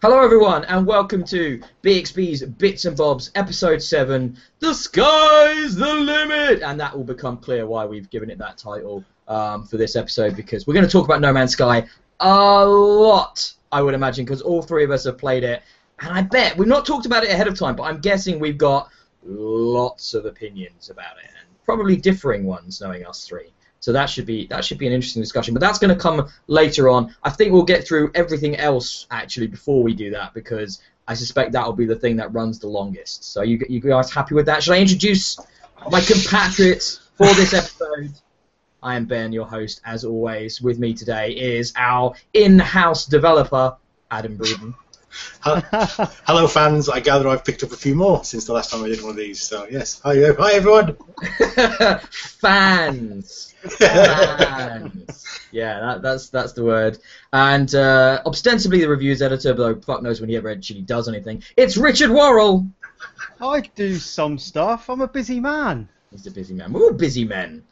Hello, everyone, and welcome to BXB's Bits and Bobs, Episode 7 The Sky's the Limit! And that will become clear why we've given it that title um, for this episode because we're going to talk about No Man's Sky a lot, I would imagine, because all three of us have played it. And I bet we've not talked about it ahead of time, but I'm guessing we've got lots of opinions about it, and probably differing ones, knowing us three. So that should be that should be an interesting discussion. But that's going to come later on. I think we'll get through everything else actually before we do that because I suspect that will be the thing that runs the longest. So you you guys happy with that? Should I introduce my compatriots for this episode? I am Ben, your host, as always. With me today is our in-house developer, Adam Breeden. Hello, fans. I gather I've picked up a few more since the last time I did one of these. So yes, hi, hi everyone. Fans. Fans. yeah, that, that's that's the word. And uh, ostensibly the reviews editor, though fuck knows when he ever actually does anything. It's Richard Worrell. I do some stuff. I'm a busy man. He's a busy man. We're all busy men.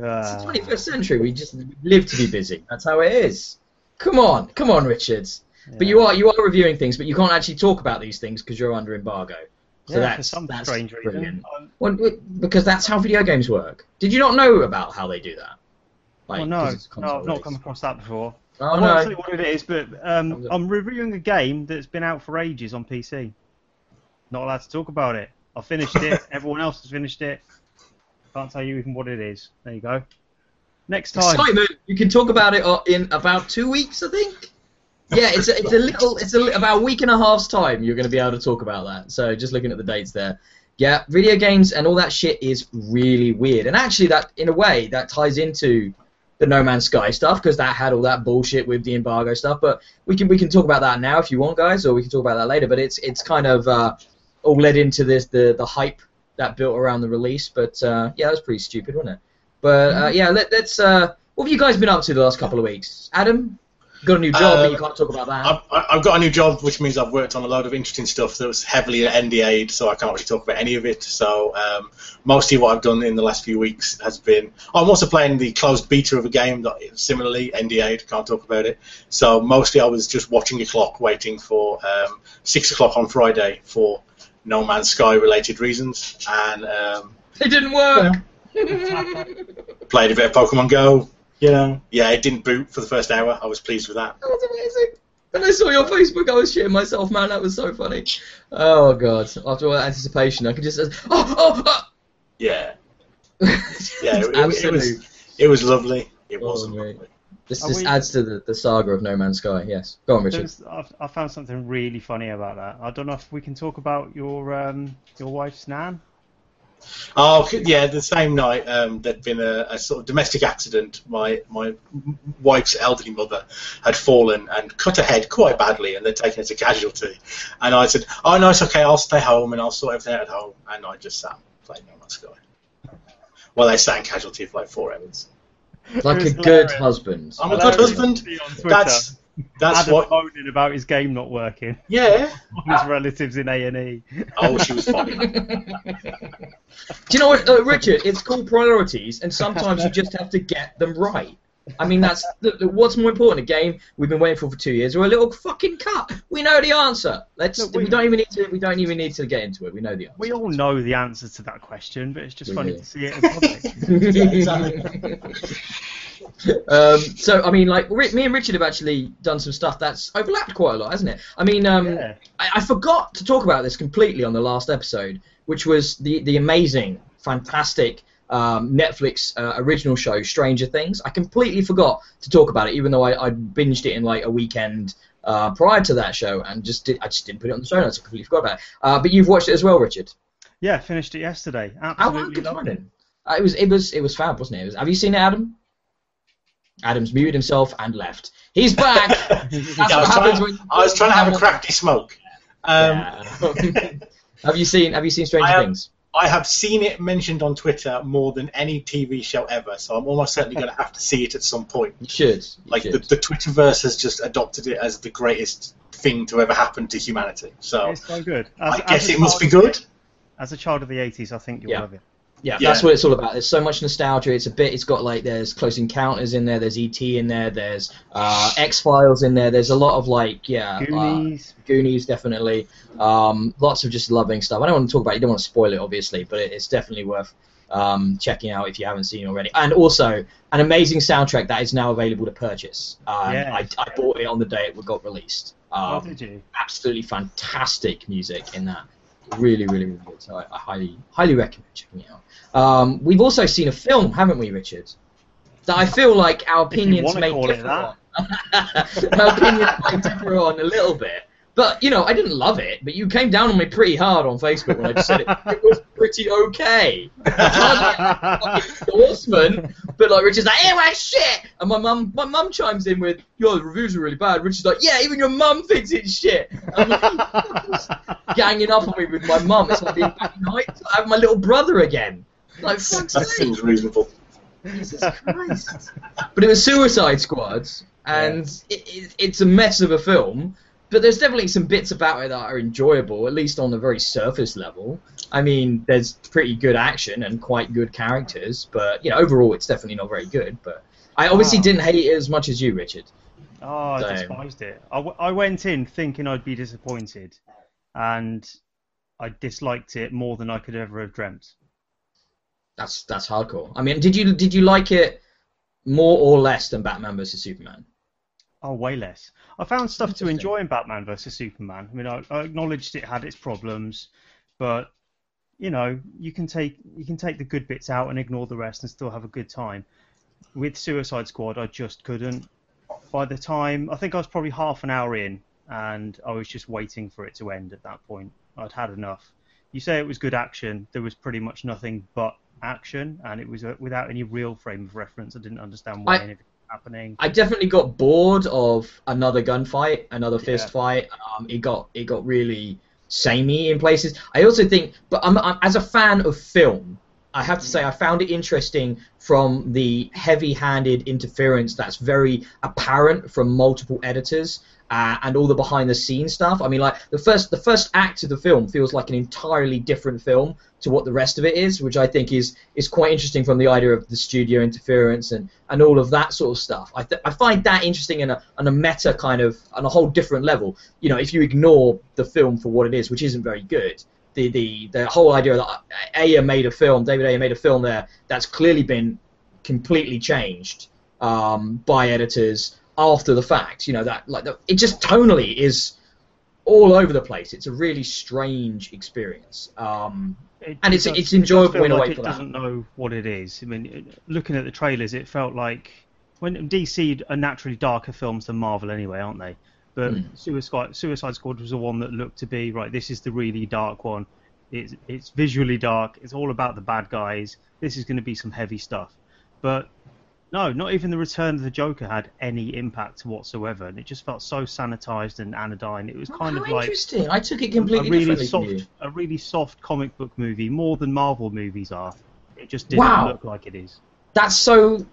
Uh, It's the 21st century. We just live to be busy. That's how it is. Come on, come on, Richards. But you are you are reviewing things, but you can't actually talk about these things because you're under embargo. So yeah, that's for some that's strange brilliant. reason. I'm- Well, because that's how video games work. Did you not know about how they do that? well, 'cause no, no, I've not come across that before. Oh I won't tell no. you what it is, but um, I'm reviewing a game that's been out for ages on PC. Not allowed to talk about it. I finished it. Everyone else has finished it. Can't tell you even what it is. There you go. Next time. Excitement! You can talk about it uh, in about two weeks, I think. Yeah, it's a, it's a little, it's a, about a week and a half's time. You're going to be able to talk about that. So just looking at the dates there, yeah, video games and all that shit is really weird. And actually, that in a way that ties into the No Man's Sky stuff because that had all that bullshit with the embargo stuff. But we can we can talk about that now if you want, guys, or we can talk about that later. But it's it's kind of uh, all led into this the the hype that built around the release. But uh, yeah, that was pretty stupid, wasn't it? But uh, yeah, let, let's. Uh, what have you guys been up to the last couple of weeks? Adam, got a new job, Uh, but you can't talk about that. I've, I've got a new job, which means I've worked on a load of interesting stuff that was heavily NDA'd, so I can't really talk about any of it. So um, mostly what I've done in the last few weeks has been. I'm also playing the closed beta of a game that similarly NDA'd, can't talk about it. So mostly I was just watching a clock, waiting for um, six o'clock on Friday for No Man's Sky related reasons, and um, it didn't work. played a bit of Pokemon Go. You know, yeah, it didn't boot for the first hour. I was pleased with that. That was amazing. When I saw your Facebook, I was shitting myself, man. That was so funny. Oh god! After all that anticipation, I could just oh oh. oh. Yeah, yeah, it, it, it was it was lovely. It Oh, was mate. lovely. This Are just we- adds to the, the saga of No Man's Sky. Yes, go on, Richard. There's, I've, I found something really funny about that. I don't know if we can talk about your um, your wife's nan. Oh yeah, the same night um, there'd been a, a sort of domestic accident. My my wife's elderly mother had fallen and cut her head quite badly, and they'd taken her to casualty. And I said, "Oh no, it's okay. I'll stay home and I'll sort everything out at home." And I just sat playing No Man's Sky. Well, they sat in casualty for like four hours. Like a was good hilarious. husband. I'm a good husband. See Twitter, That's that's Adam what. moaning about his game not working. Yeah. His relatives in A and E. Oh, she was fine. Do you know what, uh, Richard? It's called priorities, and sometimes you just have to get them right. I mean, that's the, the, what's more important. A game we've been waiting for for two years, or a little fucking cut. We know the answer. Let's. Look, we, we- don't even need to. We don't even need to get into it. We know the answer. We all know the answer to that question, but it's just We funny do. to see it in um, so I mean, like me and Richard have actually done some stuff that's overlapped quite a lot, hasn't it? I mean, um, Yeah. I, I forgot to talk about this completely on the last episode, which was the the amazing, fantastic um, Netflix uh, original show Stranger Things. I completely forgot to talk about it, even though I, I binged it in like a weekend. Uh, prior to that show, and just did, I just didn't put it on the show notes. I completely forgot about it. Uh, but you've watched it as well, Richard. Yeah, finished it yesterday. How Absolutely good loved it. Uh, it was it was it was fab, wasn't it? it was, have you seen it, Adam? Adam's muted himself and left. He's back. That's Yeah, I, what was happens trying, when I was trying to have a crafty smoke. Um, Yeah. have you seen Have you seen Stranger I have- Things? I have seen it mentioned on Twitter more than any TV show ever, so I'm almost certainly going to have to see it at some point. You should. You Like the, should. the Twitterverse has just adopted it as the greatest thing to ever happen to humanity. So It's so good. I As- guess a it must be child- good. As a child of the 80s, I think you'll Yeah. love it. Yeah, Yeah. that's what it's all about. There's so much nostalgia. It's a bit. It's got like there's Close Encounters in there. There's ET in there. There's uh, X Files in there. There's a lot of like yeah, uh, Goonies. Goonies definitely. Um, lots of just loving stuff. I don't want to talk about. it. You don't want to spoil it, obviously, but it, it's definitely worth um, checking out if you haven't seen it already. And also an amazing soundtrack that is now available to purchase. Um, Yes. I, I bought it on the day it got released. oh, Um, did you? absolutely fantastic music in that. Really, really, really good. So I, I highly, highly recommend checking it out. Um, we've also seen a film, haven't we, Richard? That I feel like our opinions may differ on. our opinions may differ on a little bit. But you know, I didn't love it. But you came down on me pretty hard on Facebook when I just said it. It was pretty okay. endorsement, but like Richard's like, "Anyway, shit," and my mum, my mum chimes in with, "Your reviews are really bad." Richard's like, "Yeah, even your mum thinks it's shit." I'm like, ganging up on me with my mum. It's like being back night. I have my little brother again. Like, fuck's That sake. seems reasonable. Jesus Christ. but it was Suicide Squads, and it, it, it's a mess of a film. But there's definitely some bits about it that are enjoyable, at least on a very surface level. I mean, there's pretty good action and quite good characters, but you know, overall, it's definitely not very good. But I obviously Wow. didn't hate it as much as you, Richard. Oh, I despised it. I, w- I went in thinking I'd be disappointed, and I disliked it more than I could ever have dreamt. That's that's hardcore. I mean, did you did you like it more or less than Batman vs Superman? Oh, way less. I found stuff to enjoy in Batman vs Superman. I mean, I, I acknowledged it had its problems, but you know, you can take you can take the good bits out and ignore the rest and still have a good time. With Suicide Squad, I just couldn't. By the time I think I was probably half an hour in, and I was just waiting for it to end at that point. I'd had enough. You say it was good action. There was pretty much nothing but action, and it was uh, without any real frame of reference. I didn't understand why I- anything happening. I definitely got bored of another gunfight, another fist Yeah. fight. Um, it got it got really samey in places. I also think, but I'm, I'm, as a fan of film, I have to say I found it interesting from the heavy-handed interference that's very apparent from multiple editors. Uh, and all the behind-the-scenes stuff. I mean, like the first, the first act of the film feels like an entirely different film to what the rest of it is, which I think is is quite interesting from the idea of the studio interference and, and all of that sort of stuff. I, th- I find that interesting in a, on a meta kind of on a whole different level. You know, if you ignore the film for what it is, which isn't very good, the the, the whole idea that Ayer made a film, David Ayer made a film there that's clearly been completely changed um, by editors after the fact. You know that like the, it just tonally is all over the place. It's a really strange experience. Um, It- And it it's- does- it's enjoyable feel in a like way it for that. doesn't know what it is. I mean, looking at the trailers, it felt like when DC are naturally darker films than Marvel anyway, aren't they? But Mm. Suicide Suicide Squad was the one that looked to be right. This is the really dark one. It's it's visually dark. It's all about the bad guys. This is going to be some heavy stuff. But no, not even the Return of the Joker had any impact whatsoever, and it just felt so sanitized and anodyne. It was kind how of like interesting. I took it a completely really soft, a really soft comic book movie, more than Marvel movies are. It just didn't Wow. look like it is. That's so.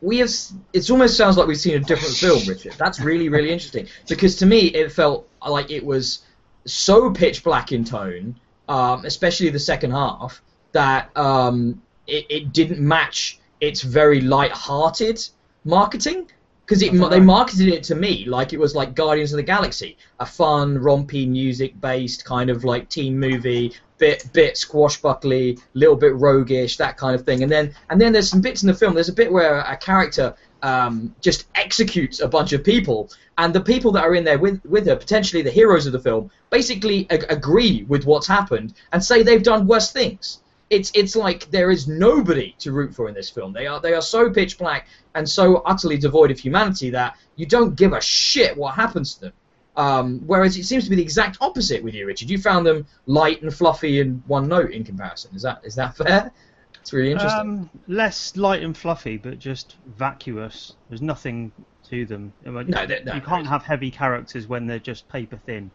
We have. It almost sounds like we've seen a different film, Richard. That's really, really interesting. Because to me, it felt like it was so pitch black in tone, um, especially the second half, that um, it, it didn't match its very light-hearted marketing. Because it, they marketed it to me like it was like Guardians of the Galaxy, a fun, rompy, music-based kind of like teen movie, bit bit squashbuckly, little bit roguish, that kind of thing. And then and then there's some bits in the film. There's a bit where a character um, just executes a bunch of people, and the people that are in there with with her, potentially the heroes of the film, basically ag- agree with what's happened and say they've done worse things. It's it's like there is nobody to root for in this film. They are they are so pitch black and so utterly devoid of humanity that you don't give a shit what happens to them. Um, whereas it seems to be the exact opposite with you, Richard. You found them light and fluffy and one note in comparison. Is that is that fair? It's really interesting. Um, less light and fluffy, but just vacuous. There's nothing to them. No, no, you can't have heavy characters when they're just paper thin.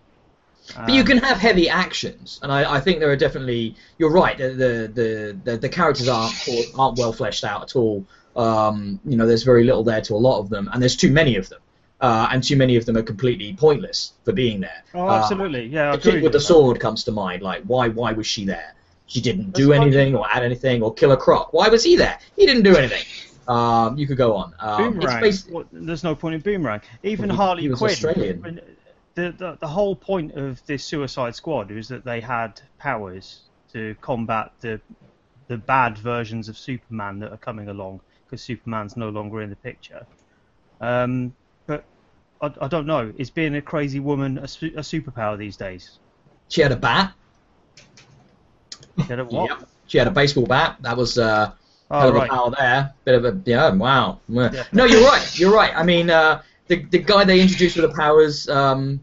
But you Um, can have heavy actions, and I, I think there are definitely. You're right. The the the, the, the characters aren't aren't well fleshed out at all. Um, you know, there's very little there to a lot of them, and there's too many of them, uh, and too many of them are completely pointless for being there. Oh, Uh, absolutely. Yeah, I the kid with the that. sword comes to mind. Like, why why was she there? she didn't do anything or add anything, or Killer Croc. Why was he there? He didn't do anything. Um, you could go on. Um, Boomerang. it's basi- What, there's no point in Boomerang. Even Well, he- Harley he was Quinn. Australian. The, the the whole point of this Suicide Squad was that they had powers to combat the the bad versions of Superman that are coming along because Superman's no longer in the picture. Um, I, I don't know. Is being a crazy woman a, su- a superpower these days? she had a bat. Get it what? Yep. She had a baseball bat. That was uh, Oh, hell of right. a power there. Bit of a yeah. Wow. Yeah. No, you're right. You're right. I mean, uh, the the guy they introduced with the powers, um,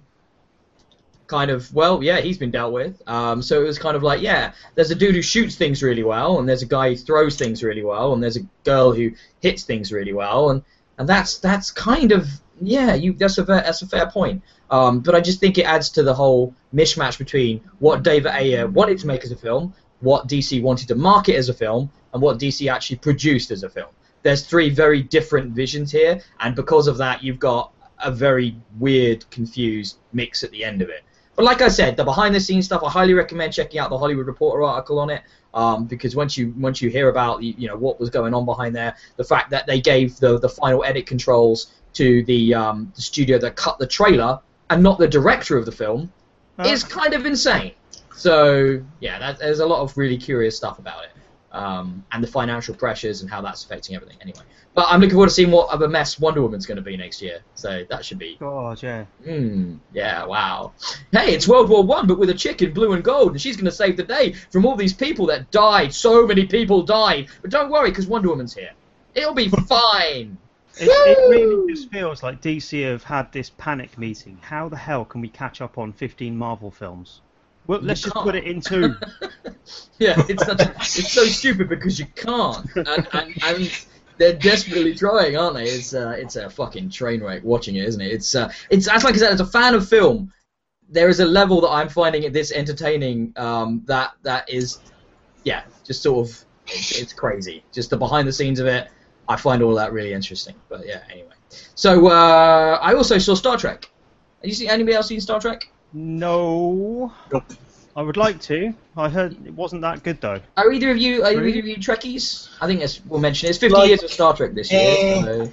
kind of well, yeah, he's been dealt with. Um, so it was kind of like, yeah, there's a dude who shoots things really well, and there's a guy who throws things really well, and there's a girl who hits things really well, and and that's that's kind of yeah, you that's a fair, that's a fair point. Um, but I just think it adds to the whole mishmash between what David Ayer wanted to make as a film, what DC wanted to market as a film, and what DC actually produced as a film. There's three very different visions here, and because of that, you've got a very weird, confused mix at the end of it. But like I said, the behind-the-scenes stuff, I highly recommend checking out the Hollywood Reporter article on it, um, because once you once you hear about you, know what was going on behind there, the fact that they gave the the final edit controls to the um, the studio that cut the trailer and not the director of the film Oh, is kind of insane. So yeah, that, there's a lot of really curious stuff about it, um, and the financial pressures and how that's affecting everything. Anyway, but I'm looking forward to seeing what other mess Wonder Woman's going to be next year. So that should be, God, yeah. hmm, yeah, wow. Hey, it's World War One, but with a chick in blue and gold, and she's going to save the day from all these people that died. So many people died, but don't worry, because Wonder Woman's here. It'll be fine. It, it really just feels like DC have had this panic meeting. How the hell can we catch up on 15 Marvel films? Well, let's just put it in two. yeah, it's such a, it's so stupid because you can't, and, and, and they're desperately trying, aren't they? It's uh, it's a fucking train wreck watching it, isn't it? It's uh, it's as like I said, as a fan of film, there is a level that I'm finding it this entertaining. Um, that that is, yeah, just sort of, it's, it's crazy. Just the behind the scenes of it, I find all that really interesting. But yeah, anyway. So uh, I also saw Star Trek. Have you seen anybody else seen Star Trek? No. Nope. I would like to. I heard it wasn't that good though. Are either of you are Really? either of you Trekkies? I think it's, we'll mention it. It's 50 Like- years of Star Trek this year. Eh. so-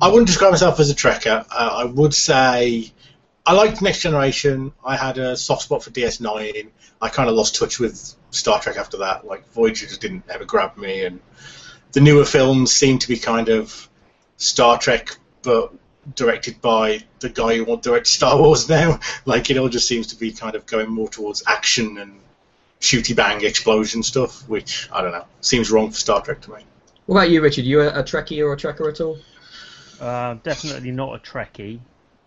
I wouldn't describe myself as a trekker. Uh, I would say I liked Next Generation. I had a soft spot for DS9. I kind of lost touch with Star Trek after that. Like Voyager just didn't ever grab me, and the newer films seem to be kind of Star Trek, but directed by the guy who won't direct Star Wars now. Like it all just seems to be kind of going more towards action and shooty bang explosion stuff, which I don't know seems wrong for Star Trek to me. What about you, Richard? You a, a Trekkie or a Trekker at all? Uh, definitely not a Trekkie.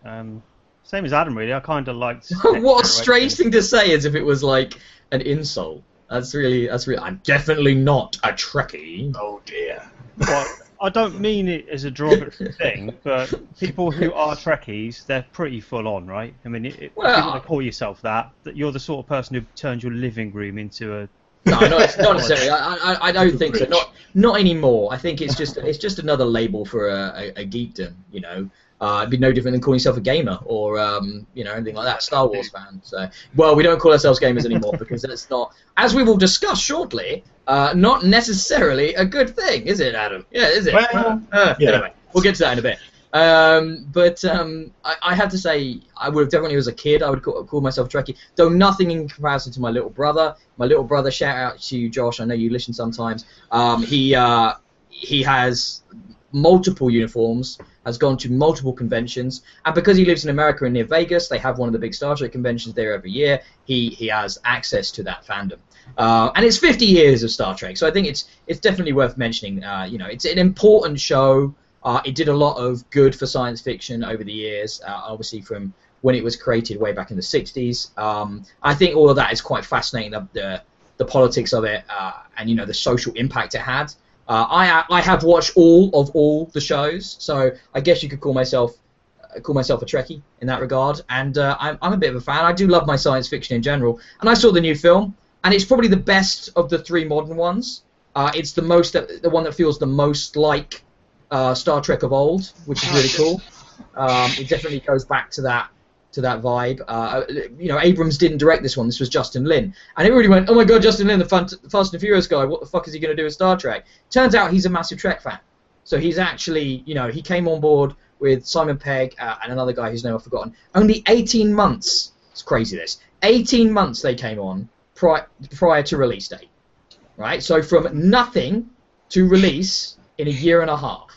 Um, same as Adam, really. I kind of liked. what a strange thing to say, as if it was like an insult. That's really that's really. I'm definitely not a Trekkie. Oh dear. Well, I don't mean it as a derogatory thing, but people who are Trekkies, they're pretty full on, right? I mean, it, it, Well- if you want to call yourself that, that you're the sort of person who turns your living room into a. No, not, not necessarily. I, I, I don't think so. Not not anymore. I think it's just it's just another label for a, a, a geekdom. You know, uh, it'd be no different than calling yourself a gamer or um, you know anything like that. Star Wars fan. So well, we don't call ourselves gamers anymore because that's not, as we will discuss shortly, uh, not necessarily a good thing, is it, Adam? Yeah, is it? Well, Uh, yeah. Anyway, we'll get to that in a bit. Um, but um, I, I have to say, I would have definitely, as a kid, I would call, call myself a Trekkie, though nothing in comparison to my little brother. My little brother, shout out to you, Josh. I know you listen sometimes. Um, he uh, he has multiple uniforms, has gone to multiple conventions, and because he lives in America and near Vegas, they have one of the big Star Trek conventions there every year. He he has access to that fandom. Uh, and it's 50 years of Star Trek, so I think it's it's definitely worth mentioning. Uh, you know, it's an important show. Uh, it did a lot of good for science fiction over the years, uh, obviously from when it was created way back in the 60s. Um, I think all of that is quite fascinating. The the, the politics of it, uh, and you know the social impact it had. Uh, I I have watched all of all the shows, so I guess you could call myself uh, call myself a Trekkie in that regard. And uh, I'm I'm a bit of a fan. I do love my science fiction in general, and I saw the new film, and it's probably the best of the three modern ones. Uh, it's the most the one that feels the most like uh, Star Trek of old, which is really cool. Um, it definitely goes back to that to that vibe. Uh, you know, Abrams didn't direct this one. This was Justin Lin, and everybody went, "Oh my God, Justin Lin, the Fast and Furious guy. What the fuck is he going to do with Star Trek?" Turns out he's a massive Trek fan. So he's actually, you know, he came on board with Simon Pegg uh, and another guy whose name I've forgotten. Only 18 months. It's crazy. This 18 months they came on prior prior to release date, right? So from nothing to release in a year and a half,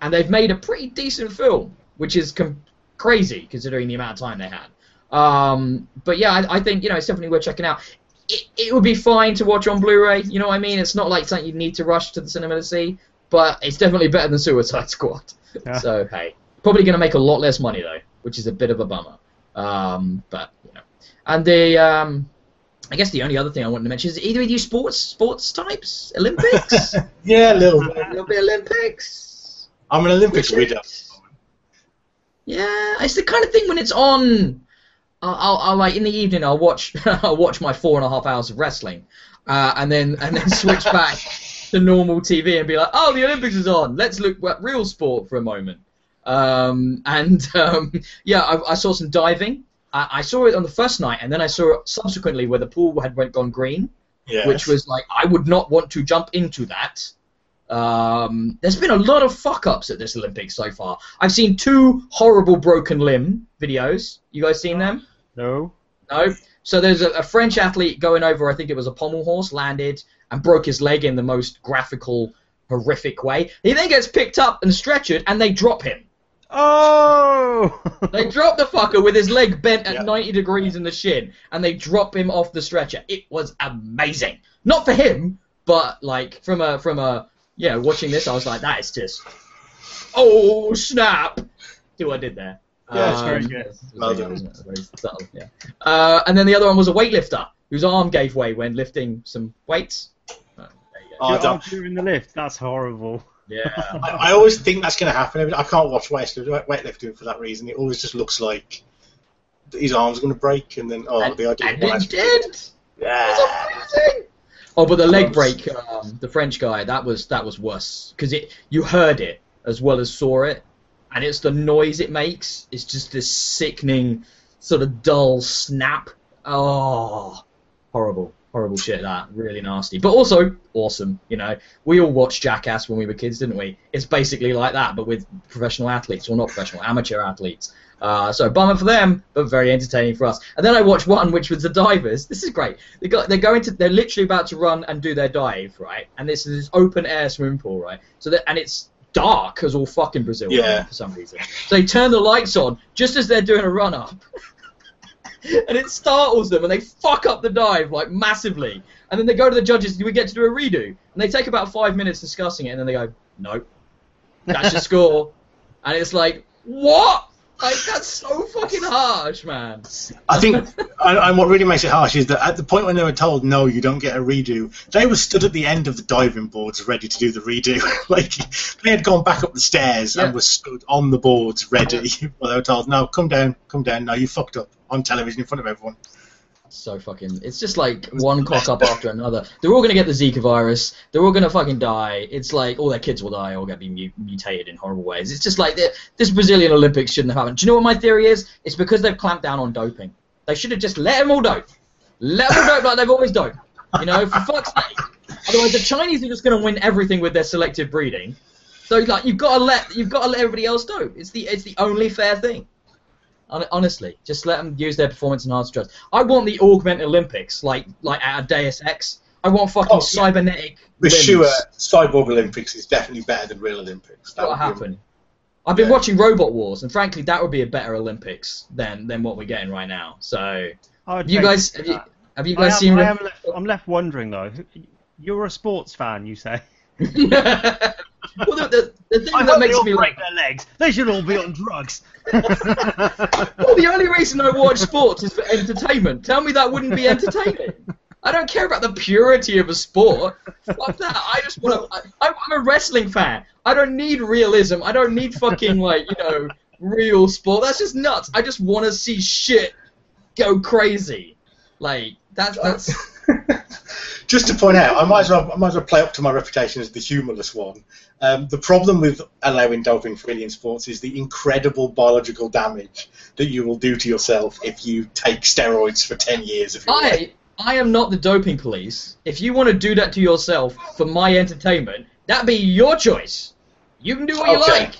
and they've made a pretty decent film, which is com- crazy considering the amount of time they had. Um, but yeah, I, I, think you know it's definitely worth checking out. It, it would be fine to watch on Blu-ray. You know what I mean? It's not like something you need to rush to the cinema to see, but it's definitely better than Suicide Squad. Yeah. So hey, probably going to make a lot less money though, which is a bit of a bummer. Um, but you know, and the um, I guess the only other thing I wanted to mention is either of you sports sports types Olympics. yeah, a little bit. A little bit Olympics. I'm an Olympics reader. Yeah, it's the kind of thing when it's on. I'll, I'll, I'll, like in the evening. I'll watch. I'll watch my four and a half hours of wrestling, uh, and then and then switch back to normal TV and be like, oh, the Olympics is on. Let's look at real sport for a moment. Um, and um, yeah, I, I, saw some diving. I, I, saw it on the first night, and then I saw it subsequently where the pool had went gone green, yes. which was like I would not want to jump into that. Um, there's been a lot of fuck ups at this Olympics so far. I've seen two horrible broken limb videos. You guys seen them? No. No. So there's a, a French athlete going over. I think it was a pommel horse landed and broke his leg in the most graphical, horrific way. He then gets picked up and stretchered, and they drop him. Oh! they drop the fucker with his leg bent at 90 degrees in the shin, and they drop him off the stretcher. It was amazing. Not for him, but like from a from a yeah, watching this, I was like, that is just oh snap. See what I did there. Yeah, it's very um, good. Well done. Very subtle, yeah. Uh, and then the other one was a weightlifter whose arm gave way when lifting some weights. Oh, oh, during the lift. That's horrible. Yeah. I, I, always think that's going to happen. I can't watch weightlifting for that reason. It always just looks like his arm's going to break, and then oh, and, the idea. And it did. Yeah. Oh, but the leg break, um, the French guy, that was that was worse. Because it you heard it as well as saw it, and it's the noise it makes. It's just this sickening, sort of dull snap. Oh, horrible horrible shit that. Really nasty. But also awesome you know. We all watched jackass when we were kids didn't we? It's basically like that but with professional athletes or not professional amateur athletes uh, so bummer for them but very entertaining for us and then i watched one which was the divers this is great they got they're going to they're literally about to run and do their dive right and this is this open air swimming pool right so that and it's dark as all fucking brazil yeah. for some reason so they turn the lights on just as they're doing a run up and it startles them, and they fuck up the dive like massively. And then they go to the judges, do we get to do a redo? And they take about five minutes discussing it, and then they go, nope, that's your score. And it's like, what? Like that's so fucking harsh, man. I think, and what really makes it harsh is that at the point when they were told no, you don't get a redo, they were stood at the end of the diving boards ready to do the redo. like they had gone back up the stairs yeah. and were stood on the boards ready. Well, they were told no, come down, come down. No, you fucked up on television in front of everyone so fucking. It's just like one cock up after another. They're all gonna get the Zika virus. They're all gonna fucking die. It's like all their kids will die or get be mutated in horrible ways. It's just like this Brazilian Olympics shouldn't have happened. Do you know what my theory is? It's because they've clamped down on doping. They should have just let them all dope. Let them dope like they've always doped. You know, for fuck's sake. Otherwise, the Chinese are just gonna win everything with their selective breeding. So like you've got to let you've got to let everybody else dope. It's the it's the only fair thing. Honestly, just let them use their performance enhanced drugs. I want the augmented Olympics, like like at a Deus Ex. I want fucking oh, yeah. cybernetic. For sure, Cyborg Olympics is definitely better than real Olympics. That will happen. I've been yeah. watching Robot Wars, and frankly, that would be a better Olympics than than what we're getting right now. So, you guys have you, have you guys am, seen? I am left, I'm left wondering though. You're a sports fan, you say? well, the, the, the thing I that makes me break like their legs. They should all be on drugs. well, the only reason I watch sports is for entertainment. Tell me that wouldn't be entertaining. I don't care about the purity of a sport. Fuck that. I just want to. I'm a wrestling fan. I don't need realism. I don't need fucking like you know real sport. That's just nuts. I just want to see shit go crazy. Like that's that's Just to point out, I might as well I might as well play up to my reputation as the humorless one. Um, the problem with allowing doping freely in sports is the incredible biological damage that you will do to yourself if you take steroids for ten years. If I I am not the doping police. If you want to do that to yourself for my entertainment, that be your choice. You can do what you like.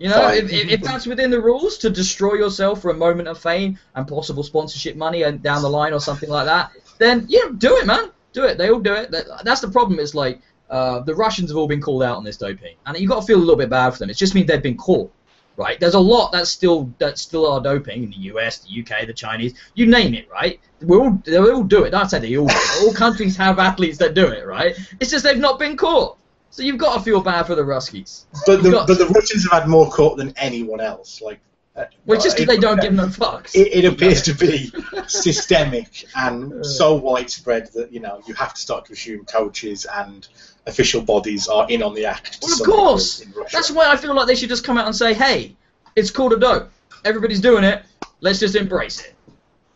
You know, if, if, that's within the rules to destroy yourself for a moment of fame and possible sponsorship money and down the line or something like that, then yeah, do it, man. Do it. They all do it. That's the problem. It's like uh, the Russians have all been called out on this doping, and you've got to feel a little bit bad for them. It just means they've been caught. Right? There's a lot that's still that still are doping in the US, the UK, the Chinese, you name it, right? We all they all do it. Don't say they all do it. All countries have athletes that do it, right? It's just they've not been caught. So you've got to feel bad for the Ruskies. But the, but the Russians have had more caught than anyone else. Like, uh, just it- because they don't give no fucks. It, it appears to be systemic and so widespread that you know you have to start to assume coaches and official bodies are in on the act. Well, of course. That's why I feel like they should just come out and say, "Hey, it's called a dope. Everybody's doing it. Let's just embrace it."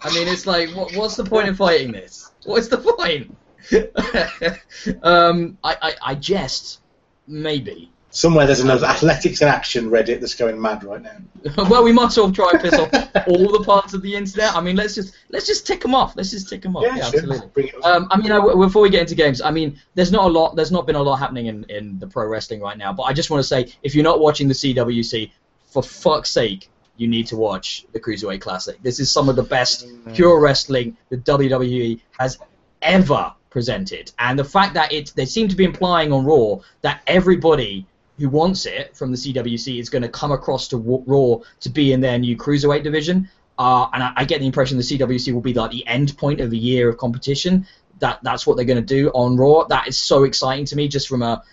I mean, it's like, what, what's the point in fighting this? What's the point? um, I, I, I jest, maybe. Somewhere there's another athletics in action Reddit that's going mad right now. well, we might as well try and piss off all the parts of the internet. I mean, let's just let's just tick them off. Let's just tick them off. Yeah, sure. absolutely. Bring it up. Um, I mean, I, before we get into games, I mean, there's not a lot. There's not been a lot happening in, in the pro wrestling right now. But I just want to say, if you're not watching the CWC, for fuck's sake, you need to watch the Cruiserweight Classic. This is some of the best pure wrestling the WWE has ever presented, and the fact that it they seem to be implying on Raw that everybody who wants it from the CWC is going to come across to Raw to be in their new cruiserweight division. Uh, and I, I get the impression the CWC will be like the end point of a year of competition. That that's what they're going to do on Raw. That is so exciting to me, just from a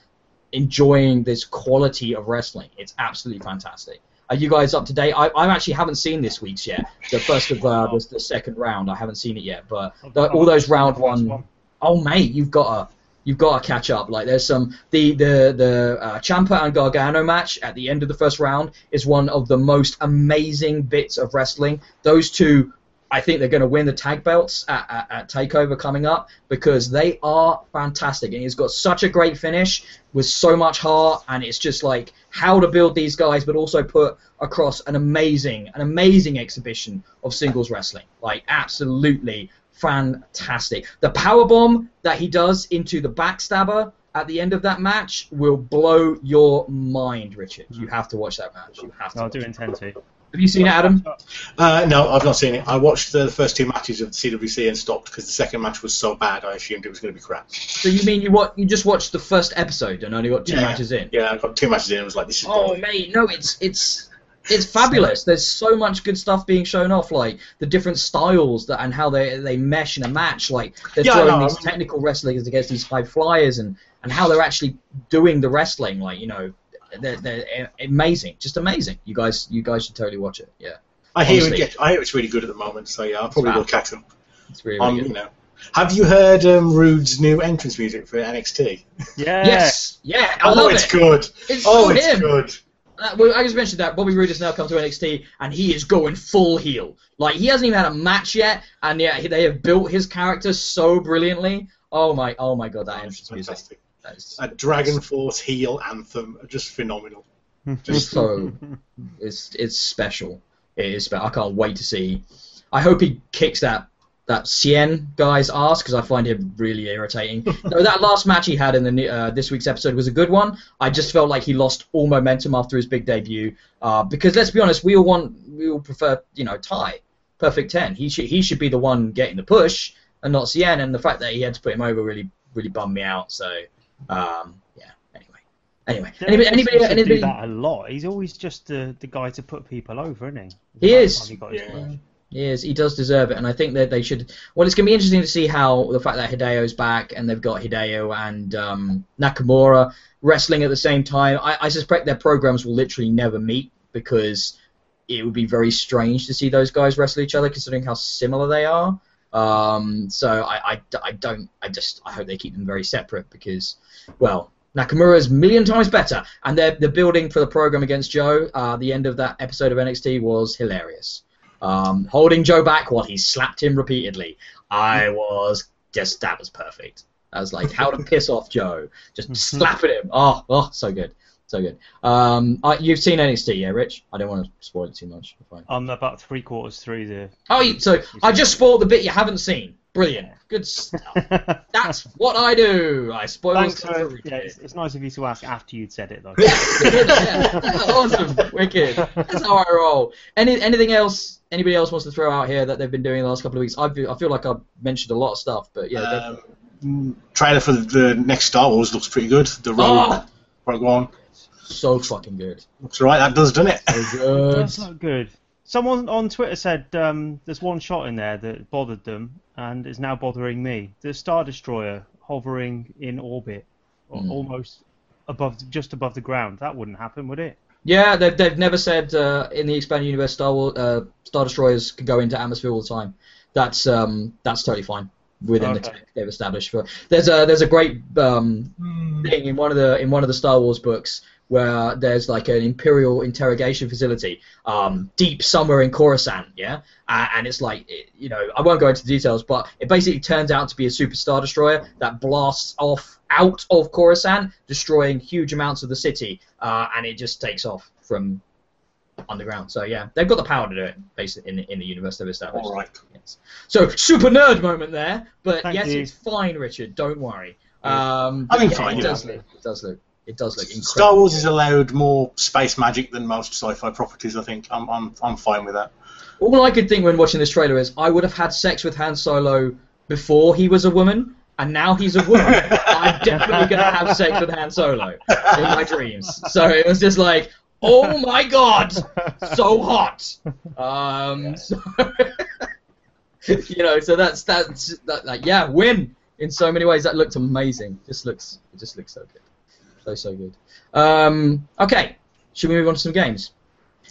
enjoying this quality of wrestling. It's absolutely fantastic. Are you guys up to date? I, I actually haven't seen this week's yet. The first of uh, the, the second round, I haven't seen it yet. But the, all those round one oh mate, you've got to you've got to catch up. Like there's some the the the uh, Ciampa and Gargano match at the end of the first round is one of the most amazing bits of wrestling. Those two. I think they're going to win the tag belts at, at, at Takeover coming up because they are fantastic and it's got such a great finish with so much heart and it's just like how to build these guys but also put across an amazing an amazing exhibition of singles wrestling like absolutely fantastic. The power bomb that he does into the backstabber at the end of that match will blow your mind, Richard. You have to watch that match. You have to. I watch do it. intend to. Have you seen it, Adam? Uh, no, I've not seen it. I watched the first two matches of the CWC and stopped because the second match was so bad. I assumed it was going to be crap. So you mean you what? You just watched the first episode and only got two Yeah. matches in? Yeah, I got two matches in. and was like, this is. Oh boring. mate, no, it's it's it's fabulous. There's so much good stuff being shown off, like the different styles that and how they they mesh in a match. Like they're Yeah, throwing know, these I mean- technical wrestlers against these high flyers, and and how they're actually doing the wrestling. Like you know, they're, they're amazing, just amazing. You guys, you guys should totally watch it. Yeah, I hear it. honestly. Get, I hear it's really good at the moment. So yeah, I probably Fab. will catch up. it's really, Um, really you good. know, have you heard um, Roode's new entrance music for NXT? Yeah. Yes, yeah, I oh, love it's it. good. It's oh, it's him. good. Uh, well, I just mentioned that Bobby Roode has now come to NXT and he is going full heel. Like he hasn't even had a match yet, and yet they have built his character so brilliantly. Oh my, oh my god, that Oh, it's entrance music. fantastic. That is A Dragon Force heel anthem, just phenomenal. just so it's it's special. It is special. I can't wait to see. I hope he kicks that that Cien guy's ass because I find him really irritating. no, that last match he had in the uh, this week's episode was a good one. I just felt like he lost all momentum after his big debut. Uh, because let's be honest, we all want we all prefer you know Tye, perfect ten. He should he should be the one getting the push and not Cien. And the fact that he had to put him over really really bummed me out. So um, yeah. Anyway, anyway, anybody anybody, Derek anybody do that a lot. He's always just the, the guy to put people over, isn't He he? By the is. he got his Yeah. He is. He does deserve it, and I think that they should. Well, it's going to be interesting to see how the fact that Hideo's back and they've got Hideo and um, Nakamura wrestling at the same time. I, I suspect their programs will literally never meet because it would be very strange to see those guys wrestle each other, considering how similar they are. Um, so I, I, I don't. I just I hope they keep them very separate because, well, Nakamura is a million times better, and they're the building for the program against Joe. Uh, the end of that episode of NXT was hilarious um, holding Joe back while he slapped him repeatedly. I was just that was perfect. I was like, how to piss off Joe, just slapping him. Oh, oh, so good, so good. Um, uh, you've seen NXT, yeah, Rich? I don't want to spoil it too much. Fine. I'm about three quarters through the. Oh, so I just spoiled the bit you haven't seen. Brilliant, good stuff. That's what I do. I spoil Thanks stuff for. for Yeah, it's, it's nice of you to ask after you'd said it though. yeah, awesome, wicked. That's how I roll. Any anything else? Anybody else wants to throw out here that they've been doing the last couple of weeks? I feel, I feel like I've mentioned a lot of stuff, but yeah. Um, trailer for the next Star Wars looks pretty good. The Rogue, Oh! Rogue One so fucking good. looks right. That does, doesn't it? So good. That's not good. Someone on Twitter said um, there's one shot in there that bothered them and is now bothering me. The Star Destroyer hovering in orbit, Mm. almost above, just above the ground. That wouldn't happen, would it? Yeah, they've, they've never said uh, in the expanded universe Star Wars uh, Star Destroyers can go into atmosphere all the time. That's um, that's totally fine within the tech they've established. For there's a there's a great um, thing in one of the in one of the Star Wars books where there's like an Imperial interrogation facility um, deep somewhere in Coruscant, yeah, uh, and it's like it, you know I won't go into the details, but it basically turns out to be a super star destroyer that blasts off out of Coruscant, destroying huge amounts of the city, uh, and it just takes off from underground. So yeah, they've got the power to do it, basically in the, in the universe they've established. All right. Yes. So super nerd moment there, but Thank yes, you. it's fine, Richard. Don't worry. Um, I mean, yeah, fine, It does look. It does look. It does look incredible. Star Wars is allowed more space magic than most sci-fi properties. I think I'm I'm I'm fine with that. All I could think when watching this trailer is I would have had sex with Han Solo before he was a woman, and now he's a woman. I'm definitely gonna have sex with Han Solo in my dreams. So it was just like, oh my god, so hot. Um, so, you know, so that's that's that, like yeah, win in so many ways. That looked amazing. Just looks, it just looks so good, so so good. Um, okay, should we move on to some games?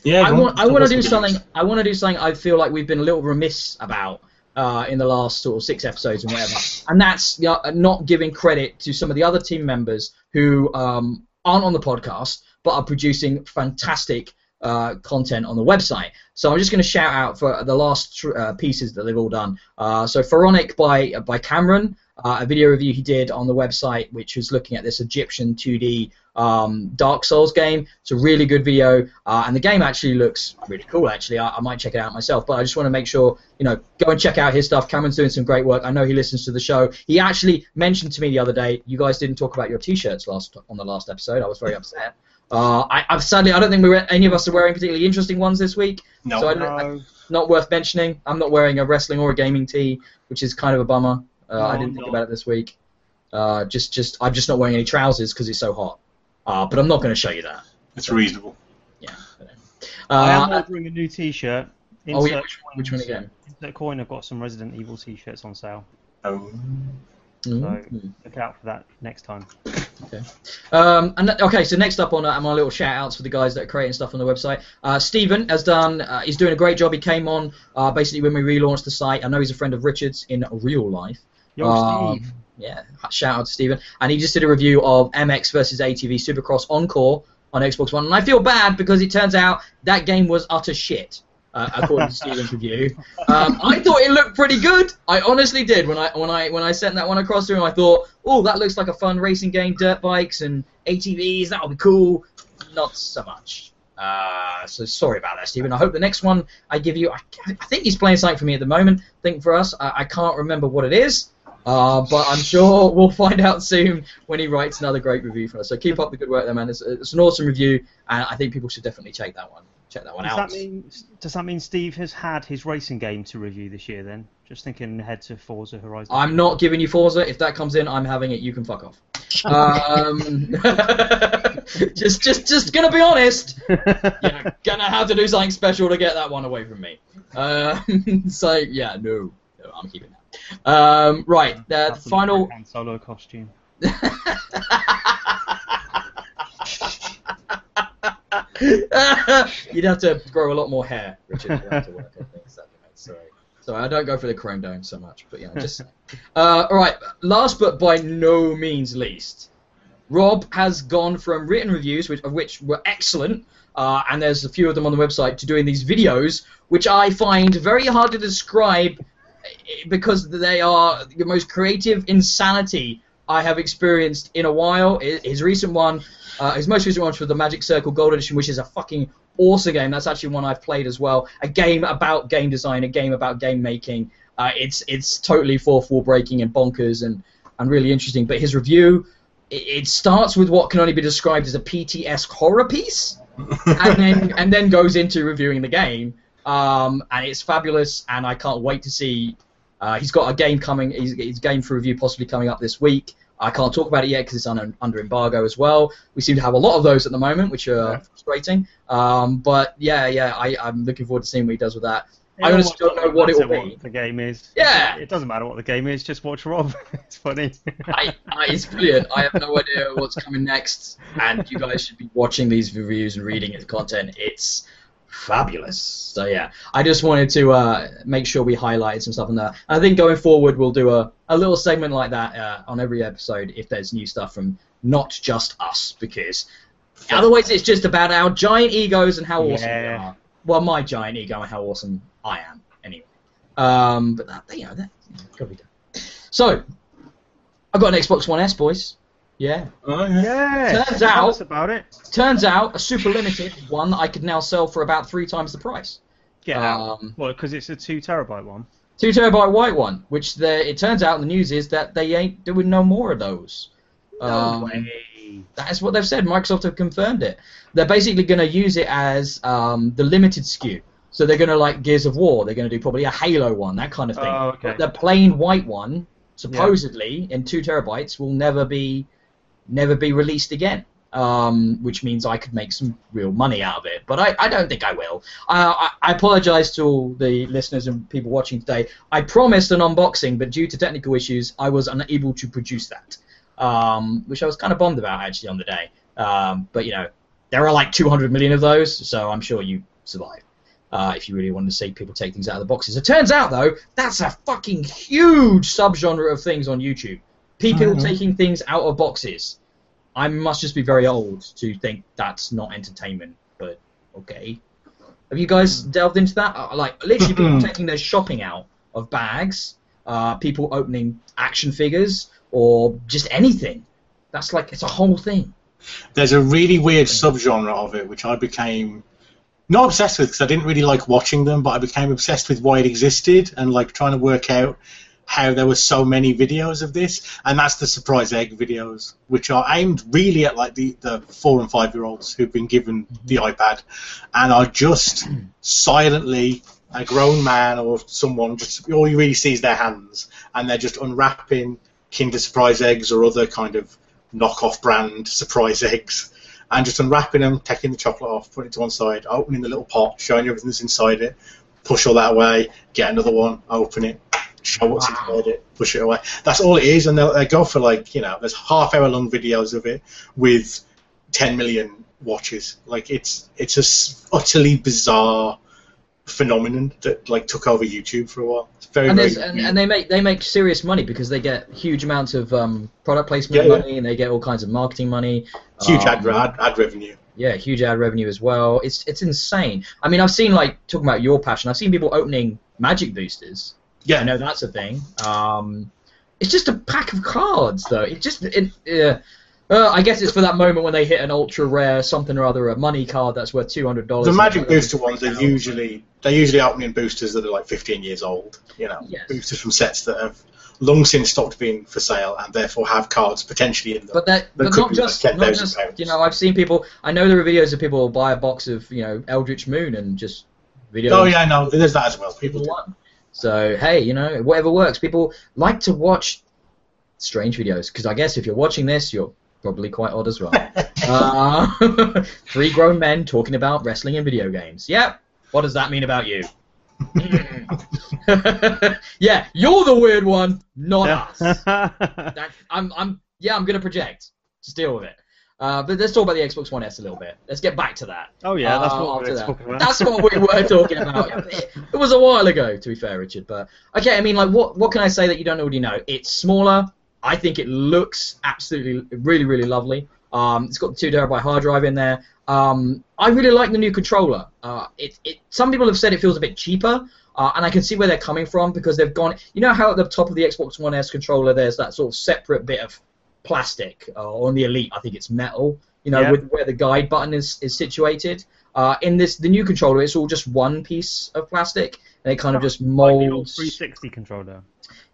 Yeah. I on. want I want to do something. I want to do something. I feel like we've been a little remiss about uh, in the last sort of six episodes and whatever, and that's not giving credit to some of the other team members who um, aren't on the podcast but are producing fantastic. Uh, content on the website. So I'm just going to shout out for the last tr- uh, pieces that they've all done. Uh, so Pharaonic by by Cameron, uh, a video review he did on the website, which was looking at this Egyptian 2D um, Dark Souls game. It's a really good video, uh, and the game actually looks really cool. Actually, I, I might check it out myself. But I just want to make sure you know go and check out his stuff. Cameron's doing some great work. I know he listens to the show. He actually mentioned to me the other day, you guys didn't talk about your T-shirts last on the last episode. I was very upset. Uh, I, I've sadly, I don't think we were, any of us are wearing particularly interesting ones this week. No. So I don't, I- No, not worth mentioning. I'm not wearing a wrestling or a gaming tee, which is kind of a bummer. Uh, I didn't think no. about it this week. Uh, just, just, I'm just not wearing any trousers because it's so hot. Uh, but I'm not going to show you that. It's reasonable. Yeah. but, I am Uh, ordering a new T-shirt. oh yeah, which one, which one again? Insert coin. I've got some Resident Evil T-shirts on sale. Um, Mhm. Look out for that next time. Okay. Um, and th- okay, so next up on, uh, my little shout outs for the guys that are creating stuff on the website. Uh, Stephen has done, uh, he's doing a great job. He came on uh, basically when we relaunched the site. I know he's a friend of Richard's in real life. Yo, Um, Steve. Yeah, shout out to Stephen. And he just did a review of MX versus ATV Supercross Encore on Xbox One. And I feel bad because it turns out that game was utter shit. Uh, according to Stephen's review, um, I thought it looked pretty good. I honestly did when I when I when I sent that one across to him. I thought, oh, that looks like a fun racing game, dirt bikes and ATVs. That'll be cool. Not so much. Uh, so sorry about that, Stephen. I hope the next one I give you. I, I think he's playing something for me at the moment. I think for us, I, I can't remember what it is. Uh, but I'm sure we'll find out soon when he writes another great review for us. So keep up the good work there, man. It's, it's an awesome review, and I think people should definitely check that one. Check that one Does out. that mean does that mean Steve has had his racing game to review this year? Then, just thinking ahead to Forza Horizon. I'm not giving you Forza. If that comes in, I'm having it. You can fuck off. Um, just, just, just gonna be honest. You're gonna have to do something special to get that one away from me. Um, so yeah, no, no, I'm keeping that. Um, right, uh, the final. Han Solo costume. You'd have to grow a lot more hair, Richard. You'd have to work on things. Sorry. Sorry, I don't go for the chrome dome so much, but yeah, just. Uh, all right, last but by no means least, Rob has gone from written reviews, which, of which were excellent, uh, and there's a few of them on the website, to doing these videos, which I find very hard to describe because they are the most creative insanity I have experienced in a while. His recent one, uh, his most recent one was for the Magic Circle Gold Edition, which is a fucking awesome game. That's actually one I've played as well. A game about game design, a game about game making. Uh, it's it's totally fourth wall breaking and bonkers and, and really interesting. But his review, it, it starts with what can only be described as a PTS horror piece, and then and then goes into reviewing the game. Um, and it's fabulous, and I can't wait to see. Uh, he's got a game coming. He's, he's game for review possibly coming up this week. I can't talk about it yet because it's under, under embargo as well. We seem to have a lot of those at the moment, which are Yeah. frustrating. Um, but yeah, yeah, I, I'm looking forward to seeing what he does with that. I honestly don't know what it will be. the game is. Yeah. It doesn't matter what the game is. Just watch Rob. it's funny. I, I, it's brilliant. I have no idea what's coming next, and you guys should be watching these reviews and reading the content. It's fabulous. So yeah, I just wanted to uh, make sure we highlighted some stuff on that. I think going forward we'll do a, a little segment like that uh, on every episode if there's new stuff from not just us, because otherwise it's just about our giant egos and how awesome we are. Well, my giant ego and how awesome I am, anyway. Um, but that, you know, that gotta be done. So, I've got an Xbox One S, boys. Yeah. Oh, yeah. yeah. Turns tell out- about it. Turns out, a super limited one that I could now sell for about three times the price. Get out. Um, Well, because it's a two terabyte one. two terabyte white one, which the, it turns out the news is that they ain't doing no more of those. Um, way. That's what they've said. Microsoft have confirmed it. They're basically going to use it as um, the limited SKU. So they're going to like Gears of War. They're going to do probably a Halo one, that kind of thing. Oh, okay. But the plain white one, supposedly in two terabytes, will never be never be released again. Um, which means I could make some real money out of it, but I, I don't think I will. Uh, I, I apologize to all the listeners and people watching today. I promised an unboxing, but due to technical issues, I was unable to produce that um, which I was kind of bummed about actually on the day. Um, but you know, there are like 200 million of those, so I'm sure you survive. Uh, if you really wanted to see people take things out of the boxes. It turns out though, that's a fucking huge subgenre of things on YouTube. People Mhm. taking things out of boxes. I must just be very old to think that's not entertainment, but okay. Have you guys delved into that? Uh, Like literally people taking their shopping out of bags, uh, people opening action figures, or just anything. That's like it's a whole thing. There's a really weird subgenre of it which I became not obsessed with because I didn't really like watching them, but I became obsessed with why it existed and like trying to work out how there were so many videos of this, and that's the surprise egg videos, which are aimed really at like the, the four and five year olds who've been given the mm-hmm. iPad and are just silently a grown man or someone just all you really see is their hands and they're just unwrapping Kinder Surprise eggs or other kind of knockoff brand surprise eggs and just unwrapping them, taking the chocolate off, putting it to one side, opening the little pot, showing you everything that's inside it, push all that away, get another one, open it, show what's Wow. inside it, push it away. That's all it is, and they'll, they go for like you know, there's half hour long videos of it with 10 million watches. Like it's it's a s- utterly bizarre phenomenon that like took over YouTube for a while. It's very And, very and, and they make they make serious money because they get huge amounts of um, product placement Yeah, yeah. money and they get all kinds of marketing money. huge Um, ad, ad ad revenue. Yeah, huge ad revenue as well. It's it's insane. I mean, I've seen like talking about your passion. I've seen people opening magic boosters. Yeah, no, that's a thing. Um, it's just a pack of cards, though. It just it. Uh, uh, I guess it's for that moment when they hit an ultra rare something or other, a money card that's worth two hundred dollars. The Magic Booster ones are usually they're usually opening boosters that are like 15 years old. You know, Yes. boosters from sets that have long since stopped being for sale and therefore have cards potentially in them. But that, but could not be like just, not just. You know, I've seen people. I know there are videos of people who buy a box of you know Eldritch Moon and just videos. oh yeah, no, there's that as well. People. So hey, you know, whatever works. People like to watch strange videos because I guess if you're watching this, you're probably quite odd as well. uh, three grown men talking about wrestling and video games. Yep. What does that mean about you? yeah, you're the weird one, not us. That, I'm, I'm, yeah, I'm gonna project. Just deal with it. Uh, but let's talk about the Xbox One S a little bit. Let's get back to that. oh yeah, that's Uh, what we're that. talking about. That's what we were talking about. It, it was a while ago, to be fair, Richard. But okay, I mean, like, what what can I say that you don't already know? It's smaller. I think it looks absolutely, really, really lovely. Um, it's got the two terabyte hard drive in there. Um, I really like the new controller. Uh, it, it, some people have said it feels a bit cheaper. Uh, and I can see where they're coming from because they've gone. You know how at the top of the Xbox One S controller there's that sort of separate bit of plastic, uh, on the Elite I think it's metal. You know, Yeah. with where the guide button is, is situated. Uh, in this the new controller, it's all just one piece of plastic, and it kind of just Like the old molds. 360 controller.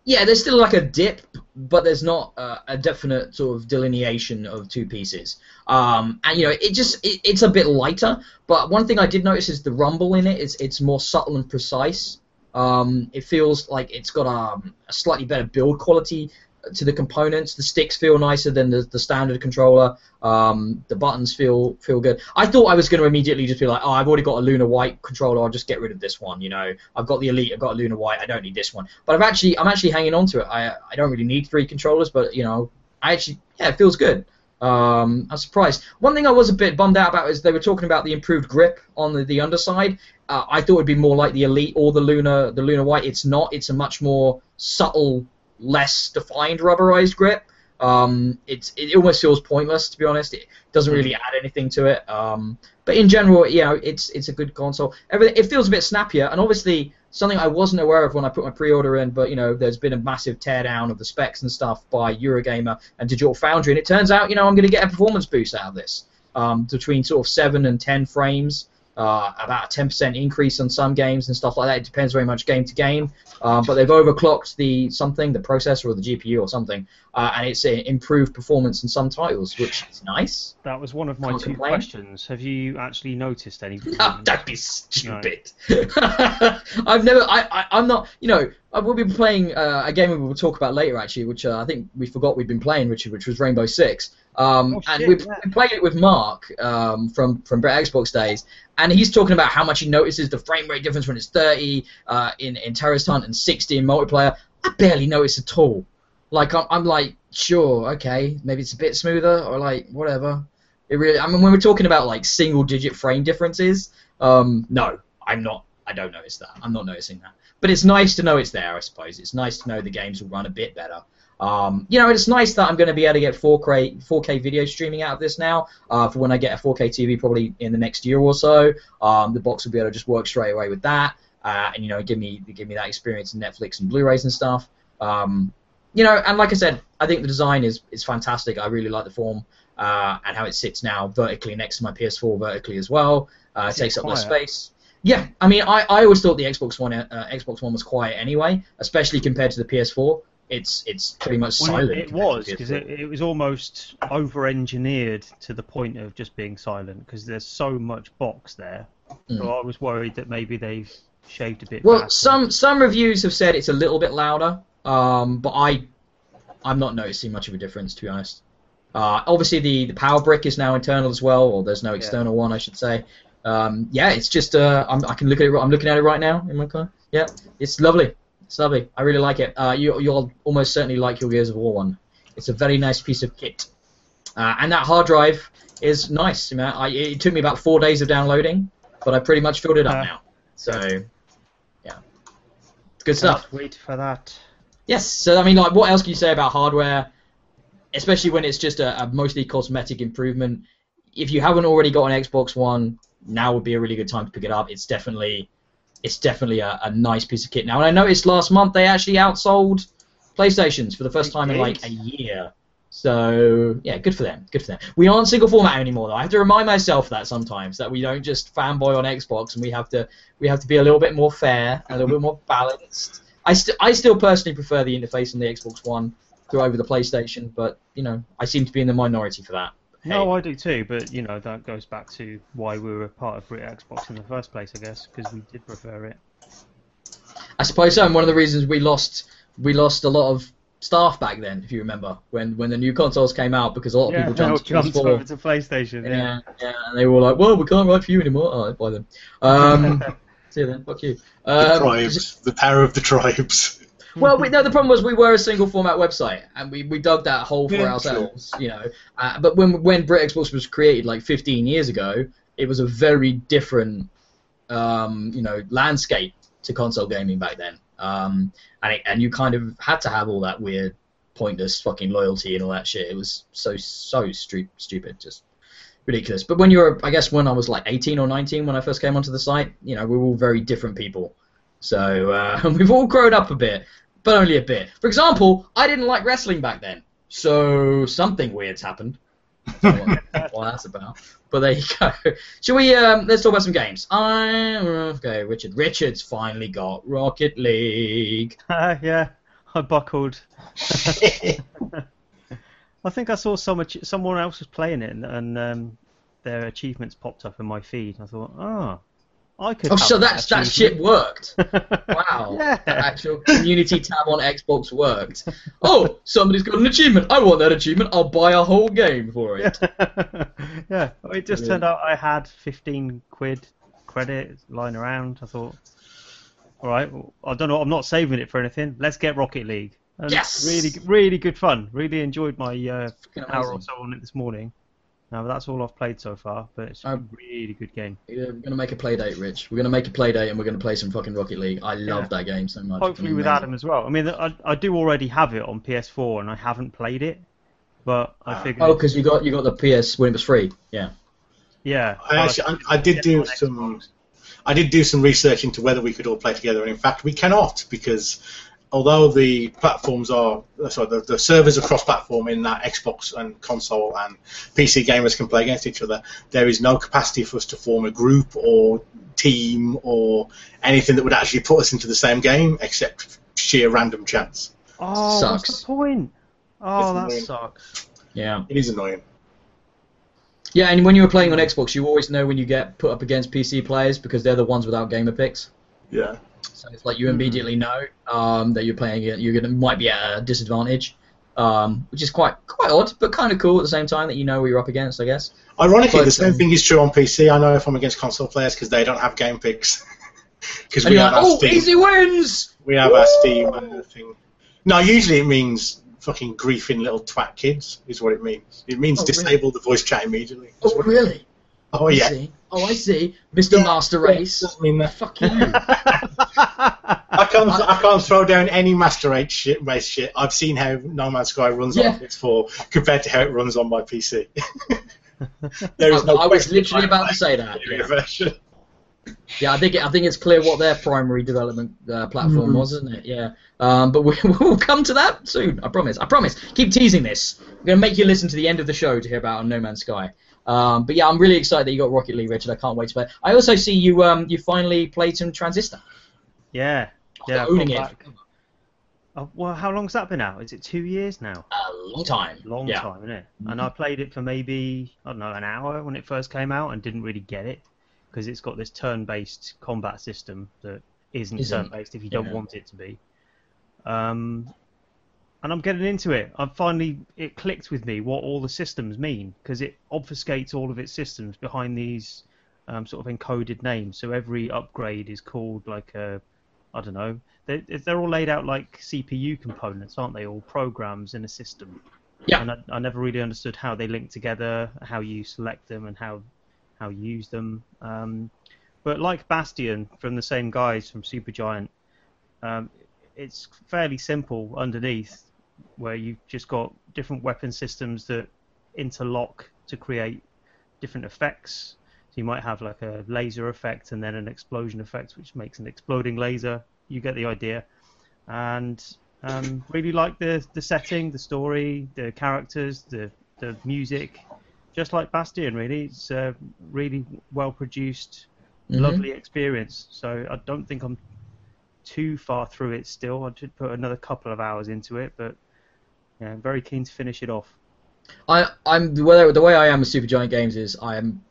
Yeah, there's still like a dip, but there's not uh, a definite sort of delineation of two pieces. Um, and you know, it just it, it's a bit lighter. But one thing I did notice is the rumble in it. it is it's more subtle and precise. Um, it feels like it's got um, a slightly better build quality to the components. The sticks feel nicer than the, the standard controller. Um, the buttons feel feel good. I thought I was going to immediately just be like, oh, I've already got a Luna White controller. I'll just get rid of this one. You know, I've got the Elite. I've got a Luna White. I don't need this one. But I've actually I'm actually hanging on to it. I I don't really need three controllers, but you know, I actually yeah, it feels good. Um, I'm surprised. One thing I was a bit bummed out about is they were talking about the improved grip on the, the underside. Uh, I thought it'd be more like the Elite or the Luna the Luna White. It's not. It's a much more subtle, less defined rubberized grip. Um, it's it almost feels pointless to be honest. It doesn't really add anything to it. Um, but in general, you know, it's it's a good console. Everything it feels a bit snappier, and obviously something I wasn't aware of when I put my pre-order in. But you know, there's been a massive teardown of the specs and stuff by Eurogamer and Digital Foundry, and it turns out, you know, I'm going to get a performance boost out of this um, between sort of seven and ten frames. Uh, about a 10% increase on some games and stuff like that. It depends very much game to game. Um, but they've overclocked the something, the processor or the GPU or something, uh, and it's uh, improved performance in some titles, which is nice. That was one of my Can't two complain. questions. Have you actually noticed any? Oh, don't be stupid. I've never. I, I. I'm not. You know. I will be playing uh, a game we will talk about later, actually, which uh, I think we forgot we'd been playing, Richard, which was Rainbow Six. Um, Oh, and shit, we, yeah. we played it with Mark um, from from Brit Xbox days, and he's talking about how much he notices the frame rate difference when it's 30 uh, in in Terrorist Hunt and 60 in multiplayer. I barely notice at all. Like I'm, I'm like, sure, okay, maybe it's a bit smoother, or like whatever. It really. I mean, when we're talking about like single digit frame differences, um, no, I'm not. I don't notice that. I'm not noticing that. But it's nice to know it's there. I suppose it's nice to know the games will run a bit better. Um, you know, it's nice that I'm going to be able to get 4K 4K video streaming out of this now. Uh, for when I get a 4K TV, probably in the next year or so, um, the box will be able to just work straight away with that, uh, and you know, give me give me that experience in Netflix and Blu-rays and stuff. Um, you know, and like I said, I think the design is is fantastic. I really like the form uh, and how it sits now vertically next to my PS4 vertically as well. Uh, it takes up less space. Yeah, I mean, I, I always thought the Xbox One uh, Xbox One was quiet anyway, especially compared to the PS4. It's it's pretty much Well, silent. it compared was because it, it was almost over-engineered to the point of just being silent because there's so much box there. Mm. So I was worried that maybe they've shaved a bit. Well, some some reviews have said it's a little bit louder, um, but I I'm not noticing much of a difference to be honest. Uh, obviously, the, the power brick is now internal as well, or there's no external one, I should say. Um, yeah, it's just uh, I'm, I can look at it. I'm looking at it right now in my car. Yeah, it's lovely. It's lovely. I really like it. Uh, you you'll almost certainly like your Gears of War one. It's a very nice piece of kit, uh, and that hard drive is nice. Man, I, it took me about four days of downloading, but I pretty much filled it up Uh, now. So, yeah, it's good stuff. Wait for that. Yes. So I mean, like, what else can you say about hardware, especially when it's just a, a mostly cosmetic improvement? If you haven't already got an Xbox One, now would be a really good time to pick it up. It's definitely, it's definitely a, a nice piece of kit now. And I noticed last month they actually outsold PlayStations for the first They time in like a year. So yeah, good for them. Good for them. We aren't single format anymore though. I have to remind myself that sometimes that we don't just fanboy on Xbox and we have to we have to be a little bit more fair, a little bit more balanced. I st- I still personally prefer the interface on the Xbox One to over the PlayStation, but you know I seem to be in the minority for that. No, I do too, but you know that goes back to why we were a part of Brit Xbox in the first place, I guess, because we did prefer it. I suppose so. And one of the reasons we lost we lost a lot of staff back then, if you remember, when when the new consoles came out, because a lot of yeah, people they jumped to jumped PS4. over to PlayStation. Yeah. Yeah, yeah, and they were like, "Well, we can't write for you anymore." Oh, buy them. Um, see you then. Fuck you. The Um, tribes, the power of the tribes. Well, we, no, the problem was we were a single format website, and we, we dug that hole for Yeah, ourselves, you know. Uh, but when when Brit Xbox was created like 15 years ago, it was a very different, um, you know, landscape to console gaming back then. Um, and it, and you kind of had to have all that weird, pointless fucking loyalty and all that shit. It was so so stu- stupid, just ridiculous. But when you were, I guess, when I was like 18 or 19 when I first came onto the site, you know, we were all very different people. So uh, we've all grown up a bit, but only a bit. For example, I didn't like wrestling back then, so something weird's happened. Don't what, that's about. But there you go. Shall we? Um, let's talk about some games. I okay, Richard. Richard's finally got Rocket League. yeah, I buckled. I think I saw someone else was playing it, and, and um, their achievements popped up in my feed. I thought, oh, I could. Oh, so that's that shit worked. Wow. Yeah. The actual community tab on Xbox worked. Oh, somebody's got an achievement. I want that achievement. I'll buy a whole game for it. yeah, well, it just Brilliant. turned out I had 15 quid credit lying around. I thought, all right, well, I don't know, I'm not saving it for anything. Let's get Rocket League. And Yes! Really, really good fun. Really enjoyed my uh, hour or so on it this morning. Now that's all I've played so far, but it's a Um, really good game. Yeah, we're gonna make a play date, Rich. We're gonna make a play date and we're gonna play some fucking Rocket League. I love Yeah. that game so much. Hopefully It's with. Adam as well. I mean, I, I do already have it on PS4 and I haven't played it, but I Ah. figured, Oh, because you got you got the PS when it was free. Yeah. yeah. I actually, I, I did do some. I did do some research into whether we could all play together, and in fact, we cannot because although the platforms are uh, sorry, the, the servers are cross-platform in that Xbox and console and PC gamers can play against each other, there is no capacity for us to form a group or team or anything that would actually put us into the same game except sheer random chance. Oh, what's the point? Oh, It's that annoying. sucks. Yeah. It is annoying. Yeah, and when you were playing on Xbox, you always know when you get put up against PC players because they're the ones without gamer picks. Yeah. So it's like you immediately know um, that you're playing it. You're gonna might be at a disadvantage, um, which is quite quite odd, but kind of cool at the same time that you know who you're up against. I guess. Ironically, But, the same um, thing is true on PC. I know if I'm against console players because they don't have game picks. Because we have like, our oh, Steam. easy wins. We have our Steam uh, thing. No, usually it means fucking griefing little twat kids is what it means. It means Oh, really? disable the voice chat immediately. Oh really? oh I yeah. see. Oh, I see. Mr. Yeah, Master Race. doesn't mean that. Fuck you. I can't. I can't throw down any Master Race shit. Race shit. I've seen how No Man's Sky runs Yeah. on PS4 compared to how it runs on my PC. there is I- no I was literally about to say that, yeah. Yeah, I think I think it's clear what their primary development uh, platform Mhm. was, isn't it? Yeah. Um, but we, we'll come to that soon. I promise. I promise. Keep teasing this. I'm gonna make you listen to the end of the show to hear about No Man's Sky. Um, but yeah, I'm really excited that you got Rocket League, Richard. I can't wait to play. I also see you um, you finally played some Transistor. Yeah, yeah. Owning it Oh, well, how long's that been out? Is it two years now? a long time. Long yeah. time, isn't it? Mhm. And I played it for maybe I don't know an hour when it first came out and didn't really get it because it's got this turn-based combat system that isn't, Isn't, turn-based if you don't want it to be. Um, and I'm getting into it. I've finally it clicked with me what all the systems mean because it obfuscates all of its systems behind these um, sort of encoded names. So every upgrade is called like a I don't know. They, they're all laid out like CPU components, aren't they? All programs in a system. Yeah. And I, I never really understood how they link together, how you select them, and how how you use them. Um, but like Bastion from the same guys from Supergiant, um, it's fairly simple underneath, where you've just got different weapon systems that interlock to create different effects. You might have like a laser effect and then an explosion effect, which makes an exploding laser. You get the idea. And um, really like the the setting, the story, the characters, the the music. Just like Bastion, really, it's a really well produced, Mhm. lovely experience. So I don't think I'm too far through it still. I should put another couple of hours into it, but yeah, I'm very keen to finish it off. I, I'm the way, the way I am with Supergiant Games is I am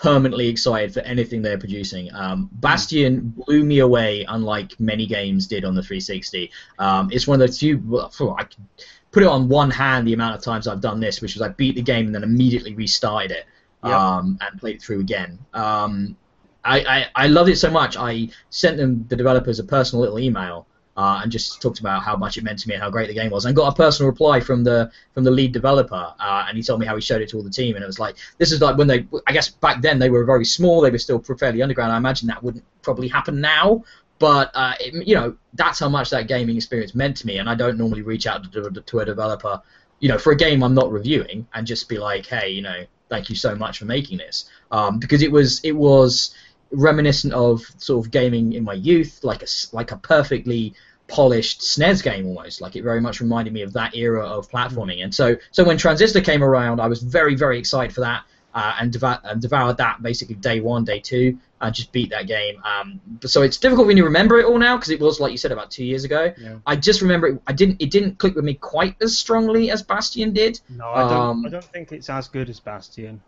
permanently excited for anything they're producing. Um, Bastion blew me away, unlike many games did on the 360. Um, it's one of the few. Well, I can put it on one hand the amount of times I've done this, which was I beat the game and then immediately restarted it Yep. um, and played it through again. Um, I, I, I loved it so much. I sent them the developers a personal little email. Uh, and just talked about how much it meant to me and how great the game was, and got a personal reply from the from the lead developer, uh, and he told me how he showed it to all the team, and it was like this is like when they, I guess back then they were very small, they were still fairly underground. I imagine that wouldn't probably happen now, but uh, it, you know that's how much that gaming experience meant to me, and I don't normally reach out to, to a developer, you know, for a game I'm not reviewing, and just be like, hey, you know, thank you so much for making this, um, because it was it was reminiscent of sort of gaming in my youth, like a like a perfectly polished SNES game almost. Like it very much reminded me of that era of platforming. And so so when Transistor came around, I was very very excited for that. Uh, and, and, devoured that basically day one, day two, and just beat that game. Um, so it's difficult when you remember it all now because it was like you said about two years ago. Yeah. I just remember it. I didn't. It didn't click with me quite as strongly as Bastion did. No, I don't. Um, I don't think it's as good as Bastion.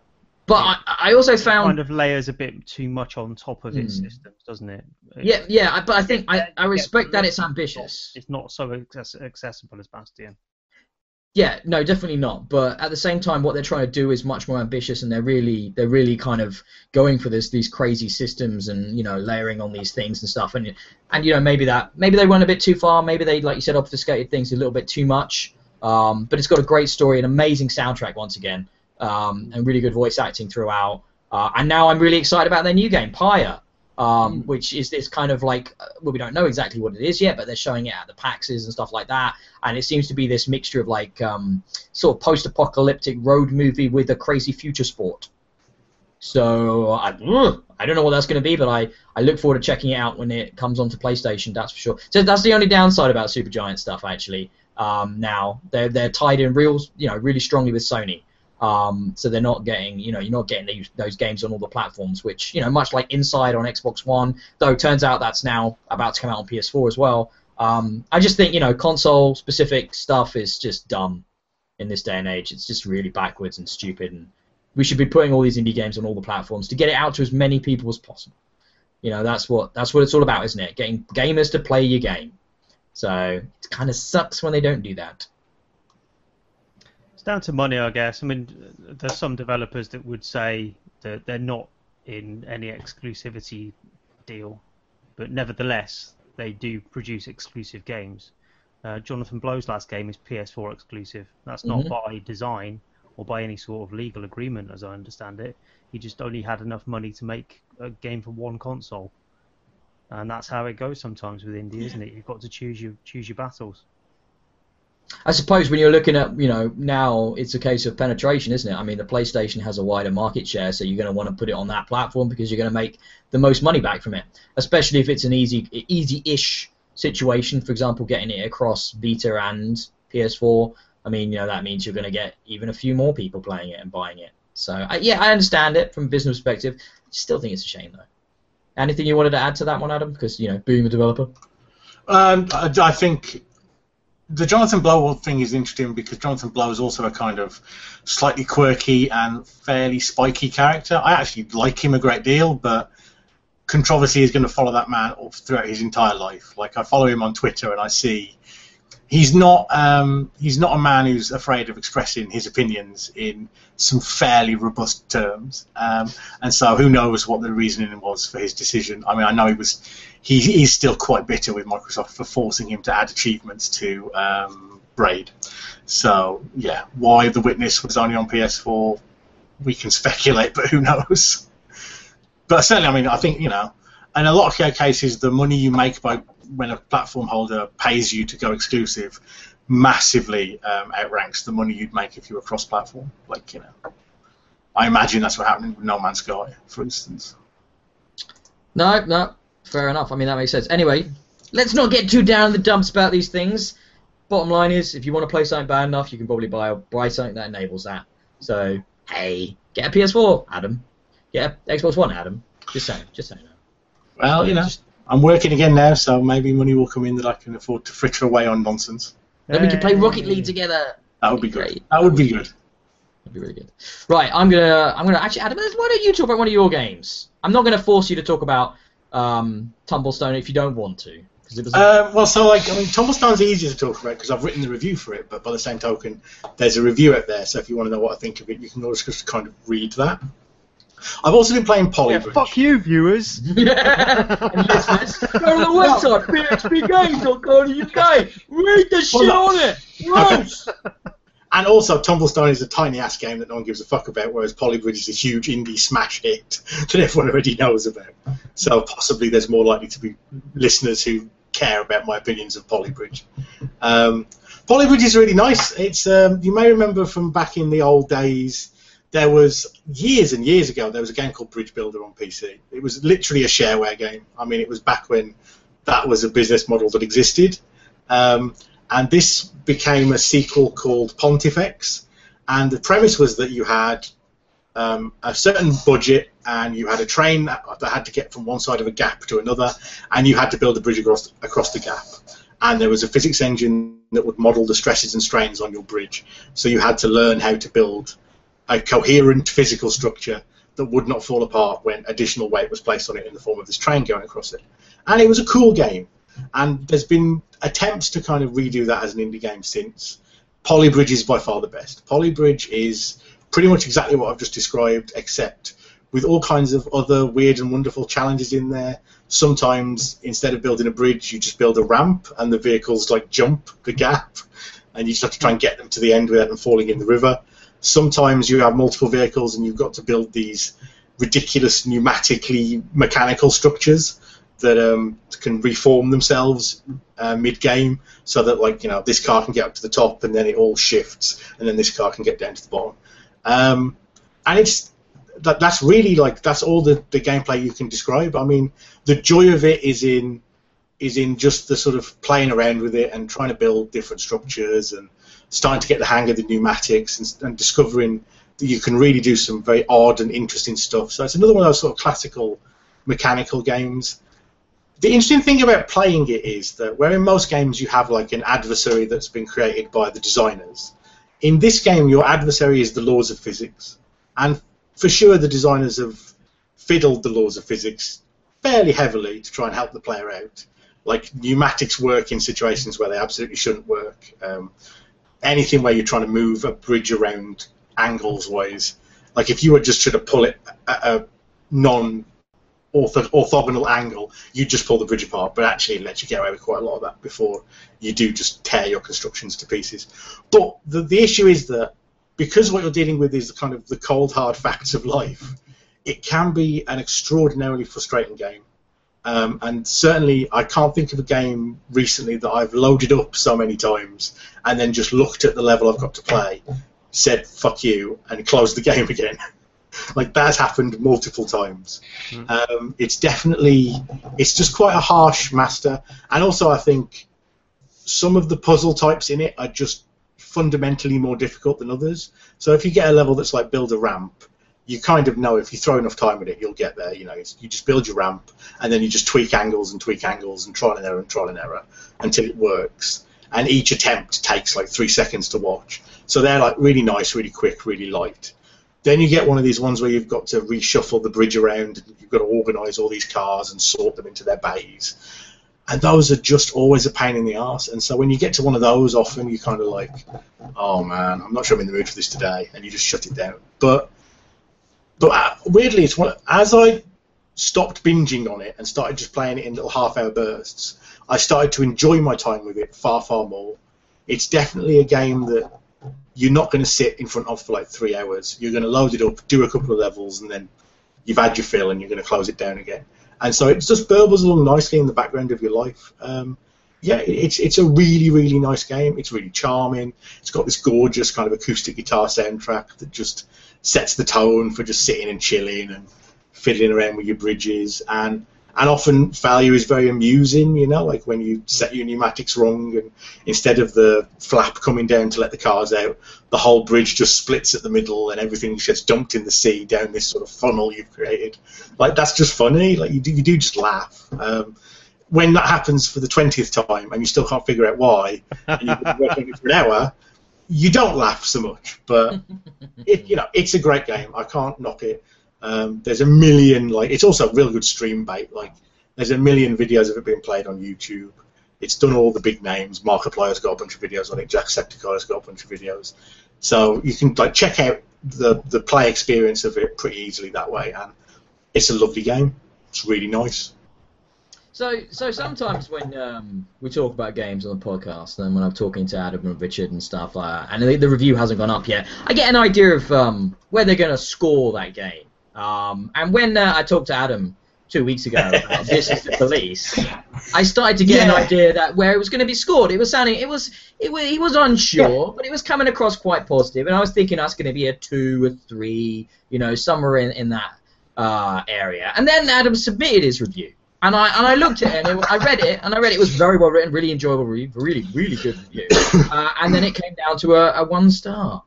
But I, I also It found kind of layers a bit too much on top of its Hmm. systems, doesn't it? Yeah, yeah, I- but I think I, Yeah, I yeah, respect that it's ambitious. It's not so access- accessible as Bastion. Yeah, no, definitely not. But at the same time, what they're trying to do is much more ambitious, and they're really they're really kind of going for this these crazy systems and you know layering on these things and stuff. And and you know maybe that maybe they went a bit too far. Maybe they like you said obfuscated things a little bit too much. Um, but it's got a great story, an amazing soundtrack once again, um, and really good voice acting throughout. Uh, and now I'm really excited about their new game, Pyre, um, which is this kind of like, uh, well, we don't know exactly what it is yet, but they're showing it at the PAXs and stuff like that. And it seems to be this mixture of like um, sort of post-apocalyptic road movie with a crazy future sport. So I, I don't know what that's going to be, but I, I look forward to checking it out when it comes onto PlayStation. That's for sure. So that's the only downside about Supergiant stuff actually. Um, now they're they're tied in real, you know, really strongly with Sony. Um, so they're not getting, you know, you're not getting these, those games on all the platforms, which, you know, much like Inside on Xbox One, though it turns out that's now about to come out on PS4 as well. Um, I just think, you know, console specific stuff is just dumb in this day and age. It's just really backwards and stupid, and we should be putting all these indie games on all the platforms to get it out to as many people as possible. You know, that's what that's what it's all about, isn't it? Getting gamers to play your game. So it kind of sucks when they don't do that. It's down to money, I guess. I mean, there's some developers that would say that they're not in any exclusivity deal, but nevertheless, they do produce exclusive games. Uh, Jonathan Blow's last game is PS4 exclusive. That's not Mhm. by design or by any sort of legal agreement, as I understand it. He just only had enough money to make a game for one console, and that's how it goes sometimes with indie, isn't it? You've got to choose your choose your battles. I suppose when you're looking at, you know, now it's a case of penetration, isn't it? I mean, the PlayStation has a wider market share, so you're going to want to put it on that platform because you're going to make the most money back from it. Especially if it's an easy, easy-ish situation. For example, getting it across Vita and PS4. I mean, you know, that means you're going to get even a few more people playing it and buying it. So, I, yeah, I understand it from a business perspective. Still think it's a shame though. Anything you wanted to add to that one, Adam? Because you know, being a developer. Um, I, I think the Jonathan Blow thing is interesting because Jonathan Blow is also a kind of slightly quirky and fairly spiky character. I actually like him a great deal, but controversy is going to follow that man throughout his entire life. Like I follow him on Twitter and I see he's not um, he's not a man who's afraid of expressing his opinions in some fairly robust terms. Um, and so who knows what the reasoning was for his decision. I mean, I know he was he, he's still quite bitter with Microsoft for forcing him to add achievements to um, Braid. So yeah, why the Witness was only on PS4, we can speculate, but who knows? But certainly, I mean, I think you know, in a lot of cases, the money you make by when a platform holder pays you to go exclusive massively um, outranks the money you'd make if you were cross-platform. Like you know, I imagine that's what happened with No Man's Sky, for instance. No, no, fair enough. I mean, that makes sense. Anyway, let's not get too down in the dumps about these things. Bottom line is, if you want to play something bad enough, you can probably buy buy something that enables that. So, hey, get a PS4, Adam. Get a Xbox One, Adam. Just saying, just saying. Well, you know, Just- I'm working again now, so maybe money will come in that I can afford to fritter away on nonsense. Then we can play Rocket League together. That would be good. Great. That would be good. That'd be really good. Right, I'm gonna, I'm gonna actually, Adam, why don't you talk about one of your games? I'm not gonna force you to talk about um, Tumblestone if you don't want to, because it was. Um, well, so like, I mean, Tumblestone's easier to talk about because I've written the review for it. But by the same token, there's a review out there. So if you want to know what I think of it, you can always just kind of read that. I've also been playing Yeah, Polybridge. fuck you, viewers. and listeners, go to the website, bxpgames.co.uk. Read the shit Well, on it. Gross. And also, Tumblestone is a tiny ass game that no one gives a fuck about, whereas Polybridge is a huge indie smash hit that everyone already knows about. So possibly there's more likely to be listeners who care about my opinions of Polybridge. Um, Polybridge is really nice. It's um, you may remember from back in the old days there was years and years ago there was a game called Bridge Builder on PC. It was literally a shareware game. I mean, it was back when that was a business model that existed. Um, and this became a sequel called Pontifex. And the premise was that you had um, a certain budget and you had a train that, that, had to get from one side of a gap to another, and you had to build a bridge across, across the gap. And there was a physics engine that would model the stresses and strains on your bridge. So you had to learn how to build a coherent physical structure that would not fall apart when additional weight was placed on it in the form of this train going across it. And it was a cool game. And there's been attempts to kind of redo that as an indie game since. Polybridge is by far the best. Polybridge is pretty much exactly what I've just described, except with all kinds of other weird and wonderful challenges in there. Sometimes instead of building a bridge, you just build a ramp, and the vehicles like jump the gap, and you just have to try and get them to the end without them falling in the river. Sometimes you have multiple vehicles, and you've got to build these ridiculous pneumatically mechanical structures that um, can reform themselves uh, mid-game, so that like you know this car can get up to the top, and then it all shifts, and then this car can get down to the bottom. Um, and it's that, that's really like that's all the, the gameplay you can describe. I mean, the joy of it is in is in just the sort of playing around with it and trying to build different structures and starting to get the hang of the pneumatics and, and discovering that you can really do some very odd and interesting stuff. So it's another one of those sort of classical mechanical games. The interesting thing about playing it is that where in most games you have like an adversary that's been created by the designers, in this game, your adversary is the laws of physics, and for sure the designers have fiddled the laws of physics fairly heavily to try and help the player out. Like pneumatics work in situations where they absolutely shouldn't work. Um, anything where you're trying to move a bridge around angles wise, like if you were just trying to pull it at a non orthogonal angle, you'd just pull the bridge apart. But actually, it lets you get away with quite a lot of that before you do just tear your constructions to pieces. But the, the issue is that because what you're dealing with is kind of the cold hard facts of life, it can be an extraordinarily frustrating game. Um, and certainly, I can't think of a game recently that I've loaded up so many times and then just looked at the level I've got to play, said "fuck you" and closed the game again. like that's happened multiple times. Mm. Um, it's definitely it's just quite a harsh master, and also I think some of the puzzle types in it are just fundamentally more difficult than others. So if you get a level that's like build a ramp, you kind of know if you throw enough time at it, you'll get there. You know, you just build your ramp, and then you just tweak angles and tweak angles and trial and error and trial and error until it works. And each attempt takes like three seconds to watch. So they're like really nice, really quick, really light. Then you get one of these ones where you've got to reshuffle the bridge around, and you've got to organise all these cars and sort them into their bays. And those are just always a pain in the ass. And so when you get to one of those, often you're kind of like, oh man, I'm not sure I'm in the mood for this today, and you just shut it down. But but uh, weirdly, it's one, as I stopped binging on it and started just playing it in little half-hour bursts, I started to enjoy my time with it far far more. It's definitely a game that you're not going to sit in front of for like three hours. You're going to load it up, do a couple of levels, and then you've had your fill, and you're going to close it down again. And so it just burbles along nicely in the background of your life. Um, yeah, it's it's a really really nice game. It's really charming. It's got this gorgeous kind of acoustic guitar soundtrack that just sets the tone for just sitting and chilling and fiddling around with your bridges. And and often failure is very amusing, you know, like when you set your pneumatics wrong and instead of the flap coming down to let the cars out, the whole bridge just splits at the middle and everything just dumped in the sea down this sort of funnel you've created. Like that's just funny. Like you do, you do just laugh. Um, when that happens for the twentieth time and you still can't figure out why, and you've been working for an hour, you don't laugh so much. But it, you know, it's a great game. I can't knock it. Um, there's a million like it's also a real good stream bait. Like there's a million videos of it being played on YouTube. It's done all the big names. Markiplier's got a bunch of videos on it. Jacksepticeye's got a bunch of videos. So you can like check out the the play experience of it pretty easily that way, and it's a lovely game. It's really nice. So, so sometimes when um, we talk about games on the podcast, and when I'm talking to Adam and Richard and stuff like that, and the, the review hasn't gone up yet, I get an idea of um, where they're going to score that game. Um, and when uh, I talked to Adam two weeks ago about this is the police, I started to get an idea that where it was going to be scored. It was sounding, it was, it was, he was unsure, but it was coming across quite positive, and I was thinking that's going to be a two or three, you know, somewhere in in that uh, area. And then Adam submitted his review. And I and I looked at it and it, I read it and I read it. It was very well written, really enjoyable review, really really good review. Uh, and then it came down to a, a one star.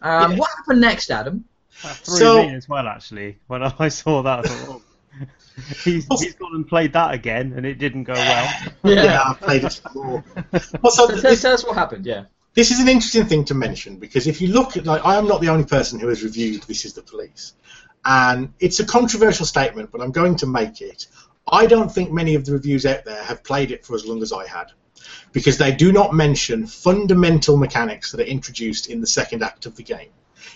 Um, Yeah. What happened next, Adam? That threw So- me as well, actually. When I saw that, I thought, oh. he's, he's gone and played that again, and it didn't go well. Yeah, I've played it before. Well, so So tell, this, tell us what happened. Yeah. this is an interesting thing to mention because if you look at, like, I am not the only person who has reviewed This Is the Police. And it's a controversial statement, but I'm going to make it. I don't think many of the reviews out there have played it for as long as I had. Because they do not mention fundamental mechanics that are introduced in the second act of the game.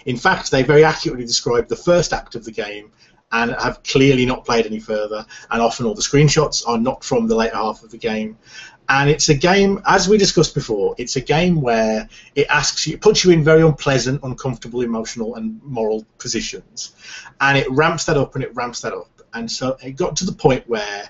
In fact, they very accurately describe the first act of the game and have clearly not played any further. And often all the screenshots are not from the later half of the game. And it's a game, as we discussed before, it's a game where it asks you, it puts you in very unpleasant, uncomfortable, emotional, and moral positions. And it ramps that up and it ramps that up. And so it got to the point where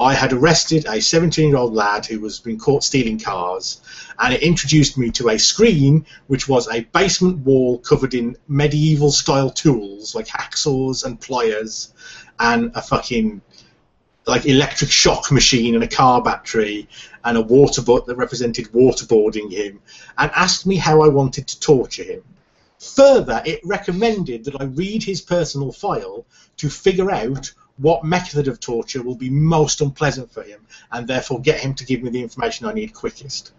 I had arrested a 17 year old lad who was been caught stealing cars, and it introduced me to a screen which was a basement wall covered in medieval style tools like hacksaws and pliers and a fucking like electric shock machine and a car battery and a water butt that represented waterboarding him and asked me how I wanted to torture him. Further, it recommended that I read his personal file to figure out what method of torture will be most unpleasant for him and therefore get him to give me the information I need quickest.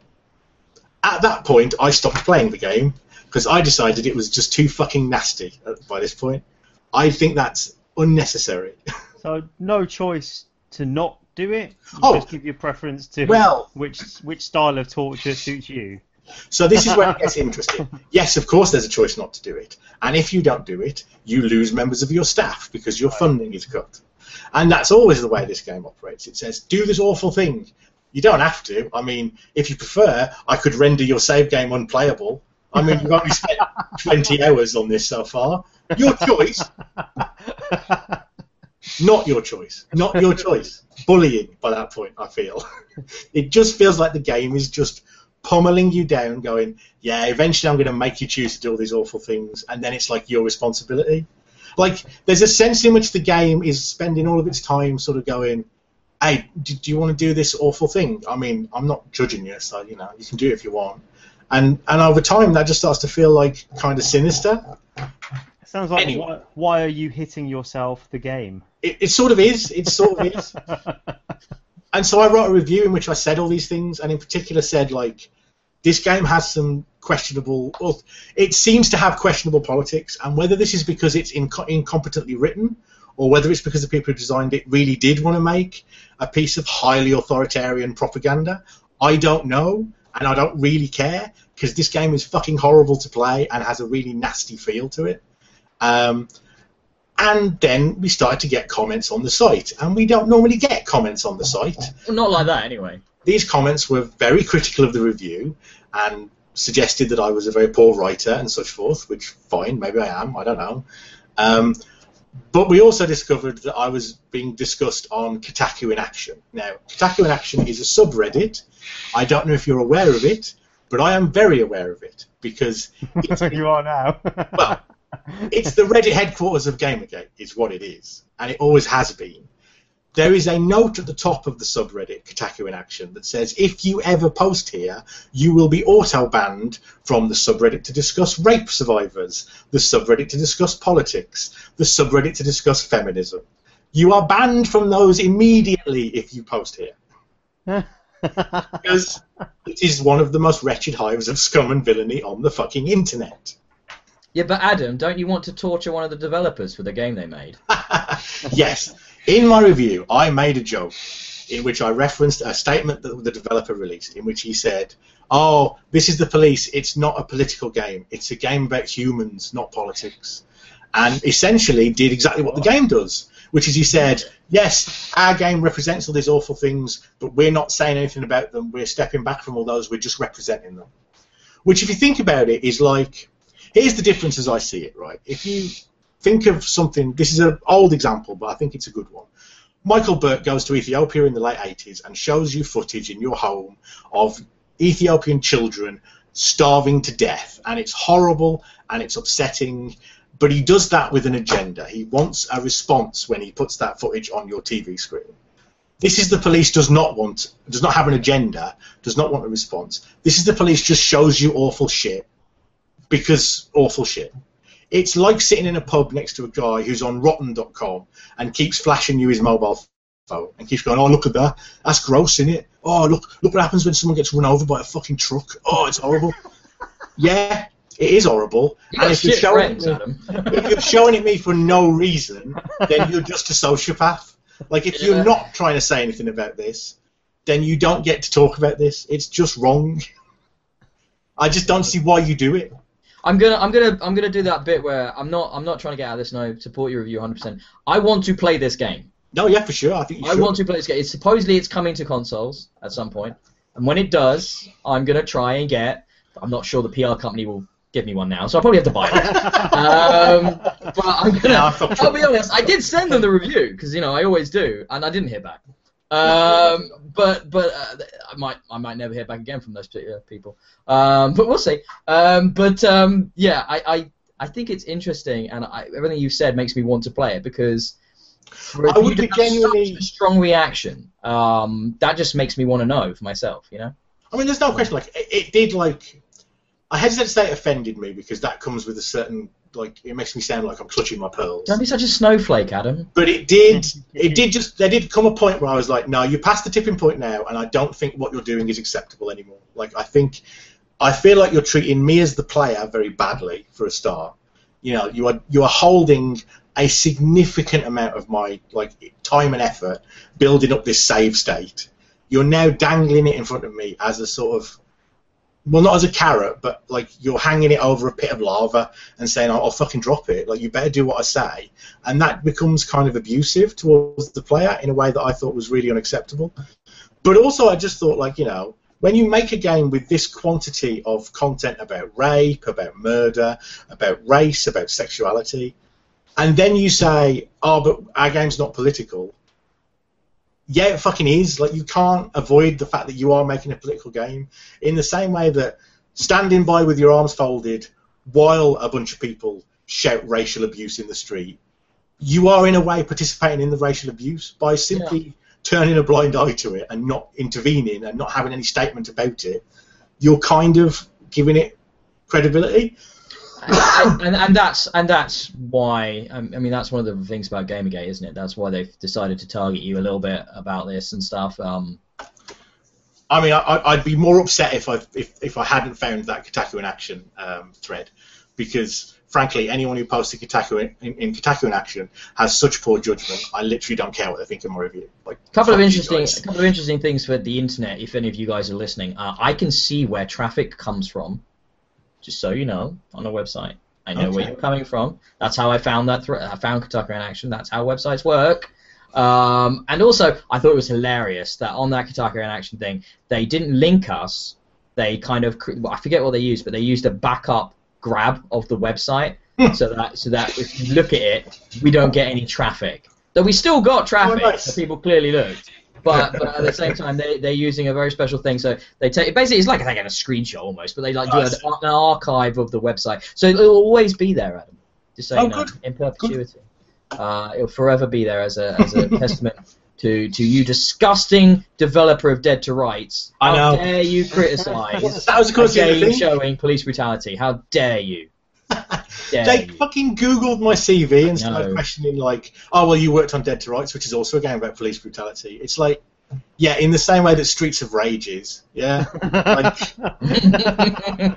At that point, I stopped playing the game because I decided it was just too fucking nasty by this point. I think that's unnecessary. So no choice to not do it. You Oh. just give your preference to Well- which which style of torture suits you. So this is where it gets interesting. Yes, of course, there's a choice not to do it, and if you don't do it, you lose members of your staff because your funding is cut. And that's always the way this game operates. It says, "Do this awful thing." You don't have to. I mean, if you prefer, I could render your save game unplayable. I mean, you've only spent 20 hours on this so far. Your choice. Not your choice. Not your choice. Bullying by that point, I feel. it just feels like the game is just pummeling you down, going, yeah, eventually I'm going to make you choose to do all these awful things, and then it's like your responsibility. Like, there's a sense in which the game is spending all of its time sort of going, hey, do, do you want to do this awful thing? I mean, I'm not judging you, so, you know, you can do it if you want. And, and over time, that just starts to feel like kind of sinister. It sounds like Anyway. why, why are you hitting yourself? The game. It, it sort of is. It sort of is. And so I wrote a review in which I said all these things, and in particular said like, this game has some questionable. Well, it seems to have questionable politics, and whether this is because it's inco- incompetently written, or whether it's because the people who designed it really did want to make a piece of highly authoritarian propaganda, I don't know, and I don't really care because this game is fucking horrible to play and has a really nasty feel to it. Um, and then we started to get comments on the site, and we don't normally get comments on the site. Well, not like that anyway. These comments were very critical of the review and suggested that I was a very poor writer and such forth, which fine, maybe I am, I don't know. Um, but we also discovered that I was being discussed on Kotaku in Action. Now, Kotaku in Action is a subreddit. I don't know if you're aware of it, but I am very aware of it because it's you are now. well, it's the Reddit headquarters of Gamergate, is what it is, and it always has been. There is a note at the top of the subreddit, Kotaku in Action, that says if you ever post here, you will be auto banned from the subreddit to discuss rape survivors, the subreddit to discuss politics, the subreddit to discuss feminism. You are banned from those immediately if you post here because it is one of the most wretched hives of scum and villainy on the fucking internet. Yeah, but Adam, don't you want to torture one of the developers for the game they made? yes, in my review, I made a joke in which I referenced a statement that the developer released, in which he said, "Oh, this is the police. It's not a political game. It's a game about humans, not politics." And essentially, did exactly what the game does, which is he said, "Yes, our game represents all these awful things, but we're not saying anything about them. We're stepping back from all those. We're just representing them." Which, if you think about it, is like, here's the difference as I see it. Right, if you think of something. This is an old example, but I think it's a good one. Michael Buerk goes to Ethiopia in the late 80s and shows you footage in your home of Ethiopian children starving to death, and it's horrible and it's upsetting. But he does that with an agenda. He wants a response when he puts that footage on your TV screen. This is the police does not want, does not have an agenda, does not want a response. This is the police just shows you awful shit because awful shit. It's like sitting in a pub next to a guy who's on rotten.com and keeps flashing you his mobile phone and keeps going, oh, look at that. That's gross, isn't it? Oh, look, look what happens when someone gets run over by a fucking truck. Oh, it's horrible. yeah, it is horrible. And if you're, showing friends, it, if you're showing it me for no reason, then you're just a sociopath. Like, if Yeah. you're not trying to say anything about this, then you don't get to talk about this. It's just wrong. I just don't see why you do it. I'm gonna, I'm gonna, I'm gonna do that bit where I'm not, I'm not trying to get out of this. No, support your review 100%. I want to play this game. No, yeah, for sure. I think you I should. want to play this game. It's supposedly it's coming to consoles at some point, and when it does, I'm gonna try and get. I'm not sure the PR company will give me one now, so I probably have to buy it. um, but I'm gonna. I'll be honest. I did send them the review because you know I always do, and I didn't hear back. Um, but but uh, I might I might never hear back again from those particular people. Um, but we'll see. Um, but um, yeah, I, I I think it's interesting, and I, everything you've said makes me want to play it because. For I would be genuinely- such a strong reaction. Um, that just makes me want to know for myself, you know. I mean, there's no question. Like, it, it did. Like, I hesitate to say it offended me because that comes with a certain. Like, it makes me sound like I'm clutching my pearls. Don't be such a snowflake, Adam. But it did. It did just. There did come a point where I was like, no, you're past the tipping point now, and I don't think what you're doing is acceptable anymore. Like, I think. I feel like you're treating me as the player very badly for a start. You know, you are you are holding a significant amount of my like time and effort building up this save state. You're now dangling it in front of me as a sort of well, not as a carrot, but like you're hanging it over a pit of lava and saying, "I'll, I'll fucking drop it." Like you better do what I say, and that becomes kind of abusive towards the player in a way that I thought was really unacceptable. But also, I just thought, like you know, when you make a game with this quantity of content about rape, about murder, about race, about sexuality, and then you say, "Oh, but our game's not political." Yeah, it fucking is. Like you can't avoid the fact that you are making a political game. In the same way that standing by with your arms folded while a bunch of people shout racial abuse in the street, you are in a way participating in the racial abuse by simply turning a blind eye to it and not intervening and not having any statement about it. You're kind of giving it credibility. And, and, and that's and that's why um, I mean that's one of the things about Gamergate, isn't it? That's why they've decided to target you a little bit about this and stuff. Um, I mean, I, I'd be more upset if I if, if I hadn't found that Kotaku in action um, thread, because frankly, anyone who posts a Kotaku in, in, in Kotaku in action has such poor judgment. I literally don't care what they think of my review. Like, a couple of interesting, a couple of interesting things for the internet. If any of you guys are listening, uh, I can see where traffic comes from. Just so you know, on a website, I know where you're coming from. That's how I found that. Thre- I found Kotaku in action. That's how websites work. Um, and also, I thought it was hilarious that on that Kotaku in action thing, they didn't link us. They kind of, I forget what they used, but they used a backup grab of the website so that so that if you look at it, we don't get any traffic. Though we still got traffic, Oh, nice. so people clearly looked. But, but at the same time, they they're using a very special thing. So they take basically it's like taking a screenshot almost, but they like do an, an archive of the website, so it'll always be there, Adam. Just so Oh, you know, good. in perpetuity. Uh, it'll forever be there as a as a testament to to you, disgusting developer of Dead to Rights. I How know. dare you criticise That was of a course game showing police brutality? How dare you? They fucking googled my CV and started No. questioning like, oh well, you worked on Dead to Rights, which is also a game about police brutality. It's like, yeah, in the same way that Streets of Rage is, yeah. Like,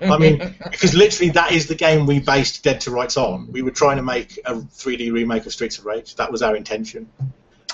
I mean, because literally that is the game we based Dead to Rights on. We were trying to make a 3D remake of Streets of Rage. That was our intention.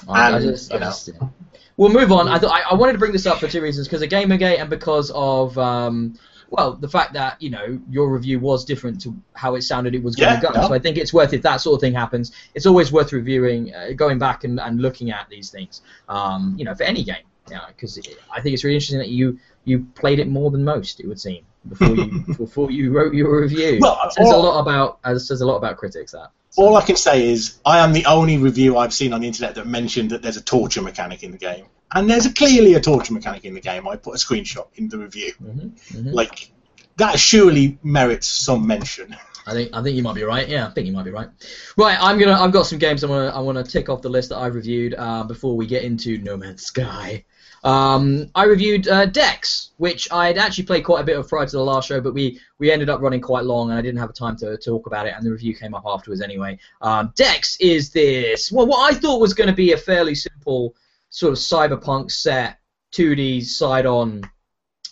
I And, just, you know. just, yeah. We'll move on. I, th- I I wanted to bring this up for two reasons: because of Gamergate and because of um, well, the fact that you know your review was different to how it sounded it was going Yeah, to go. no. So I think it's worth if that sort of thing happens. It's always worth reviewing, uh, going back and, and looking at these things. Um, you know, for any game, yeah, because I think it's really interesting that you you played it more than most. It would seem. Before you before you wrote your review. Well, says a lot about uh, says a lot about critics. That All I can say is I am the only review I've seen on the internet that mentioned that there's a torture mechanic in the game, and there's a, clearly a torture mechanic in the game. I put a screenshot in the review. Mhm, mhm. Like that surely merits some mention. I think I think you might be right. Yeah, I think you might be right. Right, I'm gonna I've got some games I wanna I wanna tick off the list that I've reviewed uh, before we get into No Man's Sky. Um, I reviewed uh, Dex, which I had actually played quite a bit of prior to the last show, but we, we ended up running quite long, and I didn't have time to talk about it, and the review came up afterwards anyway. Um, Dex is this well, what I thought was going to be a fairly simple sort of cyberpunk set, 2D side-on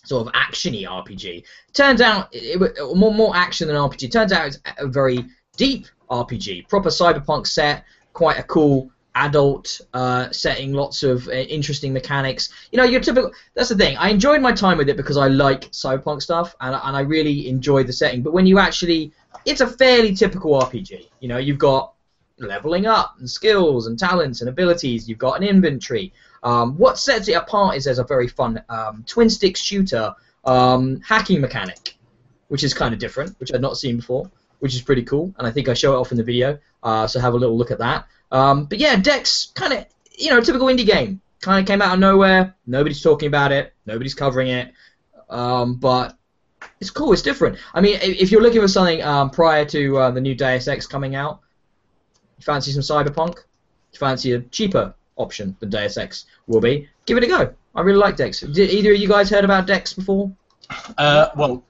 sort of actiony RPG. Turns out it, it, more more action than RPG. Turns out it's a very deep RPG, proper cyberpunk set, quite a cool adult uh, setting, lots of uh, interesting mechanics. You know, your typical. That's the thing. I enjoyed my time with it because I like cyberpunk stuff, and, and I really enjoyed the setting. But when you actually, it's a fairly typical RPG. You know, you've got leveling up and skills and talents and abilities. You've got an inventory. Um, what sets it apart is there's a very fun um, twin stick shooter um, hacking mechanic, which is kind of different, which I'd not seen before, which is pretty cool. And I think I show it off in the video, uh, so have a little look at that. Um, but yeah, Dex, kind of, you know, typical indie game. Kind of came out of nowhere. Nobody's talking about it. Nobody's covering it. Um, but it's cool. It's different. I mean, if you're looking for something um, prior to uh, the new Deus Ex coming out, you fancy some cyberpunk? You fancy a cheaper option than Deus Ex will be? Give it a go. I really like Dex. Did either of you guys heard about Dex before? Uh, well,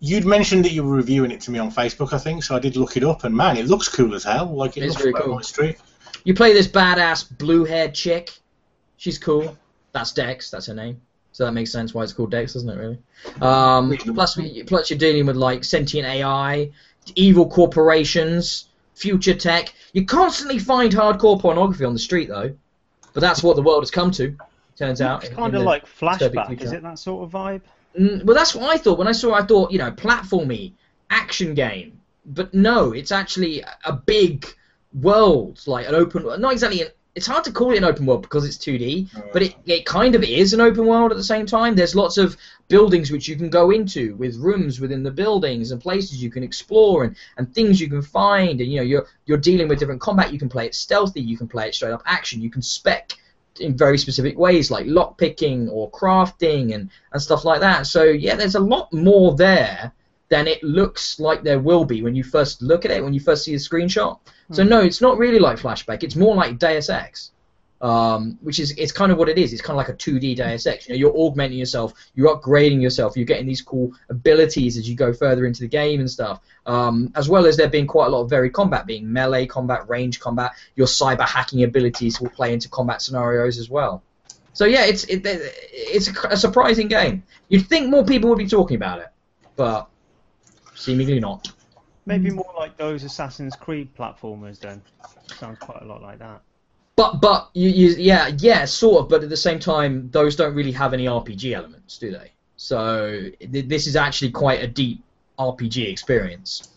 you'd mentioned that you were reviewing it to me on Facebook, I think, so I did look it up, and man, it looks cool as hell. Like it It's looks very cool. on the street. You play this badass blue-haired chick. She's cool. That's Dex. That's her name. So that makes sense why it's called Dex, doesn't it? Really. Um, plus, we- plus you're dealing with like sentient AI, evil corporations, future tech. You constantly find hardcore pornography on the street, though. But that's what the world has come to. Turns out. It's kind of like flashback, is it that sort of vibe? Mm, well, that's what I thought when I saw. I thought, you know, platformy action game, but no, it's actually a big world, like an open. world. Not exactly. An, it's hard to call it an open world because it's 2D, but it, it kind of is an open world at the same time. There's lots of buildings which you can go into with rooms within the buildings and places you can explore and, and things you can find. And you know, you're you're dealing with different combat. You can play it stealthy. You can play it straight up action. You can spec in very specific ways like lock picking or crafting and, and stuff like that. So yeah, there's a lot more there than it looks like there will be when you first look at it, when you first see the screenshot. So no, it's not really like Flashback. It's more like Deus Ex, um, which is it's kind of what it is. It's kind of like a 2D Deus Ex. You know, you're augmenting yourself, you're upgrading yourself, you're getting these cool abilities as you go further into the game and stuff. Um, as well as there being quite a lot of varied combat, being melee combat, range combat. Your cyber hacking abilities will play into combat scenarios as well. So yeah, it's it, it's a, a surprising game. You'd think more people would be talking about it, but seemingly not. Maybe more like those Assassin's Creed platformers then. Sounds quite a lot like that. But but you, you yeah yeah sort of. But at the same time, those don't really have any RPG elements, do they? So th- this is actually quite a deep RPG experience.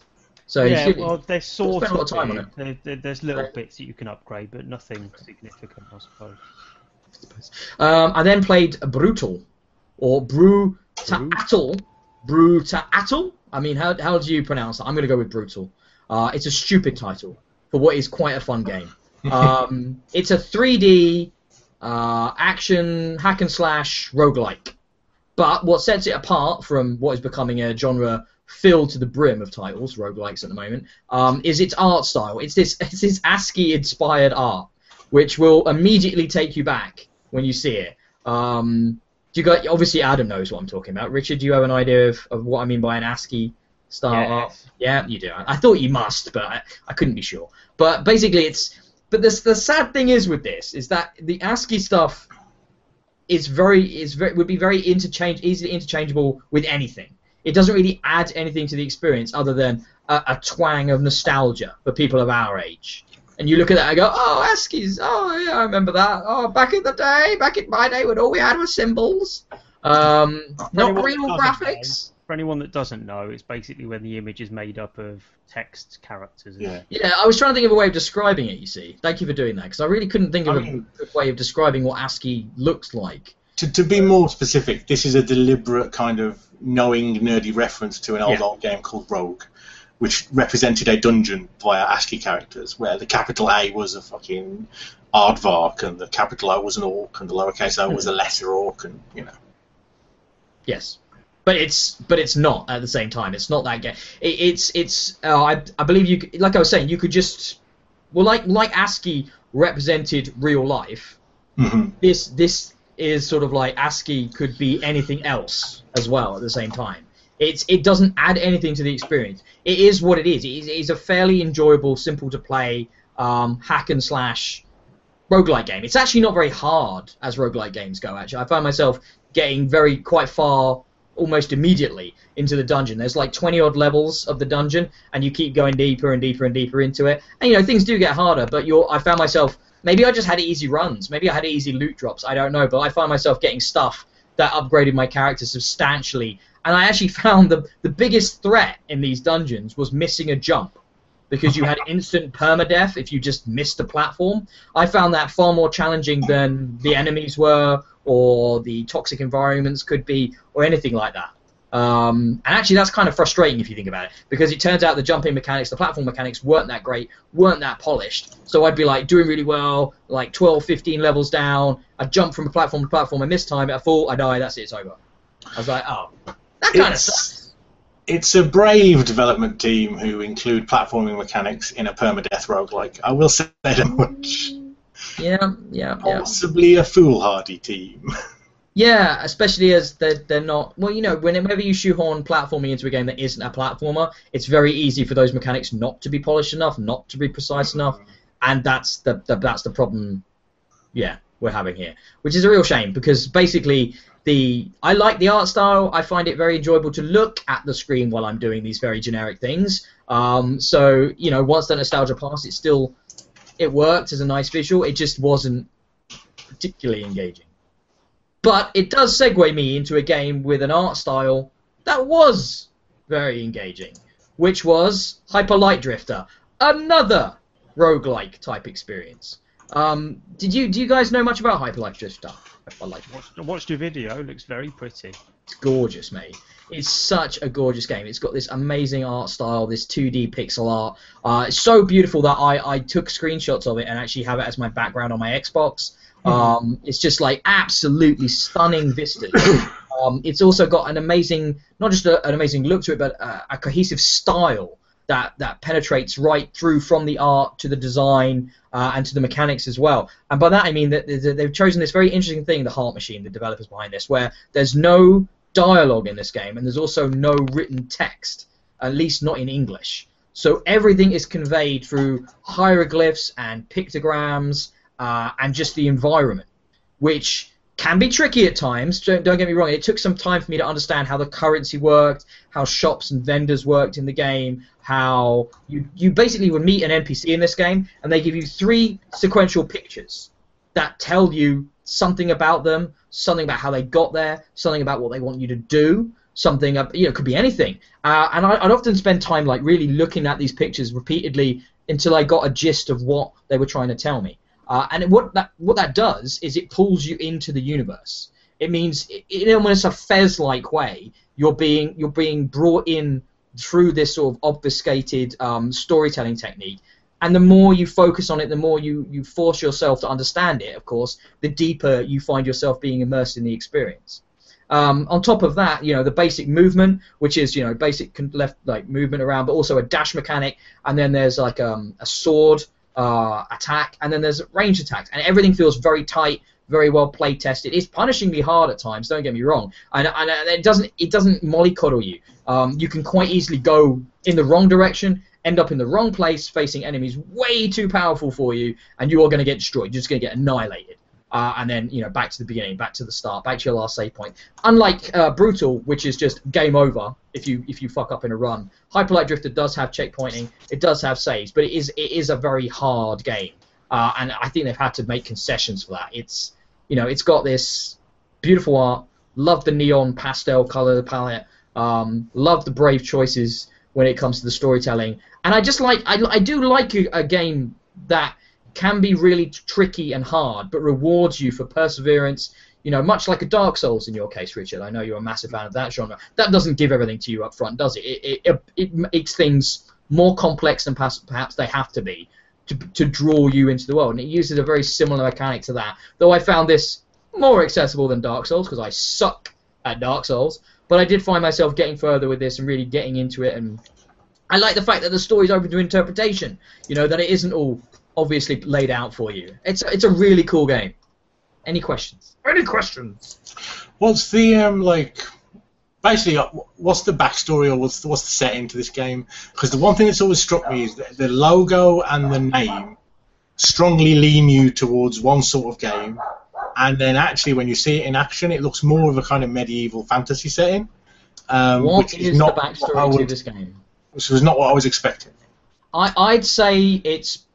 So yeah, should- well, there's sort spend a lot of time on it. There, there- there's little bits that you can upgrade, but nothing significant, I suppose. Um, I then played Brutal, or Brew. Brew Ta'atl? I mean, how, how do you pronounce that? I'm going to go with Brutal. Uh, it's a stupid title for what is quite a fun game. Um, it's a 3D uh, action hack and slash roguelike. But what sets it apart from what is becoming a genre filled to the brim of titles, roguelikes at the moment, um, is its art style. It's this, it's this ASCII inspired art, which will immediately take you back when you see it. Um, do you got obviously Adam knows what I'm talking about. Richard, do you have an idea of, of what I mean by an ASCII style art? Yeah, you do. I, thought you must, but I, I couldn't be sure. But basically, it's but the the sad thing is with this is that the ASCII stuff is very is very would be very interchange easily interchangeable with anything. It doesn't really add anything to the experience other than a, a twang of nostalgia for people of our age. And you look at that and go, oh, ASCII's, oh yeah, I remember that. Oh, back in the day, back in my day when all we had was symbols. Um, not anyone real that doesn't graphics. For anyone that doesn't know, it's basically when the image is made up of text characters. isn't Yeah. it? Yeah, I was trying to think of a way of describing it. You see, thank you for doing that because I really couldn't think of I mean- a good way of describing what ASCII looks like. To, to be more specific, this is a deliberate kind of knowing nerdy reference to an old Yeah. old game called Rogue, which represented a dungeon via ASCII characters, where the capital A was a fucking aardvark, and the capital O was an orc, and the lowercase o was a lesser orc, and you know. Yes, but it's but it's not at the same time. It's not that game. It, it's it's. Uh, I I believe you. Like I was saying, you could just well, like like ASCII represented real life. hmm This this is sort of like ASCII could be anything else as well at the same time. It's it doesn't add anything to the experience. It is what it is. It is, it is a fairly enjoyable, simple to play um, hack and slash roguelike game. It's actually not very hard as roguelike games go. Actually, I find myself getting very quite far almost immediately into the dungeon. There's like 20 odd levels of the dungeon, and you keep going deeper and deeper and deeper into it. And you know things do get harder, but you're. I found myself maybe I just had easy runs, maybe I had easy loot drops. I don't know, but I find myself getting stuff that upgraded my character substantially. And I actually found the the biggest threat in these dungeons was missing a jump because you had instant permadeath if you just missed a platform. I found that far more challenging than the enemies were, or the toxic environments could be, or anything like that. Um, and actually, that's kind of frustrating if you think about it, because it turns out the jumping mechanics, the platform mechanics weren't that great, weren't that polished. So I'd be like doing really well, like 12, 15 levels down. I'd jump from a platform to platform, and this time at a fall, I die, that's it, it's over. I was like, oh, that kind of sucks. It's, it's a brave development team who include platforming mechanics in a permadeath roguelike. I will say that much. Yeah, yeah, yeah. Possibly a foolhardy team. Yeah, especially as they're, they're not. Well, you know, whenever you shoehorn platforming into a game that isn't a platformer, it's very easy for those mechanics not to be polished enough, not to be precise enough, and that's the, the that's the problem. Yeah, we're having here, which is a real shame because basically the I like the art style. I find it very enjoyable to look at the screen while I'm doing these very generic things. Um, so you know, once the nostalgia passed, it still it worked as a nice visual. It just wasn't particularly engaging. But it does segue me into a game with an art style that was very engaging, which was Hyper Light Drifter, another roguelike type experience. Um, did you do you guys know much about Hyper Light Drifter? Light Drifter. Watched, watched your video. Looks very pretty. It's gorgeous, mate. It's such a gorgeous game. It's got this amazing art style, this 2D pixel art. Uh, it's so beautiful that I, I took screenshots of it and actually have it as my background on my Xbox. Um, it's just like absolutely stunning vistas. um, it's also got an amazing, not just a, an amazing look to it, but a, a cohesive style that that penetrates right through from the art to the design uh, and to the mechanics as well. And by that I mean that they've chosen this very interesting thing, the Heart Machine, the developers behind this, where there's no dialogue in this game and there's also no written text, at least not in English. So everything is conveyed through hieroglyphs and pictograms uh, and just the environment, which can be tricky at times. Don't, don't get me wrong. It took some time for me to understand how the currency worked, how shops and vendors worked in the game, how you you basically would meet an NPC in this game, and they give you three sequential pictures that tell you something about them, something about how they got there, something about what they want you to do, something you know could be anything. Uh, and I, I'd often spend time like really looking at these pictures repeatedly until I got a gist of what they were trying to tell me. Uh, and what that what that does is it pulls you into the universe. It means in almost a Fez-like way, you're being you're being brought in through this sort of obfuscated um, storytelling technique. And the more you focus on it, the more you, you force yourself to understand it, of course, the deeper you find yourself being immersed in the experience. Um, on top of that, you know, the basic movement, which is, you know, basic left like movement around, but also a dash mechanic, and then there's like um, a sword uh, attack, and then there's range attacks, and everything feels very tight, very well play tested. It's punishingly hard at times. Don't get me wrong, and, and it doesn't it doesn't mollycoddle you. Um, you can quite easily go in the wrong direction, end up in the wrong place, facing enemies way too powerful for you, and you are going to get destroyed. You're just going to get annihilated. Uh, and then you know back to the beginning, back to the start, back to your last save point. Unlike uh, Brutal, which is just game over if you if you fuck up in a run, Hyperlight Drifter does have checkpointing, it does have saves, but it is it is a very hard game, uh, and I think they've had to make concessions for that. It's you know it's got this beautiful art, love the neon pastel color palette, um, love the brave choices when it comes to the storytelling, and I just like I, I do like a, a game that can be really tricky and hard, but rewards you for perseverance. You know, much like a Dark Souls in your case, Richard. I know you're a massive fan of that genre. That doesn't give everything to you up front, does it? It, it, it makes things more complex than perhaps they have to be to, to draw you into the world. And it uses a very similar mechanic to that. Though I found this more accessible than Dark Souls because I suck at Dark Souls. But I did find myself getting further with this and really getting into it. And I like the fact that the story's open to interpretation. You know that it isn't all obviously laid out for you. It's it's a really cool game. Any questions? Any questions? What's the um like? Basically, uh, what's the backstory or what's the, what's the setting to this game? Because the one thing that's always struck me is that the logo and the name strongly lean you towards one sort of game, and then actually when you see it in action, it looks more of a kind of medieval fantasy setting. Um, what which is, is not the backstory would, to this game? Which was not what I was expecting. I, I'd say it's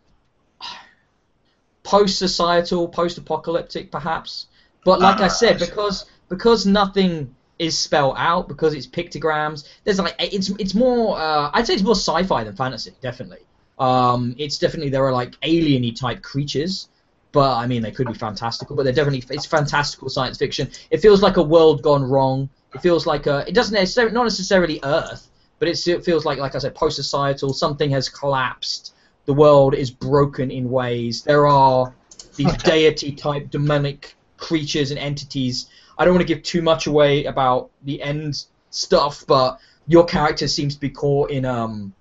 post-societal, post-apocalyptic, perhaps. But like I said, because because nothing is spelled out, because it's pictograms, there's like it's it's more. Uh, I'd say it's more sci-fi than fantasy, definitely. Um, it's definitely there are like alieny type creatures, but I mean they could be fantastical, but they're definitely it's fantastical science fiction. It feels like a world gone wrong. It feels like a, it doesn't necessarily not necessarily Earth, but it feels like like I said post-societal. Something has collapsed the world is broken in ways. There are these deity type demonic creatures and entities. I don't want to give too much away about the end stuff, but your character seems to be caught in um,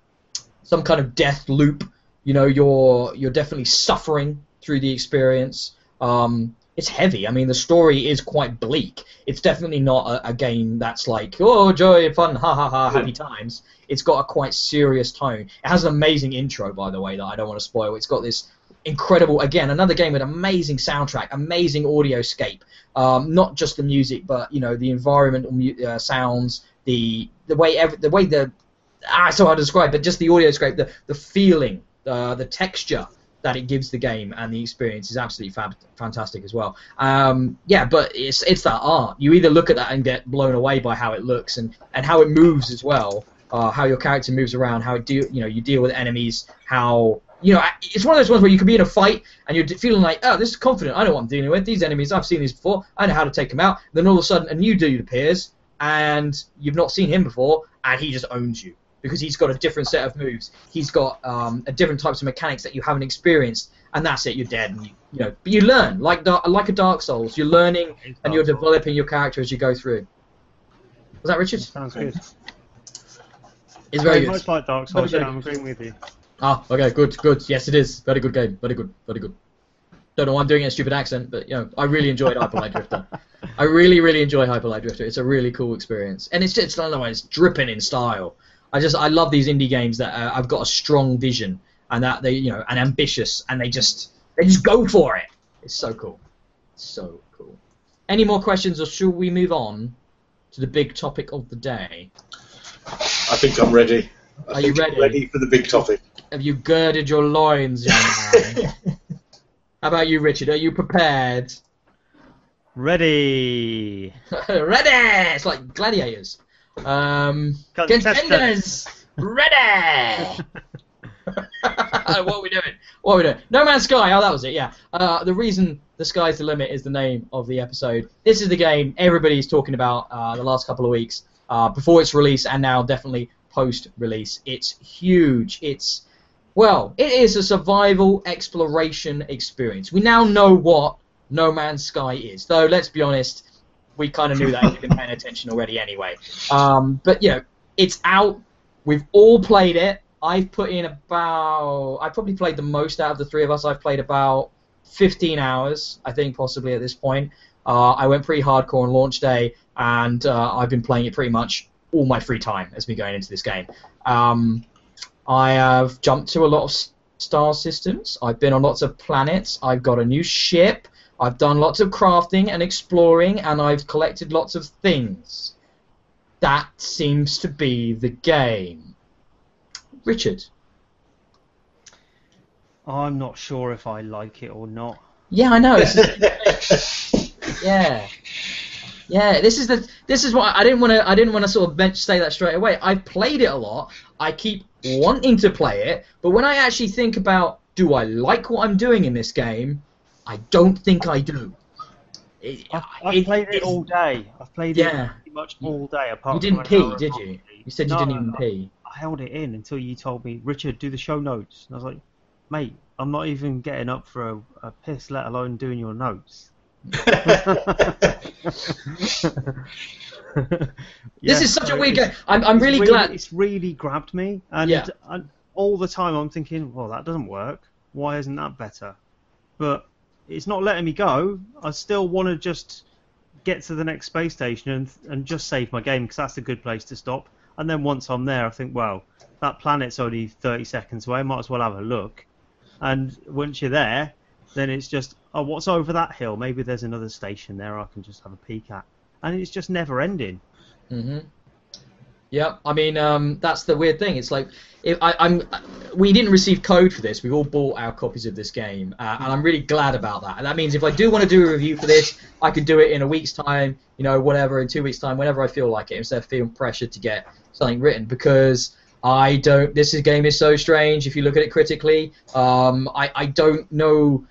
some kind of death loop. You know, you're you're definitely suffering through the experience. Um, it's heavy. I mean, the story is quite bleak. It's definitely not a, a game that's like, oh, joy, fun, ha ha ha, happy times. It's got a quite serious tone. It has an amazing intro, by the way, that I don't want to spoil. It's got this incredible, again, another game with amazing soundtrack, amazing audio scape. Um, not just the music, but you know the environmental mu- uh, sounds, the the way every, the way the ah, so to describe, but just the audio scape, the the feeling, uh, the texture that it gives the game and the experience is absolutely fab- fantastic as well. Um, yeah, but it's it's that art. You either look at that and get blown away by how it looks and, and how it moves as well, uh, how your character moves around, how do you know you deal with enemies, how you know it's one of those ones where you can be in a fight and you're feeling like oh this is confident, I know what I'm dealing with. These enemies I've seen these before, I know how to take them out. Then all of a sudden a new dude appears and you've not seen him before and he just owns you because he's got a different set of moves. He's got um, a different types of mechanics that you haven't experienced, and that's it. You're dead, and you, you know. But you learn like like a Dark Souls. You're learning and you're developing your character as you go through. Was that Richard? Sounds good. It's very, good. Much like Dark Souls. Yeah, I'm agreeing with you. Ah, okay, good, good. Yes, it is. Very good game. Very good. Very good. Don't know why I'm doing a stupid accent, but you know, I really enjoyed Hyper Light Drifter. I really, really enjoy Hyper Light Drifter. It's a really cool experience, and it's just another one. It's dripping in style. I just I love these indie games that uh, I've got a strong vision and that they you know and ambitious and they just they just go for it. It's so cool, so cool. Any more questions, or should we move on to the big topic of the day? I think I'm ready. I Are you ready? ready for the big topic. Have you girded your loins, young man? How about you, Richard? Are you prepared? Ready. ready. It's like gladiators. Um, contenders, ready. what are we doing? What are we doing? No Man's Sky. Oh, that was it. Yeah. Uh, the reason the sky's the limit is the name of the episode. This is the game everybody's talking about uh, the last couple of weeks uh, before its release and now definitely post-release. It's huge. It's well, it is a survival exploration experience. We now know what No Man's Sky is, though. Let's be honest we kind of knew that if you've been paying attention already anyway. Um, but you know, it's out. We've all played it. I've put in about. I probably played the most out of the three of us. I've played about 15 hours, I think, possibly at this point. Uh, I went pretty hardcore on launch day, and uh, I've been playing it pretty much all my free time as me going into this game. Um, I have jumped to a lot of star systems. I've been on lots of planets. I've got a new ship. I've done lots of crafting and exploring, and I've collected lots of things. That seems to be the game. Richard. I'm not sure if I like it or not. Yeah, I know. yeah, yeah. This is the. This is what I didn't want to. I didn't want to sort of say that straight away. I've played it a lot. I keep wanting to play it, but when I actually think about, do I like what I'm doing in this game? I don't think I do. It, I've, I've played it all day. I've played Yeah. it pretty much all day. Apart from. You didn't pee, did you? You said you No, didn't even I- pee. I held it in until you told me, Richard, do the show notes. And I was like, mate, I'm not even getting up for a, a piss, let alone doing your notes. This is such a weird game. I'm, I'm really, glad. It's really grabbed me, and, Yeah. and all the time I'm thinking, well, that doesn't work. Why isn't that better? But it's not letting me go. I still want to just get to the next space station and and just save my game because that's a good place to stop. And then once I'm there, I think, well, that planet's only 30 seconds away. Might as well have a look. And once you're there, then it's just, oh, what's over that hill? Maybe there's another station there I can just have a peek at. And it's just never ending. hmm Yeah, I mean um, that's the weird thing. It's like if I, I'm, we didn't receive code for this. We've all bought our copies of this game, uh, and I'm really glad about that. And that means if I do want to do a review for this, I can do it in a week's time, you know, whatever, in two weeks' time, whenever I feel like it, instead of feeling pressured to get something written because. I don't. This game is so strange. If you look at it critically, um, I, I don't know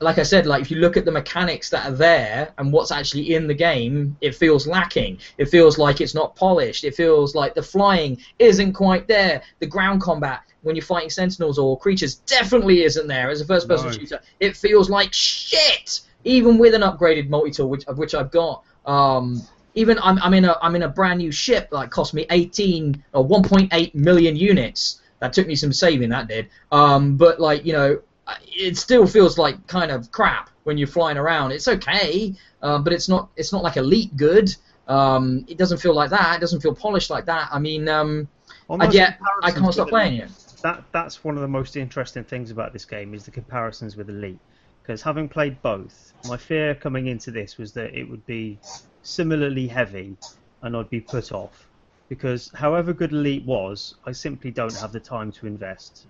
like I said, like if you look at the mechanics that are there and what's actually in the game, it feels lacking. It feels like it's not polished. It feels like the flying isn't quite there. The ground combat when you're fighting sentinels or creatures definitely isn't there as a first-person No. shooter. It feels like shit, even with an upgraded multi-tool, which of which I've got. Um, even I'm, I'm in a I'm in a brand new ship that cost me 18 or 1.8 million units. That took me some saving. That did. Um, but like you know, it still feels like kind of crap when you're flying around. It's okay, um, but it's not it's not like elite good. Um, it doesn't feel like that. It doesn't feel polished like that. I mean, um, and yet I can't stop playing it. That that's one of the most interesting things about this game is the comparisons with Elite. Because having played both, my fear coming into this was that it would be similarly heavy, and I'd be put off. Because however good Elite was, I simply don't have the time to invest,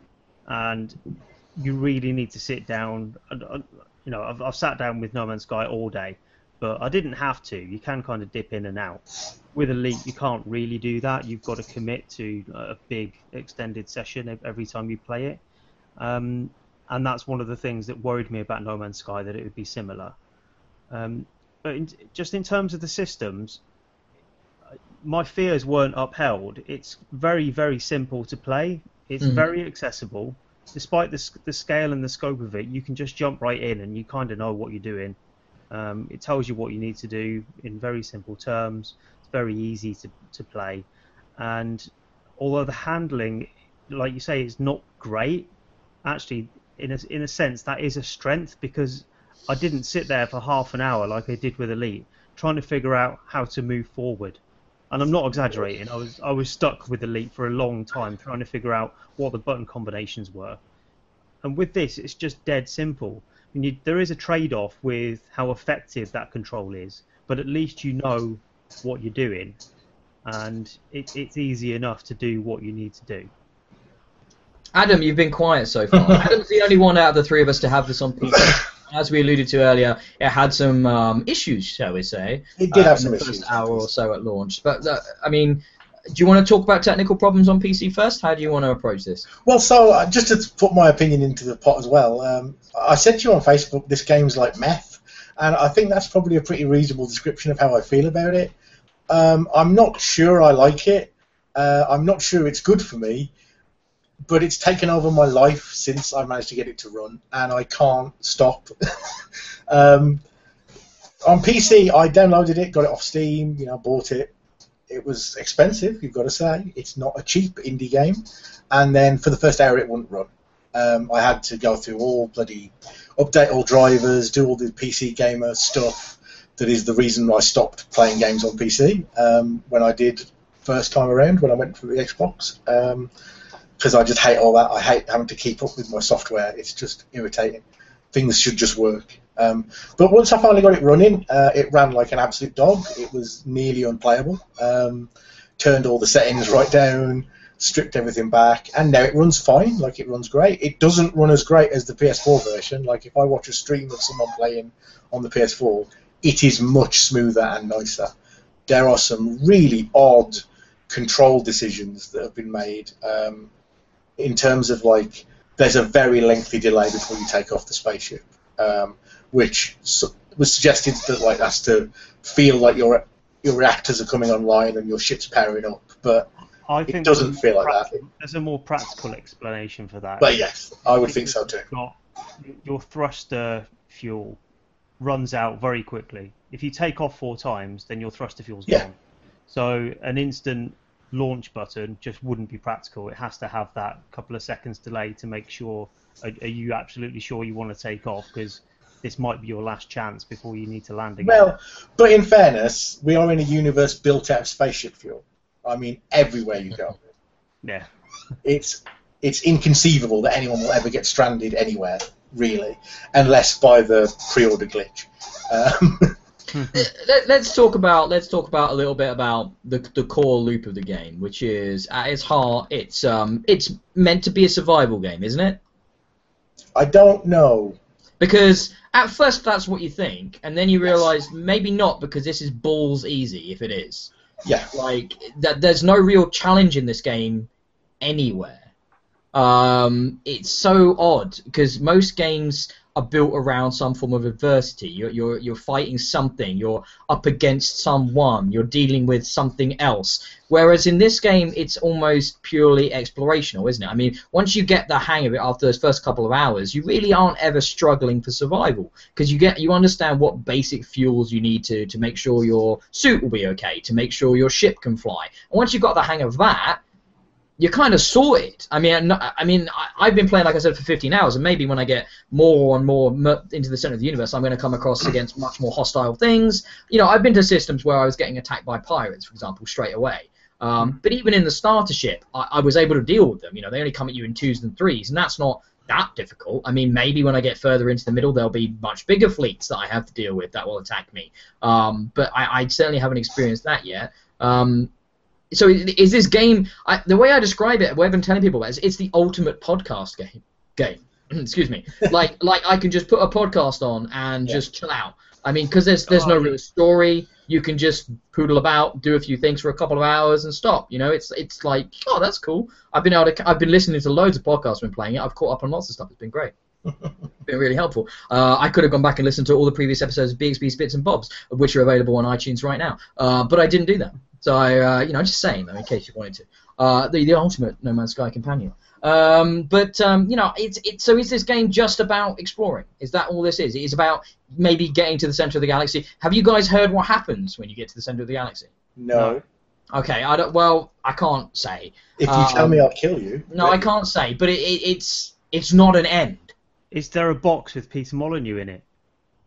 and you really need to sit down. And, you know, I've, I've sat down with No Man's Sky all day, but I didn't have to. You can kind of dip in and out. With Elite, you can't really do that. You've got to commit to a big extended session every time you play it. Um, and that's one of the things that worried me about No Man's Sky, that it would be similar. Um, but in, just in terms of the systems, my fears weren't upheld. It's very, very simple to play. It's Mhm. very accessible. Despite the, the scale and the scope of it, you can just jump right in and you kind of know what you're doing. Um, it tells you what you need to do in very simple terms. It's very easy to, to play. And although the handling, like you say, is not great, actually, in a, in a sense, that is a strength because I didn't sit there for half an hour like I did with Elite, trying to figure out how to move forward. And I'm not exaggerating. I was I was stuck with Elite for a long time trying to figure out what the button combinations were. And with this, it's just dead simple. I mean, you, there is a trade-off with how effective that control is, but at least you know what you're doing, and it, it's easy enough to do what you need to do. Adam, you've been quiet so far. Adam's the only one out of the three of us to have this on PC. As we alluded to earlier, it had some um, issues, shall we say? It did uh, have in some the issues. first hour or so at launch. But uh, I mean, do you want to talk about technical problems on PC first? How do you want to approach this? Well, so uh, just to put my opinion into the pot as well, um, I said to you on Facebook, this game's like meth, and I think that's probably a pretty reasonable description of how I feel about it. Um, I'm not sure I like it. Uh, I'm not sure it's good for me, but it's taken over my life since I managed to get it to run, and I can't stop. um, on PC, I downloaded it, got it off Steam, you know, bought it. It was expensive, you've got to say. It's not a cheap indie game and then for the first hour it wouldn't run. Um, I had to go through all bloody update all drivers, do all the PC gamer stuff. That is the reason I stopped playing games on PC um, when I did first time around when I went for the Xbox because I just hate all that. I hate having to keep up with my software. It's just irritating. Things should just work. Um, but once I finally got it running, uh, it ran like an absolute dog. It was nearly unplayable. Um, turned all the settings right down, stripped everything back, and now it runs fine. Like it runs great. It doesn't run as great as the PS4 version. Like if I watch a stream of someone playing on the PS4, it is much smoother and nicer. There are some really odd control decisions that have been made um, in terms of like there's a very lengthy delay before you take off the spaceship, um, which so, was suggested that like that's to feel like your your reactors are coming online and your ship's powering up, but I it think doesn't feel like that. There's a more practical explanation for that. But yes, I would think so too. got- your thruster fuel runs out very quickly. If you take off four times, then your thruster fuel's Yeah. gone. So an instant launch button just wouldn't be practical. It has to have that couple of seconds delay to make sure. Are, are you absolutely sure you want to take off? Because this might be your last chance before you need to land again. Well, but in fairness, we are in a universe built out of spaceship fuel. I mean, everywhere you go, yeah. it's it's inconceivable that anyone will ever get stranded anywhere, really, unless by the pre-order glitch. Um, Let, us talk about let's talk about a little bit about the the core loop of the game, which is at its heart, it's um it's meant to be a survival game, isn't it? I don't know. Because at first that's what you think, and then you realise maybe not because this is balls easy if it is. Yeah, Like that, there's no real challenge in this game anywhere. Um, it's so odd because most games are built around some form of adversity. You're, you're you're fighting something. You're up against someone. You're dealing with something else. Whereas in this game, it's almost purely explorational, isn't it? I mean, once you get the hang of it after those first couple of hours, you really aren't ever struggling for survival because you get you understand what basic fuels you need to to make sure your suit will be okay, to make sure your ship can fly. And once you've got the hang of that, you kind of saw it. I mean, I mean, I- I've been playing, like I said, for 15 hours, and maybe when I get more and more into the center of the universe, I'm going to come across against much more hostile things. You know, I've been to systems where I was getting attacked by pirates, for example, straight away. Um, but even in the starter ship, I, I was able to deal with them. You know, they only come at you in twos and threes, and that's not that difficult. I mean, maybe when I get further into the middle, there'll be much bigger fleets that I have to deal with that will attack me. Um, but I, I certainly haven't experienced that yet. Um, so is this game I, the way I describe it? What I've been telling people about is it's the ultimate podcast game. Game, excuse me. Like like I can just put a podcast on and Yeah. just chill out. I mean, because there's there's no Oh, real story. You can just poodle about, do a few things for a couple of hours, and stop. You know, it's it's like oh that's cool. I've been able to I've been listening to loads of podcasts when playing it. I've caught up on lots of stuff. It's been great. been really helpful. Uh, I could have gone back and listened to all the previous episodes of BXB's Bits and Bobs, of which are available on iTunes right now. Uh, but I didn't do that. So I, uh, you know, just saying though, in case you wanted to. Uh, the the ultimate No Man's Sky companion. Um, but um, you know, it's it's so is this game just about exploring? Is that all this is? It is about maybe getting to the center of the galaxy. Have you guys heard what happens when you get to the center of the galaxy? No. Okay, I don't. Well, I can't say. If you tell Um, me, I'll kill you. No, I can't say. But it, it, it's it's not an end. Is there a box with Peter Molyneux in it?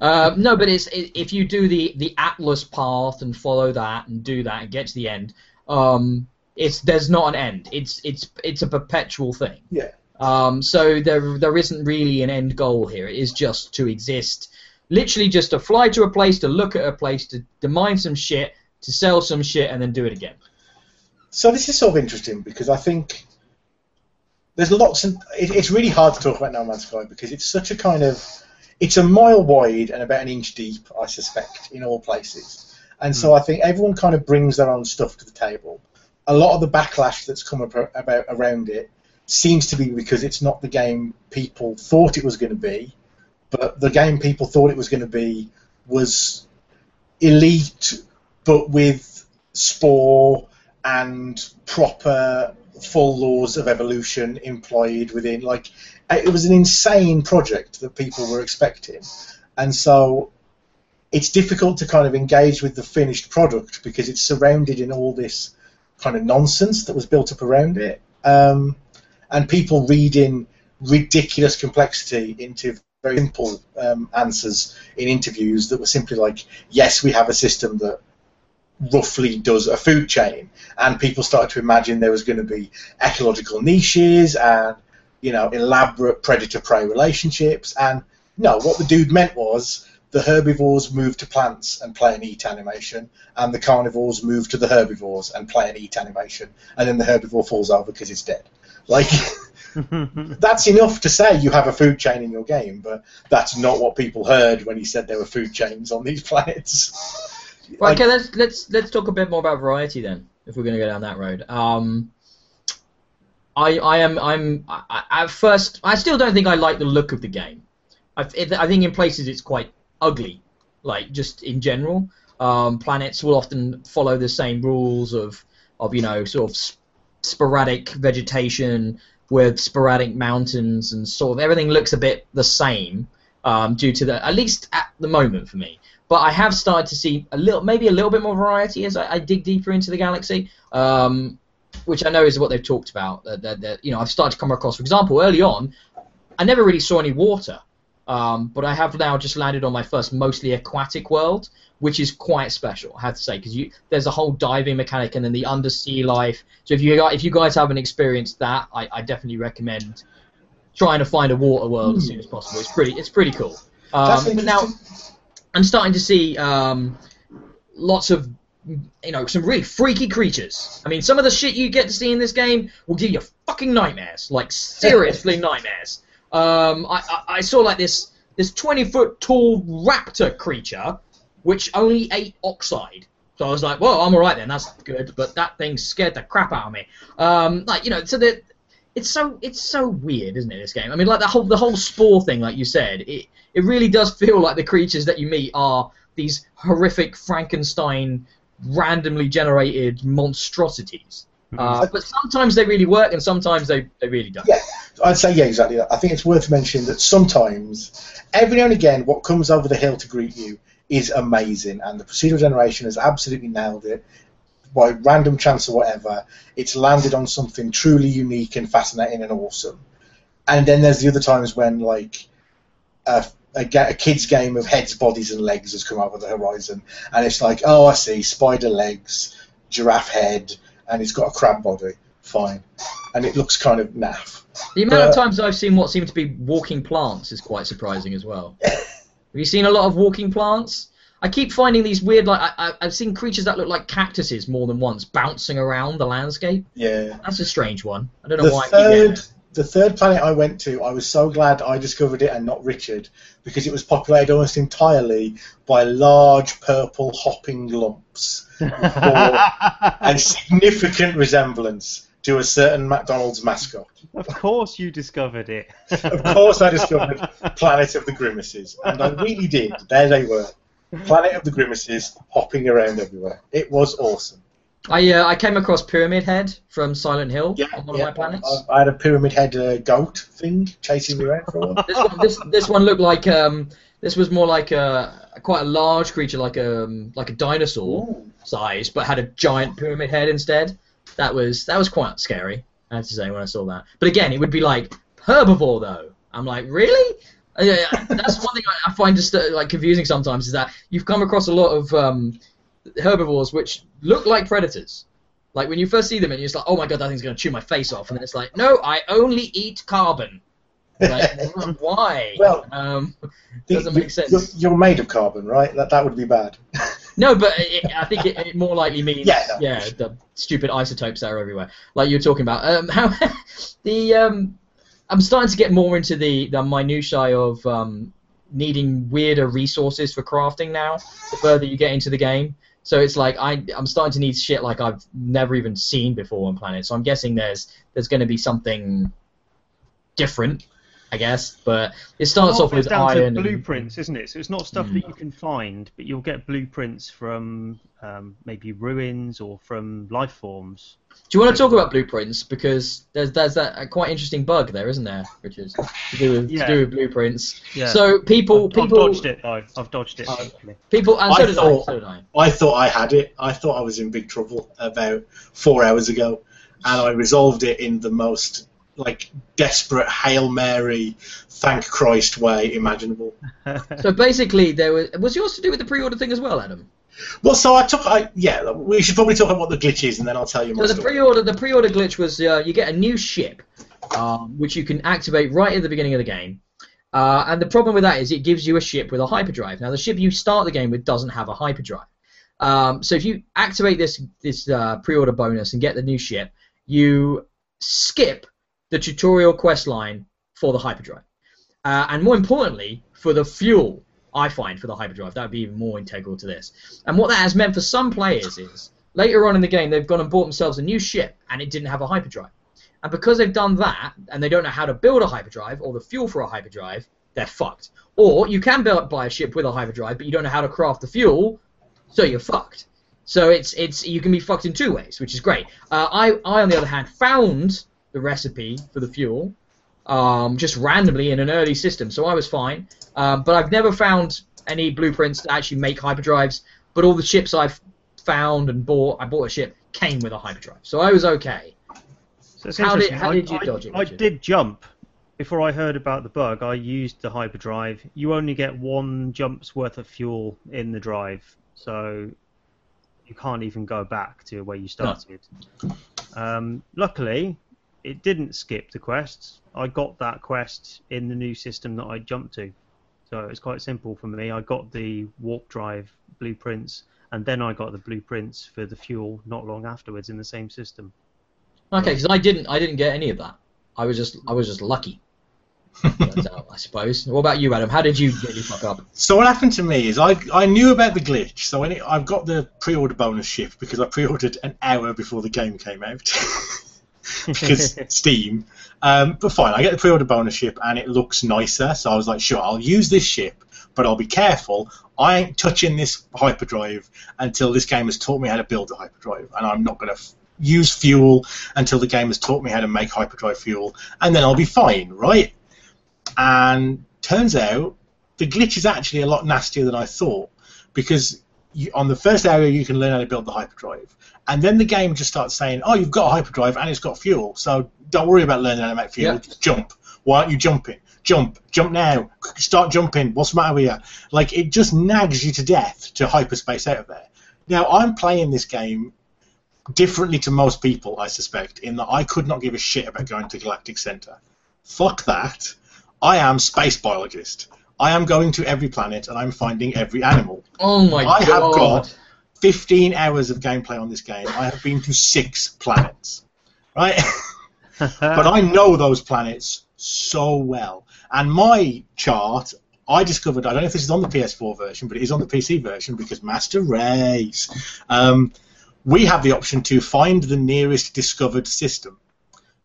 uh, no, but it's it, if you do the the Atlas path and follow that and do that and get to the end, um, it's there's not an end. It's it's it's a perpetual thing. Yeah. Um, so there there isn't really an end goal here. It is just to exist, literally just to fly to a place, to look at a place, to, to mine some shit, to sell some shit, and then do it again. So this is sort of interesting because I think there's lots and it, it's really hard to talk about No Man's Sky because it's such a kind of it's a mile wide and about an inch deep, I suspect, in all places. And so hmm. I think everyone kind of brings their own stuff to the table. A lot of the backlash that's come ab- about around it seems to be because it's not the game people thought it was going to be, but the game people thought it was going to be was elite, but with Spore and proper full laws of evolution employed within. Like, it was an insane project that people were expecting, and so it's difficult to kind of engage with the finished product because it's surrounded in all this kind of nonsense that was built up around it, um, and people reading ridiculous complexity into very simple um, answers in interviews that were simply like, "Yes, we have a system that." roughly does a food chain, and people started to imagine there was going to be ecological niches and you know elaborate predator-prey relationships. And no, what the dude meant was the herbivores move to plants and play and eat animation, and the carnivores move to the herbivores and play and eat animation, and then the herbivore falls over because it's dead. Like. that's enough to say you have a food chain in your game, but that's not what people heard when he said there were food chains on these planets. Well, Like- okay, let's let's let's talk a bit more about variety then, if we're going to go down that road. Um, I I am I'm I, at first I still don't think I like the look of the game. I, I think in places it's quite ugly, like just in general. Um, planets will often follow the same rules of of you know sort of sp- sporadic vegetation with sporadic mountains and sort of everything looks a bit the same um, due to the at least at the moment for me. But I have started to see a little, maybe a little bit more variety as I, I dig deeper into the galaxy, um, which I know is what they've talked about. That, that, that, you know, I've started to come across, for example, early on, I never really saw any water, um, but I have now just landed on my first mostly aquatic world, which is quite special, I have to say, because there's a whole diving mechanic and then the undersea life. So if you if you guys haven't experienced that, I, I definitely recommend trying to find a water world as soon as possible. It's pretty it's pretty cool. Um, but now I'm starting to see um, lots of you know some really freaky creatures. I mean, some of the shit you get to see in this game will give you fucking nightmares, like seriously nightmares. Um, I, I, I saw like this this 20 foot tall raptor creature, which only ate oxide. So I was like, well, I'm alright then, that's good. But that thing scared the crap out of me. Um, like you know, so that it's so it's so weird, isn't it? This game. I mean, like the whole the whole spore thing, like you said, it it really does feel like the creatures that you meet are these horrific Frankenstein, randomly generated monstrosities. Mm-hmm. Uh, but sometimes they really work, and sometimes they, they really don't. Yeah, I'd say yeah, exactly. I think it's worth mentioning that sometimes, every now and again, what comes over the hill to greet you is amazing, and the procedural generation has absolutely nailed it by random chance or whatever, it's landed on something truly unique and fascinating and awesome. And then there's the other times when like a, a, a kid's game of heads, bodies, and legs has come over the horizon, and it's like, oh, I see, spider legs, giraffe head, and it's got a crab body. Fine, and it looks kind of naff. The amount but, of times I've seen what seem to be walking plants is quite surprising as well. Have you seen a lot of walking plants? I keep finding these weird, like I, have seen creatures that look like cactuses more than once bouncing around the landscape. Yeah, that's a strange one. I don't know the why. Third, the third planet I went to, I was so glad I discovered it and not Richard, because it was populated almost entirely by large purple hopping lumps, a significant resemblance to a certain McDonald's mascot. Of course, you discovered it. of course, I discovered Planet of the Grimaces, and I really did. There they were. Planet of the Grimaces hopping around everywhere. It was awesome. I uh, I came across Pyramid Head from Silent Hill yeah, on one yeah. of my planets. I, I, had a Pyramid Head uh, goat thing chasing me around for a while. this, one, this, this one looked like um, this was more like a quite a large creature, like a um, like a dinosaur Ooh. size, but had a giant pyramid head instead. That was that was quite scary. I have to say when I saw that. But again, it would be like herbivore though. I'm like, really? yeah, that's one thing I find just uh, like confusing sometimes is that you've come across a lot of um, herbivores which look like predators. Like when you first see them and you're just like, oh my god, that thing's gonna chew my face off, and then it's like, no, I only eat carbon. Like, why? Well, um, doesn't make sense. You're, you're, made of carbon, right? That that would be bad. no, but it, I think it, it, more likely means yeah, no. yeah, the stupid isotopes that are everywhere, like you're talking about. Um, how the um, I'm starting to get more into the the minutiae of um, needing weirder resources for crafting now. The further you get into the game, so it's like I I'm starting to need shit like I've never even seen before on Planet. So I'm guessing there's there's going to be something different I guess. But it starts off with down iron. To blueprints, isn't it? So it's not stuff mm. that you can find, but you'll get blueprints from um, maybe ruins or from life forms. Do you want to talk about blueprints? Because there's there's that quite interesting bug there, isn't there, Richard? To do with, yeah. to do with blueprints. Yeah. So people I've, people I've dodged it though. I've dodged it. Uh, people and so I did thought, I. So did I. I thought I had it. I thought I was in big trouble about four hours ago, and I resolved it in the most like desperate hail mary, thank Christ way imaginable. so basically, there was was yours to do with the pre-order thing as well, Adam? Well, so I took, I yeah, we should probably talk about what the glitch is, and then I'll tell you more. So the pre-order, the pre-order glitch was uh, you get a new ship, um, which you can activate right at the beginning of the game. Uh, and the problem with that is it gives you a ship with a hyperdrive. Now the ship you start the game with doesn't have a hyperdrive. Um, so if you activate this this uh, pre-order bonus and get the new ship, you skip the tutorial quest line for the hyperdrive. Uh, and more importantly, for the fuel, I find, for the hyperdrive. That would be even more integral to this. And what that has meant for some players is, later on in the game, they've gone and bought themselves a new ship, and it didn't have a hyperdrive. And because they've done that, and they don't know how to build a hyperdrive or the fuel for a hyperdrive, they're fucked. Or you can build, buy a ship with a hyperdrive, but you don't know how to craft the fuel, so you're fucked. So it's it's you can be fucked in two ways, which is great. Uh, I I on the other hand found the recipe for the fuel, um, just randomly in an early system, so I was fine. Um, but I've never found any blueprints to actually make hyperdrives. But all the ships I've found and bought, I bought a ship came with a hyperdrive, so I was okay. So How did- how I- did you I, dodge it, I did jump. Before I heard about the bug, I used the hyperdrive. You only get one jump's worth of fuel in the drive, so you can't even go back to where you started. Um, luckily, it didn't skip the quests. I got that quest in the new system that I jumped to, so it's quite simple for me. I got the warp drive blueprints, and then I got the blueprints for the fuel not long afterwards in the same system. Okay, because I didn't I didn't get any of that. I was just I was just lucky. Out, uh, I suppose. What about you, Adam? How did you get your fuck up? So what happened to me is I I knew about the glitch. So when it, I've got the pre-order bonus ship because I pre-ordered an hour before the game came out because Steam. Um, but fine, I get the pre-order bonus ship and it looks nicer. So I was like, sure, I'll use this ship, but I'll be careful. I ain't touching this hyperdrive until this game has taught me how to build a hyperdrive, and I'm not gonna. F- use fuel until the game has taught me how to make hyperdrive fuel and then I'll be fine right and turns out the glitch is actually a lot nastier than I thought because you, on the first area you can learn how to build the hyperdrive, and then the game just starts saying, "Oh, you've got a hyperdrive and it's got fuel, so don't worry about learning how to make fuel. Yeah. Just jump. Why aren't you jumping? Jump, jump now. Start jumping. What's the matter with you? Like it just nags you to death to hyperspace out of there. Now I'm playing this game differently to most people, I suspect, in that I could not give a shit about going to Galactic Center. Fuck that. I am space biologist. I am going to every planet and I'm finding every animal. Oh my I have god! got 15 hours of gameplay on this game. I have been to six planets, right? but I know those planets so well. And my chart, I discovered, I don't know if this is on the PS4 version, but it is on the PC version because Master Race. Um, we have the option to find the nearest discovered system.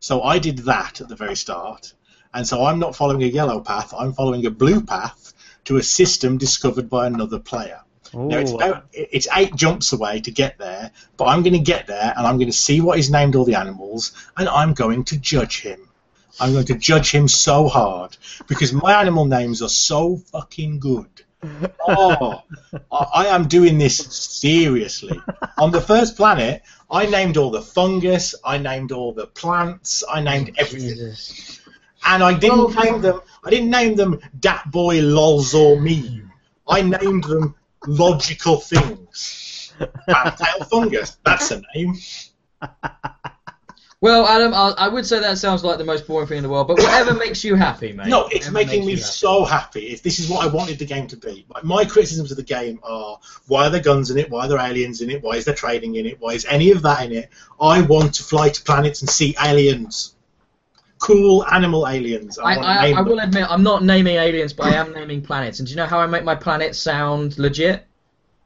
So I did that at the very start. And so I'm not following a yellow path, I'm following a blue path to a system discovered by another player. Now it's about it's eight jumps away to get there, but I'm going to get there and I'm going to see what he's named all the animals, and I'm going to judge him. I'm going to judge him so hard because my animal names are so fucking good. Oh, I, I am doing this seriously. On the first planet, I named all the fungus, I named all the plants, I named oh, everything Jesus. and I didn't name them. I didn't name them Dat Boy, Lols, or Meme. I named them logical things. Fantail fungus. That's a name. Well, Adam, I, I would say that sounds like the most boring thing in the world, but whatever makes you happy, mate. No, it's Whatever making makes me you happy. so happy. If this is what I wanted the game to be, Like, my criticisms of the game are: why are there guns in it? Why are there aliens in it? Why is there trading in it? Why is any of that in it? I want to fly to planets and see aliens, cool animal aliens. I, I, I, I will admit, I'm not naming aliens, but I am naming planets. And do you know how I make my planet sound legit?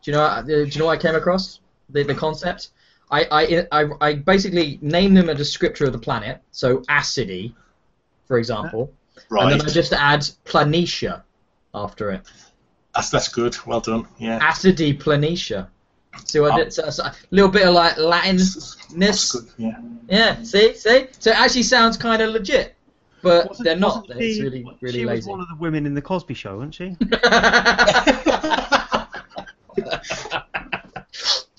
Do you know? uh, Do you know what I came across? The, the concept. I, I, I, I basically name them a descriptor of the planet. So acidy, for example, right. and then I just add planitia after it. That's that's good. Well done. Yeah. Acidy planitia. See what I did? So, so a little bit of like Latinness. Yeah. Yeah. See, see. So it actually sounds kind of legit, but Wasn't- they're not. wasn't It's she- really, really she lazy. was one of the women in the Cosby Show, wasn't she?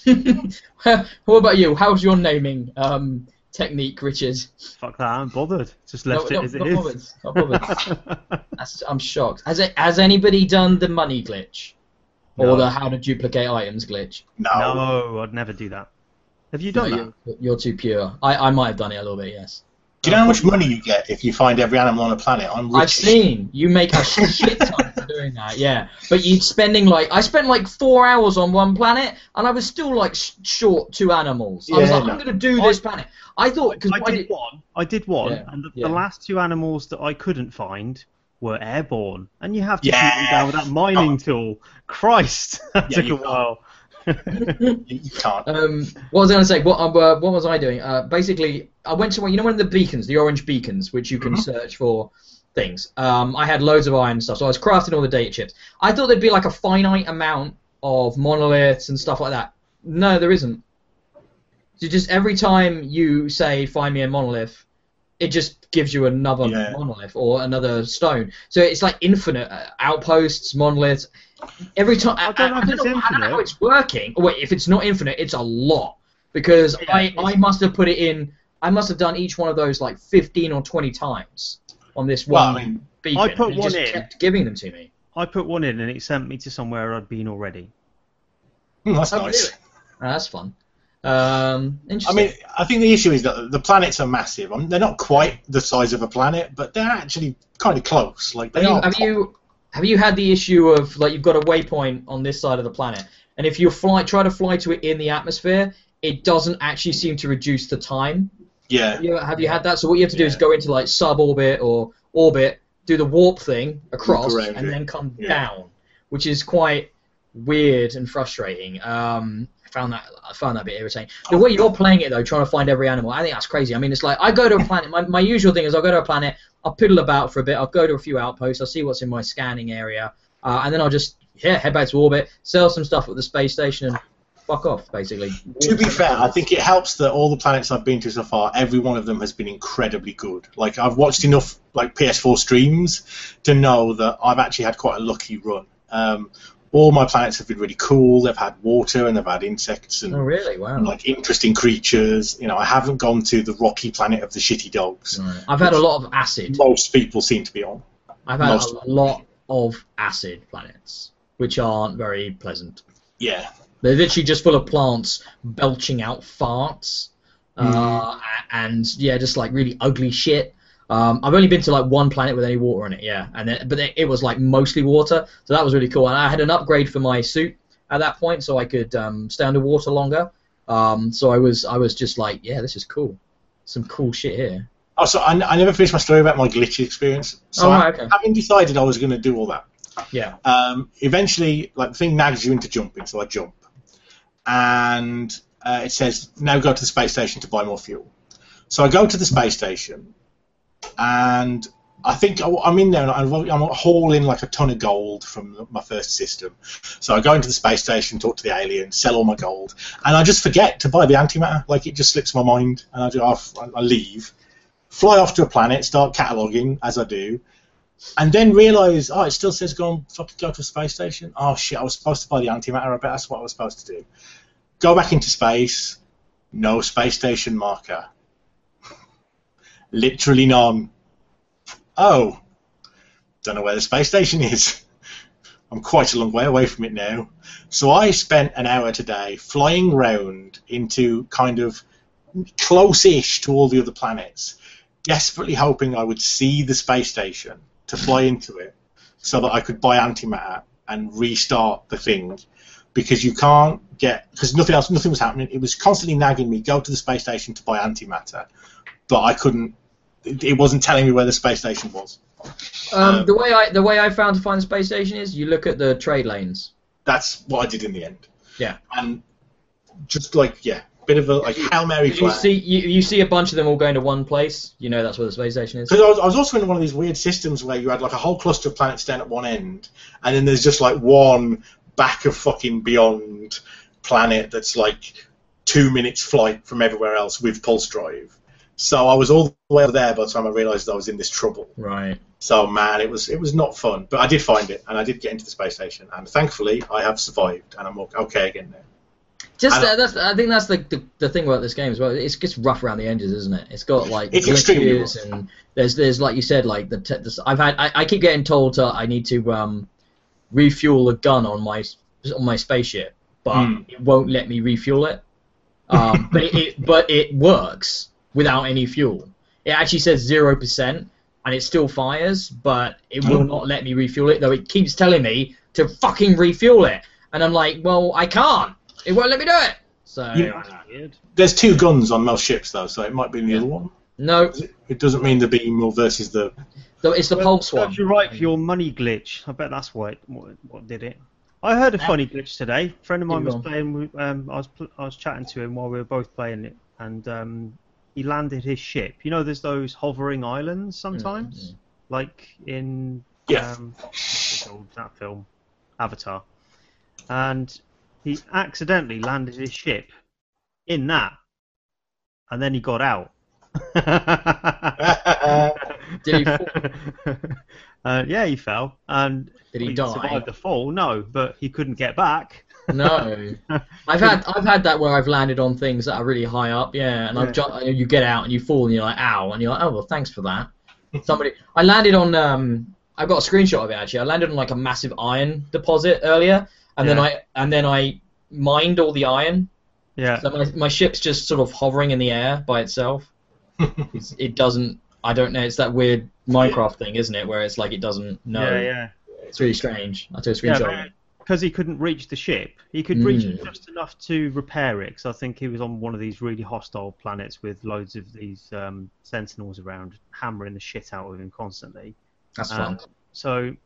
what about you? How's your naming um, technique, Richard? Fuck that, I'm bothered. Just left No, it as not it is. bothered, not bothered. I'm shocked. Has it? Has anybody done the money glitch or the how to duplicate items glitch? No. no, I'd never do that. Have you done No, that? You're, you're too pure. I, I might have done it a little bit. Yes. Do you know how much money you get if you find every animal on a planet? I'm rich. I've seen you make a shit ton for doing that, yeah. But you're spending like I spent like four hours on one planet, and I was still like sh- short two animals. I was Yeah, like, no. I'm gonna do this planet. I thought because I did one. I did one, Yeah, and the, yeah. the last two animals that I couldn't find were airborne, and you have to Yeah. shoot them down with that mining tool. Christ, that Yeah, took a while. You, you can't. Um, what was I going to say? What, uh, what was I doing? Uh, basically, I went to one. You know, one of the beacons, the orange beacons, which you can Mhm. search for things. Um, I had loads of iron stuff, so I was crafting all the data chips. I thought there'd be like a finite amount of monoliths and stuff like that. No, there isn't. So just every time you say find me a monolith, it just gives you another Yeah. monolith or another stone. So it's like infinite uh, outposts, monoliths. Every time I, I don't know I it's don't know how it's working. Oh, wait, if it's not infinite, it's a lot because Yeah, I, I must have put it in. I must have done each one of those like 15 or 20 times on this Well, one I mean, beacon. I put and one just in. kept giving them to me. I put one in and it sent me to somewhere I'd been already. hmm, that's Oh, nice. really? That's fun. Um, I mean, I think the issue is that the planets are massive. I mean, they're not quite the size of a planet, but they're actually kind of close. Like they have you, are. have you have you had the issue of like you've got a waypoint on this side of the planet, and if you fly try to fly to it in the atmosphere, it doesn't actually seem to reduce the time. yeah. Have you, have you had that? So what you have to do is go into like suborbit or orbit, do the warp thing across, and it. then come Yeah. down, which is quite weird and frustrating. Um, found that I found that a bit irritating. The way you're playing it though, trying to find every animal, I think that's crazy. I mean, it's like I go to a planet. My, my usual thing is I'll go to a planet, I'll piddle about for a bit, I'll go to a few outposts, I'll see what's in my scanning area, uh, and then I'll just yeah head back to orbit, sell some stuff at the space station, and fuck off basically. To be fair, I think it helps that all the planets I've been to so far, every one of them has been incredibly good. Like I've watched enough like PS4 streams to know that I've actually had quite a lucky run. Um, all my planets have been really cool. They've had water and they've had insects and Oh really? Wow. like interesting creatures. You know, I haven't gone to the rocky planet of the shitty dogs. Right. I've had a lot of acid. Most people seem to be on. I've had Most- a lot of acid planets, which aren't very pleasant. Yeah, They're literally just full of plants belching out farts, uh, and yeah, just like really ugly shit. Um, I've only been to like one planet with any water in it, yeah, and then, but it was like mostly water, so that was really cool. And I had an upgrade for my suit at that point, so I could um, stay underwater longer. Um, so I was I was just like, yeah, this is cool. Some cool shit here. Oh, so I, I never finished my story about my glitchy experience. So Oh, I- right, okay. having decided I was going to do all that, Yeah. um, eventually, like the thing nags you into jumping, so I jump, and uh, it says now go to the space station to buy more fuel. So I go to the space station, and I think I'm in there and I'm hauling like a ton of gold from my first system. So I go into the space station, talk to the alien, sell all my gold, and I just forget to buy the antimatter. Like it just slips my mind, and I. I leave, fly off to a planet, start cataloging as I do, and then realise, oh, it still says go on, fucking go to a space station. Oh shit, I was supposed to buy the antimatter. I bet that's what I was supposed to do. Go back into space. No space station marker. Literally none. Oh, don't know where the space station is. I'm quite a long way away from it now. So I spent an hour today flying round into kind of close-ish to all the other planets, desperately hoping I would see the space station to fly into it, so that I could buy antimatter and restart the thing. Because you can't get because nothing else, nothing was happening. It was constantly nagging me, go to the space station to buy antimatter, but I couldn't. It, wasn't telling me where the space station was. Um, Um, the way I the way I found to find the space station is you look at the trade lanes. That's what I did in the end. Yeah. And just like yeah, bit of a like hail mary you see you, you see a bunch of them all going to one place, you know that's where the space station is. Because I was, I was also in one of these weird systems where you had like a whole cluster of planets down at one end, and then there's just like one back of fucking beyond planet that's like two minutes flight from everywhere else with pulse drive. So I was all the way over there by the time I realised I was in this trouble. Right. So man, it was it was not fun, but I did find it, and I did get into the space station, and thankfully I have survived, and I'm okay again now. Just uh, that's I think that's the, the the thing about this game as well. It's just rough around the edges, isn't it? It's got like It's extremely glitches and there's there's like you said like the, te- the I've had I, I keep getting told to, I need to um refuel a gun on my on my spaceship, but Hmm. it won't let me refuel it. Um, but it, it but it works without any fuel. It actually says zero percent and it still fires, but it will Oh. not let me refuel it. Though it keeps telling me to fucking refuel it, and I'm like, well, I can't. It won't let me do it. So You- I don't know. Weird. There's two guns on most ships though, so it might be the Yeah. other one. no, It doesn't mean the beam will versus the. the- it's the Well, pulse perhaps one. You're right for your money glitch. I bet that's what what, what did it. I heard a funny glitch today. A friend of mine Keep was going. playing. Um, I was I was chatting to him while we were both playing it, and um, he landed his ship. You know, there's those hovering islands sometimes. like in Yeah. um, called, that film, Avatar, and he accidentally landed his ship in that, and then he got out. Did he fall? uh, yeah, he fell, and Did he survived die? the fall. No, but he couldn't get back. No. I've had I've had that where I've landed on things that are really high up, yeah, and I've Yeah. ju- you get out and you fall and you're like, ow, and you're like, oh well, thanks for that. Somebody, I landed on um, I've got a screenshot of it actually. I landed on like a massive iron deposit earlier, and then I and then I mined all the iron. Yeah, So my my ship's just sort of hovering in the air by itself. It's, it doesn't. I don't know. It's that weird Minecraft thing, isn't it? Where it's like it doesn't know. yeah, yeah. It's really strange. I took a Yeah, screenshot. it. Because he couldn't reach the ship, he could reach it Mm. just enough to repair it. Because I think he was on one of these really hostile planets with loads of these um, sentinels around, hammering the shit out of him constantly. That's Uh, fun. So,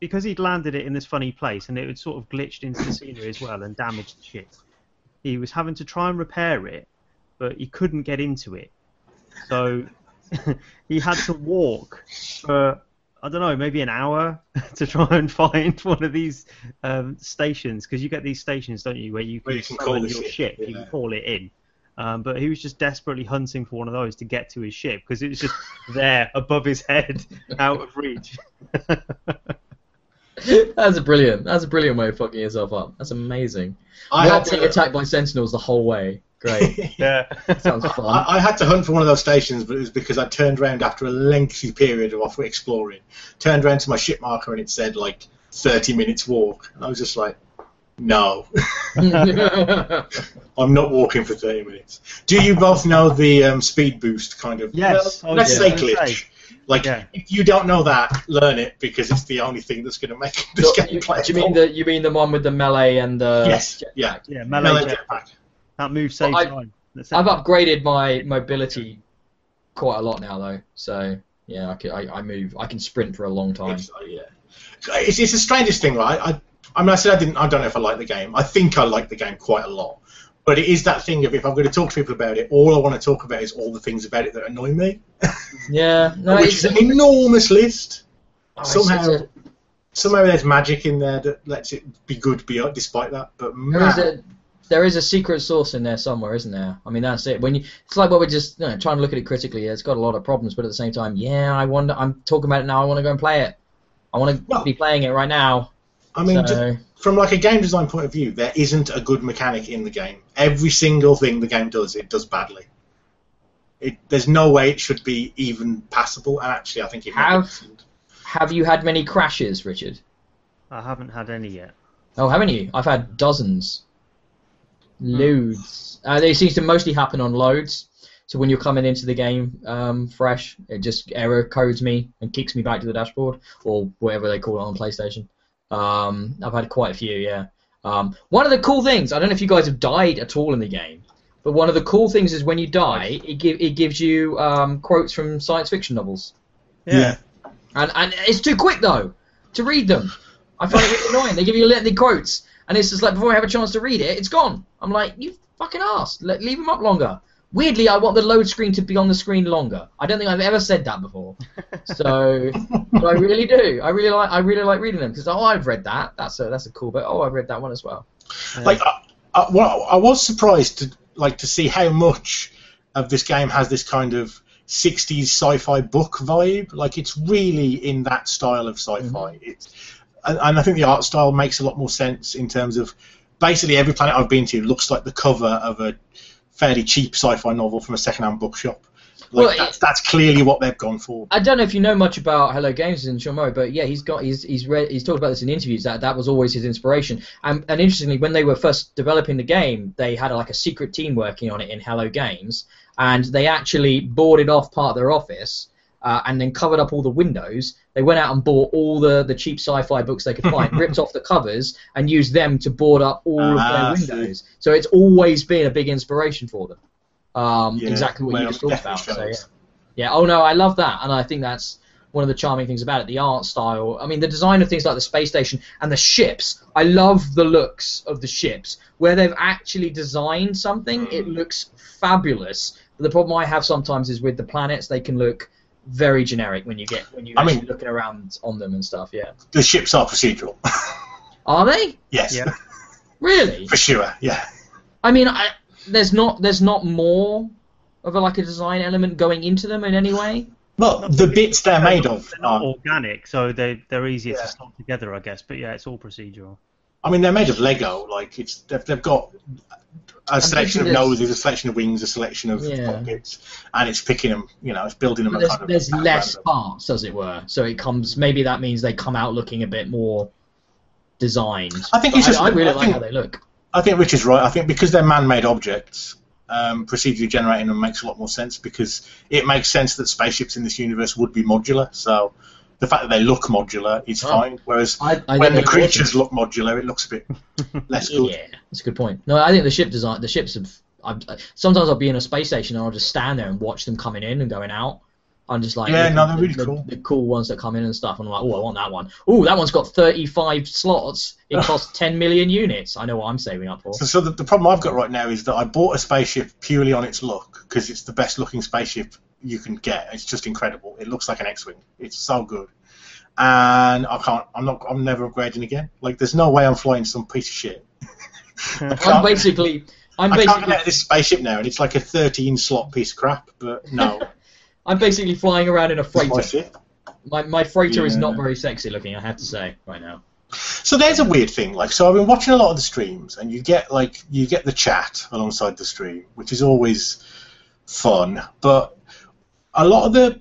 because he'd landed it in this funny place and it had sort of glitched into the scenery as well and damaged the ship, he was having to try and repair it, but he couldn't get into it. So, he had to walk for I don't know, maybe an hour to try and find one of these um, stations because you get these stations, don't you, where you can, Where you can call your ship, ship, you can call it in. Um, but he was just desperately hunting for one of those to get to his ship because it was just there above his head, out of reach. That's a brilliant. That's a brilliant way of fucking yourself up. That's amazing. I Not had being to, attacked by sentinels the whole way. Great. yeah. Sounds fun. I, I had to hunt for one of those stations, but it was because I turned around after a lengthy period of off exploring. Turned around to my ship marker and it said like 30 minutes walk. And I was just like, no, I'm not walking for 30 minutes. Do you both know the um, speed boost kind of? Yes, Well, let's was say gonna glitch. say. Like, Yeah. if you don't know that, learn it because it's the only thing that's going to make this So, game you, playable. do you mean the you mean the one with the melee and the Yes, yeah. Yeah, Melee melee jet. jetpack. That move saves I- time. That's I've it. upgraded my mobility quite a lot now though. So yeah, I, can, I, I move. I can sprint for a long time. It's, yeah. It's, it's the strangest thing, right? I, I mean, I said I didn't. I don't know if I like the game. I think I like the game quite a lot. But it is that thing of if I'm going to talk to people about it, all I want to talk about is all the things about it that annoy me, Yeah, no, which it's, is an enormous list. oh, somehow- a- Somehow there's magic in there that lets it be good beyond, despite that. But there is man, a there is a secret source in there somewhere, isn't there? I mean, that's it. When you, it's like what we're just you know, trying to look at it critically. It's got a lot of problems, but at the same time, yeah, I wonder. I'm talking about it now. I want to go and play it. I want to Well, be playing it right now. I mean, just so, from like a game design point of view, there isn't a good mechanic in the game. Every single thing the game does, it does badly. It, there's no way it should be even passable. And actually, I think it might Have- have you had many crashes, Richard? I haven't had any yet. Oh, haven't you? I've had dozens. Loads. Uh, they seem to mostly happen on loads. So when you're coming into the game um, fresh, it just error codes me and kicks me back to the dashboard or whatever they call it on PlayStation. Um, I've had quite a few, yeah. Um, one of the cool things, I don't know if you guys have died at all in the game, but one of the cool things is when you die, it, give, it gives you um, quotes from science fiction novels. Yeah. And, and it's too quick though to read them. I find it really annoying. They give you lengthy quotes, and it's just like before I have a chance to read it, it's gone. I'm like, you fucking ass. Leave them up longer. Weirdly, I want the load screen to be on the screen longer. I don't think I've ever said that before. So, but I really do. I really like. I really like reading them because oh, I've read that. That's a that's a cool bit. Oh, I've read that one as well. like I, I, well, I was surprised to like to see how much of this game has this kind of 60s sci-fi book vibe like it's really in that style of sci-fi mm-hmm. it's and, and i think the art style makes a lot more sense in terms of basically every planet i've been to looks like the cover of a fairly cheap sci-fi novel from a second-hand bookshop like Well, that's, that's clearly what they've gone for I don't know if you know much about Hello Games and Sean Murray, but yeah, he's got he's he's read he's talked about this in interviews that that was always his inspiration. And, and interestingly, when they were first developing the game, they had like a secret team working on it in Hello Games, and they actually boarded off part of their office. Uh, and then covered up all the windows. They went out and bought all the, the cheap sci-fi books they could find, ripped off the covers, and used them to board up all Ah, of their windows. So it's always been a big inspiration for them. Um, Yeah, exactly what you just talked about. So, yeah. Yeah. Oh no, I love that, and I think that's one of the charming things about it. The art style. I mean, the design of things like the space station and the ships. I love the looks of the ships where they've actually designed something. It looks fabulous. But the problem I have sometimes is with the planets. They can look very generic when you get when you I actually mean- looking around on them and stuff. Yeah. The ships are procedural. Are they yes, Yeah. really? for sure. Yeah. I mean, I, there's not there's not more of a like a design element going into them in any way. Well, the bits they're made of They're not are. organic, so they they're easier Yeah. to slot together, I guess. But yeah, it's all procedural. I mean, they're made of Lego. Like it's they've, they've got a selection of there's- noses, a selection of wings, a selection of Yeah. pockets, and it's picking them. You know, it's building them. There's kind of there's less random. parts, as it were. So it comes maybe that means they come out looking a bit more designed. I think it's just- I, really I like think- how they look. I think Rich is right. I think because they're man-made objects, um, procedurally generating them makes a lot more sense because it makes sense that spaceships in this universe would be modular. So the fact that they look modular is Oh. fine. Whereas I, I when the they look creatures look modular, it looks a bit less awesome. good. Yeah, that's a good point. No, I think the ship design, the ships have. I've, uh, sometimes I'll be in a space station and I'll just stand there and watch them coming in and going out. I'm just like, Yeah, looking no, they're the, really the, cool. The cool ones that come in and stuff. And I'm like, oh, I want that one. Oh, that one's got 35 slots. It costs 10 million units. I know what I'm saving up for. So, so the, the problem I've got right now is that I bought a spaceship purely on its look because it's the best looking spaceship you can get. It's just incredible. It looks like an X-wing. It's so good, and I can't. I'm not. I'm never upgrading again. Like, there's no way I'm flying some piece of shit. I I'm basically, I'm I can't basically, get out of this spaceship now, and it's like a 13 slot piece of crap. But no, I'm basically flying around in a it's my freighter. My, my freighter is not very sexy looking, I have to say, right now. So there's a weird thing. Like, so I've been watching a lot of the streams, and you get like you get the chat alongside the stream, which is always fun. But a lot of the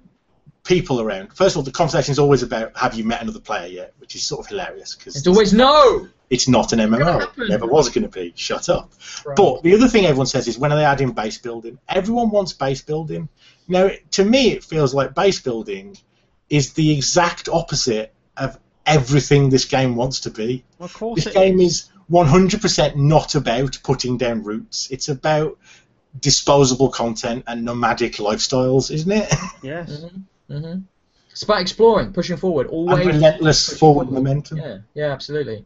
people around, first of all, the conversation is always about have you met another player yet, which is sort of hilarious because It's always no! it's not an Never MMO. happened. Never was going to be. Shut up. But the other thing everyone says is when are they adding base building? Everyone wants base building. Now, to me, it feels like base building is the exact opposite of everything this game wants to be. Well, of course This it game is. is 100% not about putting down roots. It's about disposable content and nomadic lifestyles, isn't it? Yes. hmm It's about exploring, pushing forward, and always. relentless pushing forward momentum. Yeah, yeah, absolutely.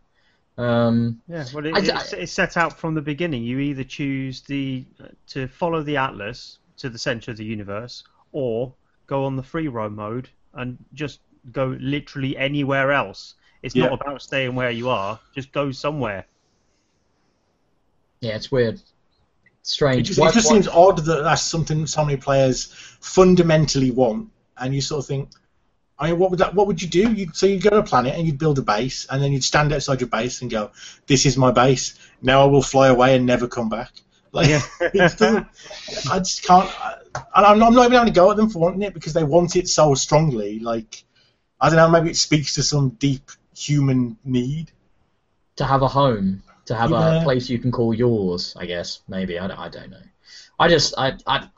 Um, Yeah, well, it, I- it's, it's set out from the beginning. You either choose the to follow the atlas to the center of the universe, or go on the free roam mode and just go literally anywhere else. It's Yeah. not about staying where you are. Just go somewhere. yeah, it's weird. It Strange. just, Why- it just why- seems odd that that's something so many players fundamentally want, and you sort of think, I mean, what would that? What would you do? You'd, so you'd go to a planet and you'd build a base, and then you'd stand outside your base and go, "This is my base. Now I will fly away and never come back." Like, it I just can't. And I'm not, I'm not even having to go at them for wanting it because they want it so strongly. Like, I don't know. Maybe it speaks to some deep human need. to have a home, to have a place you can call yours. I guess maybe I don't, I don't know. I just I I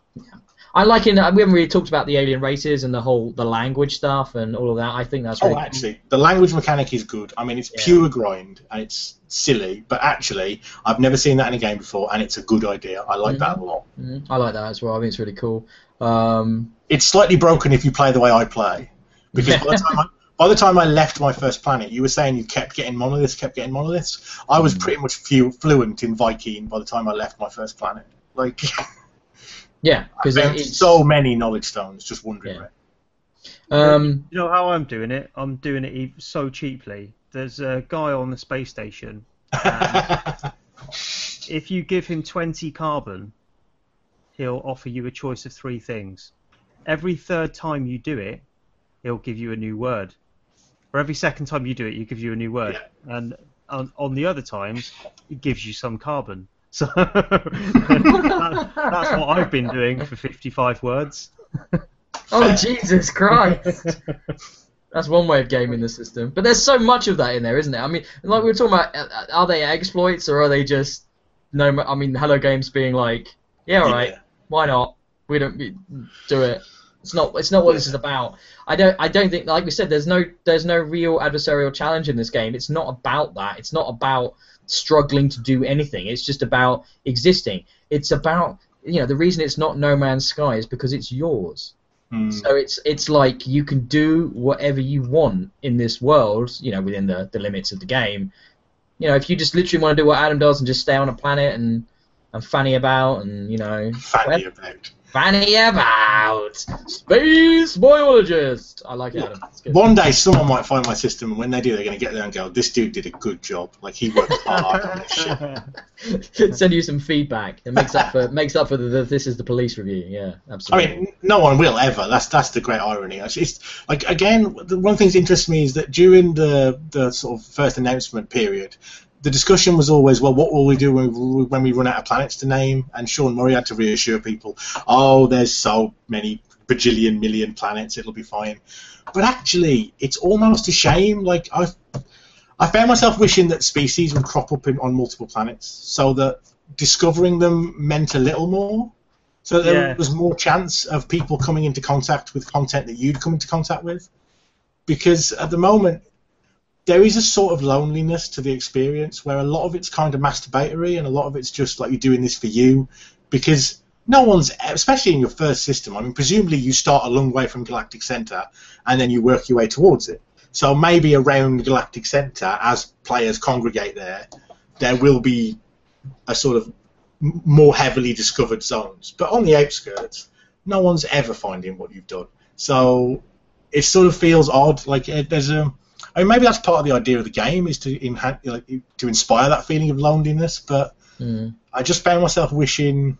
I like in we haven't really talked about the alien races and the whole the language stuff and all of that. I think that's really Oh, actually, the language mechanic is good. I mean, it's Yeah. pure grind and it's silly, but actually, I've never seen that in a game before, and it's a good idea. I like that a lot. Mhm. I like that as well. I think it's really cool. Um, It's slightly broken if you play the way I play, because by the time I, by the time I left my first planet, you were saying you kept getting monoliths, kept getting monoliths. I was pretty much fu- fluent in Viking by the time I left my first planet. Like, yeah, because it's so many knowledge stones just wandering Yeah. around. um, You know how I'm doing it? I'm doing it e- so cheaply. There's a guy on the space station. And if you give him 20 carbon, he'll offer you a choice of three things. Every third time you do it, he'll give you a new word. Or every second time you do it, you give you a new word. And on, on the other times, it gives you some carbon. So that, that's what I've been doing for 55 words. oh Jesus Christ. That's one way of gaming the system, but there's so much of that in there, isn't there? I mean, like we were talking about, uh, are they exploits or are they just no? I mean, Hello Games being like, yeah, all right, Yeah. why not? We don't we- do it. It's not. It's not what this is about. I don't. I don't think. Like we said, there's no. There's no real adversarial challenge in this game. It's not about that. It's not about struggling to do anything. It's just about existing. It's about. You know, the reason it's not No Man's Sky is because it's yours. Hmm. So it's it's like you can do whatever you want in this world, you know, within the, the limits of the game. You know, if you just literally want to do what Adam does and just stay on a planet and and fanny about, and you know, Fanny about. Fanny about. Space biologist. I like it, Adam. One day, someone might find my system, and when they do, they're going to get there and go, "This dude did a good job. Like he worked hard on this shit." Send you some feedback. It makes up for makes up for the, the this is the police review. Yeah, absolutely. I mean, no one will ever. That's that's the great irony. It's, it's like again, the, one of the things that interests me is that during the the sort of first announcement period, the discussion was always, well, what will we do when we, when we run out of planets to name? And Sean Murray had to reassure people, oh, there's so many bajillion million planets, it'll be fine. But actually, it's almost a shame. Like I, I found myself wishing that species would crop up in, on multiple planets, so that discovering them meant a little more. So there Yeah. was more chance of people coming into contact with content that you'd come into contact with. Because at the moment, there is a sort of loneliness to the experience where a lot of it's kind of masturbatory and a lot of it's just like you're doing this for you. Because no one's, especially in your first system, I mean, presumably you start a long way from Galactic Center and then you work your way towards it. So maybe around Galactic Center, as players congregate there, there will be a sort of more heavily discovered zones. But on the outskirts, no one's ever finding what you've done. So it sort of feels odd. Like uh, there's a, I mean, maybe that's part of the idea of the game is to enhance, like, to inspire that feeling of loneliness. But Mm. I just found myself wishing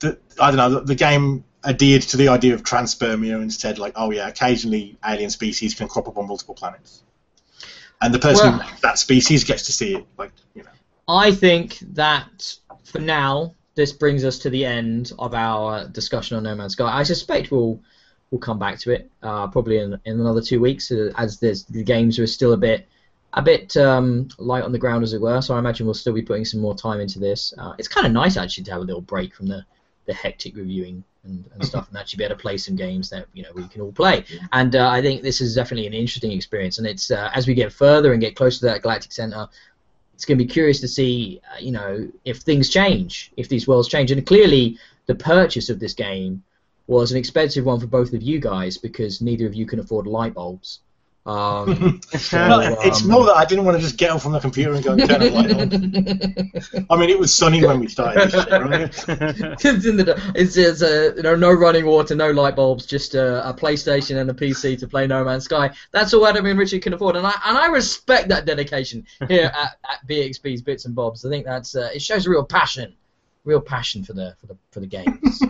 that I don't know that the game adhered to the idea of transpermia and said like, oh yeah, occasionally alien species can crop up on multiple planets, and the person Well- who that species gets to see it. Like you know, I think that for now, this brings us to the end of our discussion on No Man's Sky. I suspect we'll we'll come back to it uh, probably in, in another two weeks, uh, as there's, the games are still a bit a bit um, light on the ground, as it were. So I imagine we'll still be putting some more time into this. Uh, it's kind of nice actually to have a little break from the the hectic reviewing and, and stuff, and actually be able to play some games that you know we can all play. And uh, I think this is definitely an interesting experience. And it's uh, as we get further and get closer to that Galactic Center, it's going to be curious to see, uh, you know, if things change, if these worlds change. And clearly, the purchase of this game was an expensive one for both of you guys because neither of you can afford light bulbs. Um, so, No, it's um, more that I didn't want to just get up from the computer and go and turn it light on. I mean, it was sunny when we started this shit, right? it's, in the, it's, it's uh, you know, no running water, no light bulbs, just a, a PlayStation and a PC to play No Man's Sky. That's all Adam and Richard can afford, and I and I respect that dedication here at, at BXB's Bits and Bobs. I think that's uh, it shows a real passion, real passion for the for the for the games.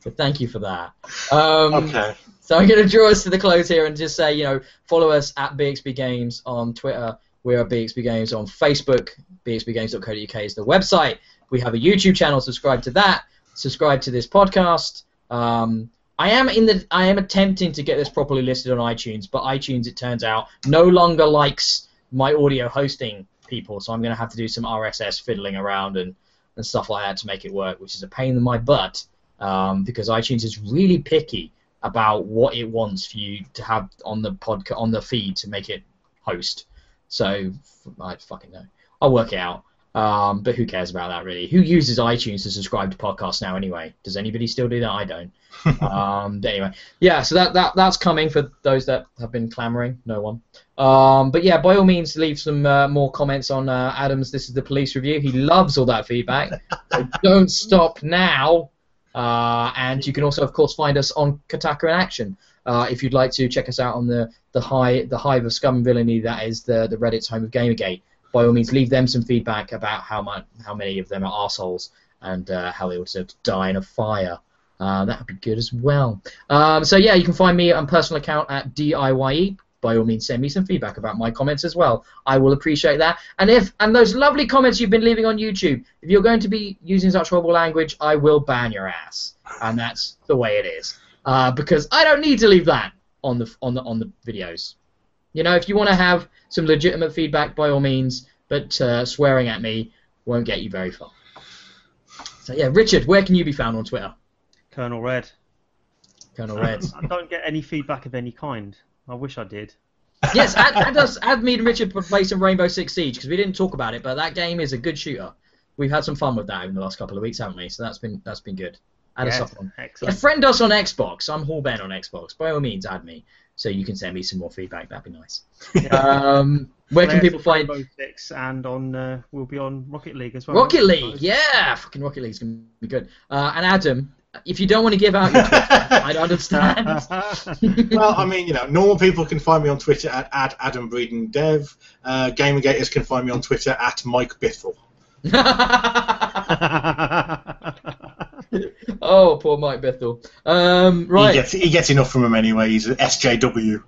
So thank you for that. Um, Okay. so I'm going to draw us to the close here and just say, you know, follow us at BXB Games on Twitter. We are BXB Games on Facebook. BXBGames.co.uk is the website. We have a YouTube channel. Subscribe to that. Subscribe to this podcast. Um, I am in the. I am attempting to get this properly listed on iTunes, but iTunes, it turns out, no longer likes my audio hosting people. So I'm going to have to do some RSS fiddling around and, and stuff like that to make it work, which is a pain in my butt um, because iTunes is really picky about what it wants for you to have on the podcast on the feed to make it host. So I fucking know. I'll work it out. Um, but who cares about that really? Who uses iTunes to subscribe to podcasts now anyway? Does anybody still do that? I don't. um, but anyway, yeah. So that, that that's coming for those that have been clamoring. No one. Um, but yeah, by all means, leave some uh, more comments on uh, Adams. This is the police review. He loves all that feedback. so don't stop now. Uh, and you can also, of course, find us on Kotaku in Action. Uh, if you'd like to check us out on the the high the hive of scum and villainy that is the the Reddit's home of Gamergate, by all means, leave them some feedback about how much how many of them are assholes and uh, how they would deserve to die in a fire. Uh, that would be good as well. Um, so yeah, you can find me on personal account at DIYE. By all means, send me some feedback about my comments as well. I will appreciate that. And if and those lovely comments you've been leaving on YouTube, if you're going to be using such horrible language, I will ban your ass. And that's the way it is. Uh, because I don't need to leave that on the on the on the videos. You know, if you want to have some legitimate feedback, by all means, but uh, swearing at me won't get you very far. So yeah, Richard, where can you be found on Twitter? Colonel Red. Colonel Red. I don't get any feedback of any kind. I wish I did. yes, add, add us, add me and Richard play some Rainbow Six Siege because we didn't talk about it, but that game is a good shooter. We've had some fun with that in the last couple of weeks, haven't we? So that's been that's been good. Add us Yeah, up on. Yeah, Excellent. friend us on Xbox. I'm Hall Ben on Xbox. By all means, add me. so you can send me some more feedback. That'd be nice. Yeah. Um, where can people find Rainbow Six and on uh, we'll be on Rocket League as well. Rocket League? Yeah, fucking Rocket League's gonna be good. Uh, and Adam, if you don't want to give out your Twitter, I understand. well, I mean, you know, normal people can find me on Twitter at, at Adam Breeden Dev. Uh, Gamergaters can find me on Twitter at Mike Bithell. oh, poor Mike Bithell. Um, He right. gets he gets enough from him anyway. He's an SJW.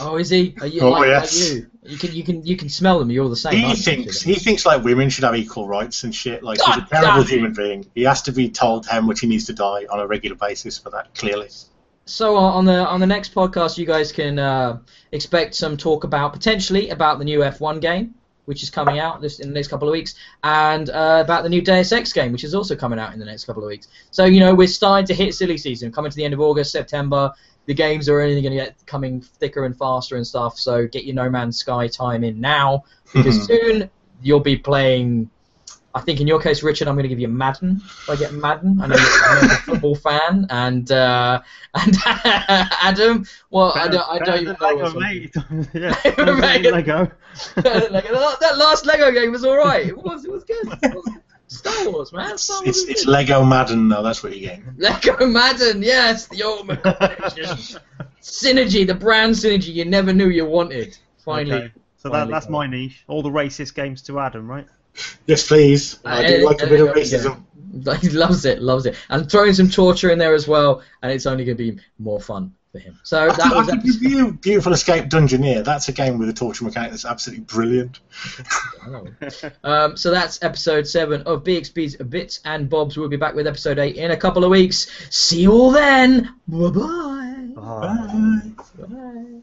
Oh, is he? Are you, Oh, like, yes. like you? Can you can you can smell them. You're all the same. He thinks he thinks like women should have equal rights and shit. Like he's a terrible human being. He has to be told how much he needs to die on a regular basis for that. Clearly. So uh, on the on the next podcast, you guys can uh, expect some talk about potentially about the new F1 game, which is coming out this in the next couple of weeks, and uh, about the new Deus Ex game, which is also coming out in the next couple of weeks. So you know we're starting to hit silly season, coming to the end of August, September. The games are only going to get coming thicker and faster and stuff. So get your No Man's Sky time in now, because soon you'll be playing. I think in your case, Richard, I'm going to give you Madden. If I get Madden, I know you're, I know you're a football fan, and uh, and Adam, well, I don't, I don't even know Lego, mate. yeah, Lego. Lego. That last Lego game was all right. It was, it was good. It was Star Wars, man. Star Wars It's, it's. Lego Madden though. That's what you're getting. Lego Madden, yes, the ultimate synergy, the brand synergy you never knew you wanted. Finally. Okay. So that, Finally that's got my niche. All the racist games to Adam, right? Yes, please. I do Uh, like a uh, bit of racism. Like, he loves it, loves it, and throwing some torture in there as well, and it's only going to be more fun for him. So I that could, I was could review Beautiful Escape Dungeoneer. That's a game with a torture mechanic that's absolutely brilliant. um, so that's episode seven of BXB's Bits and Bobs. We'll be back with episode eight in a couple of weeks. See you all then. Bye-bye. Bye. Bye. Bye.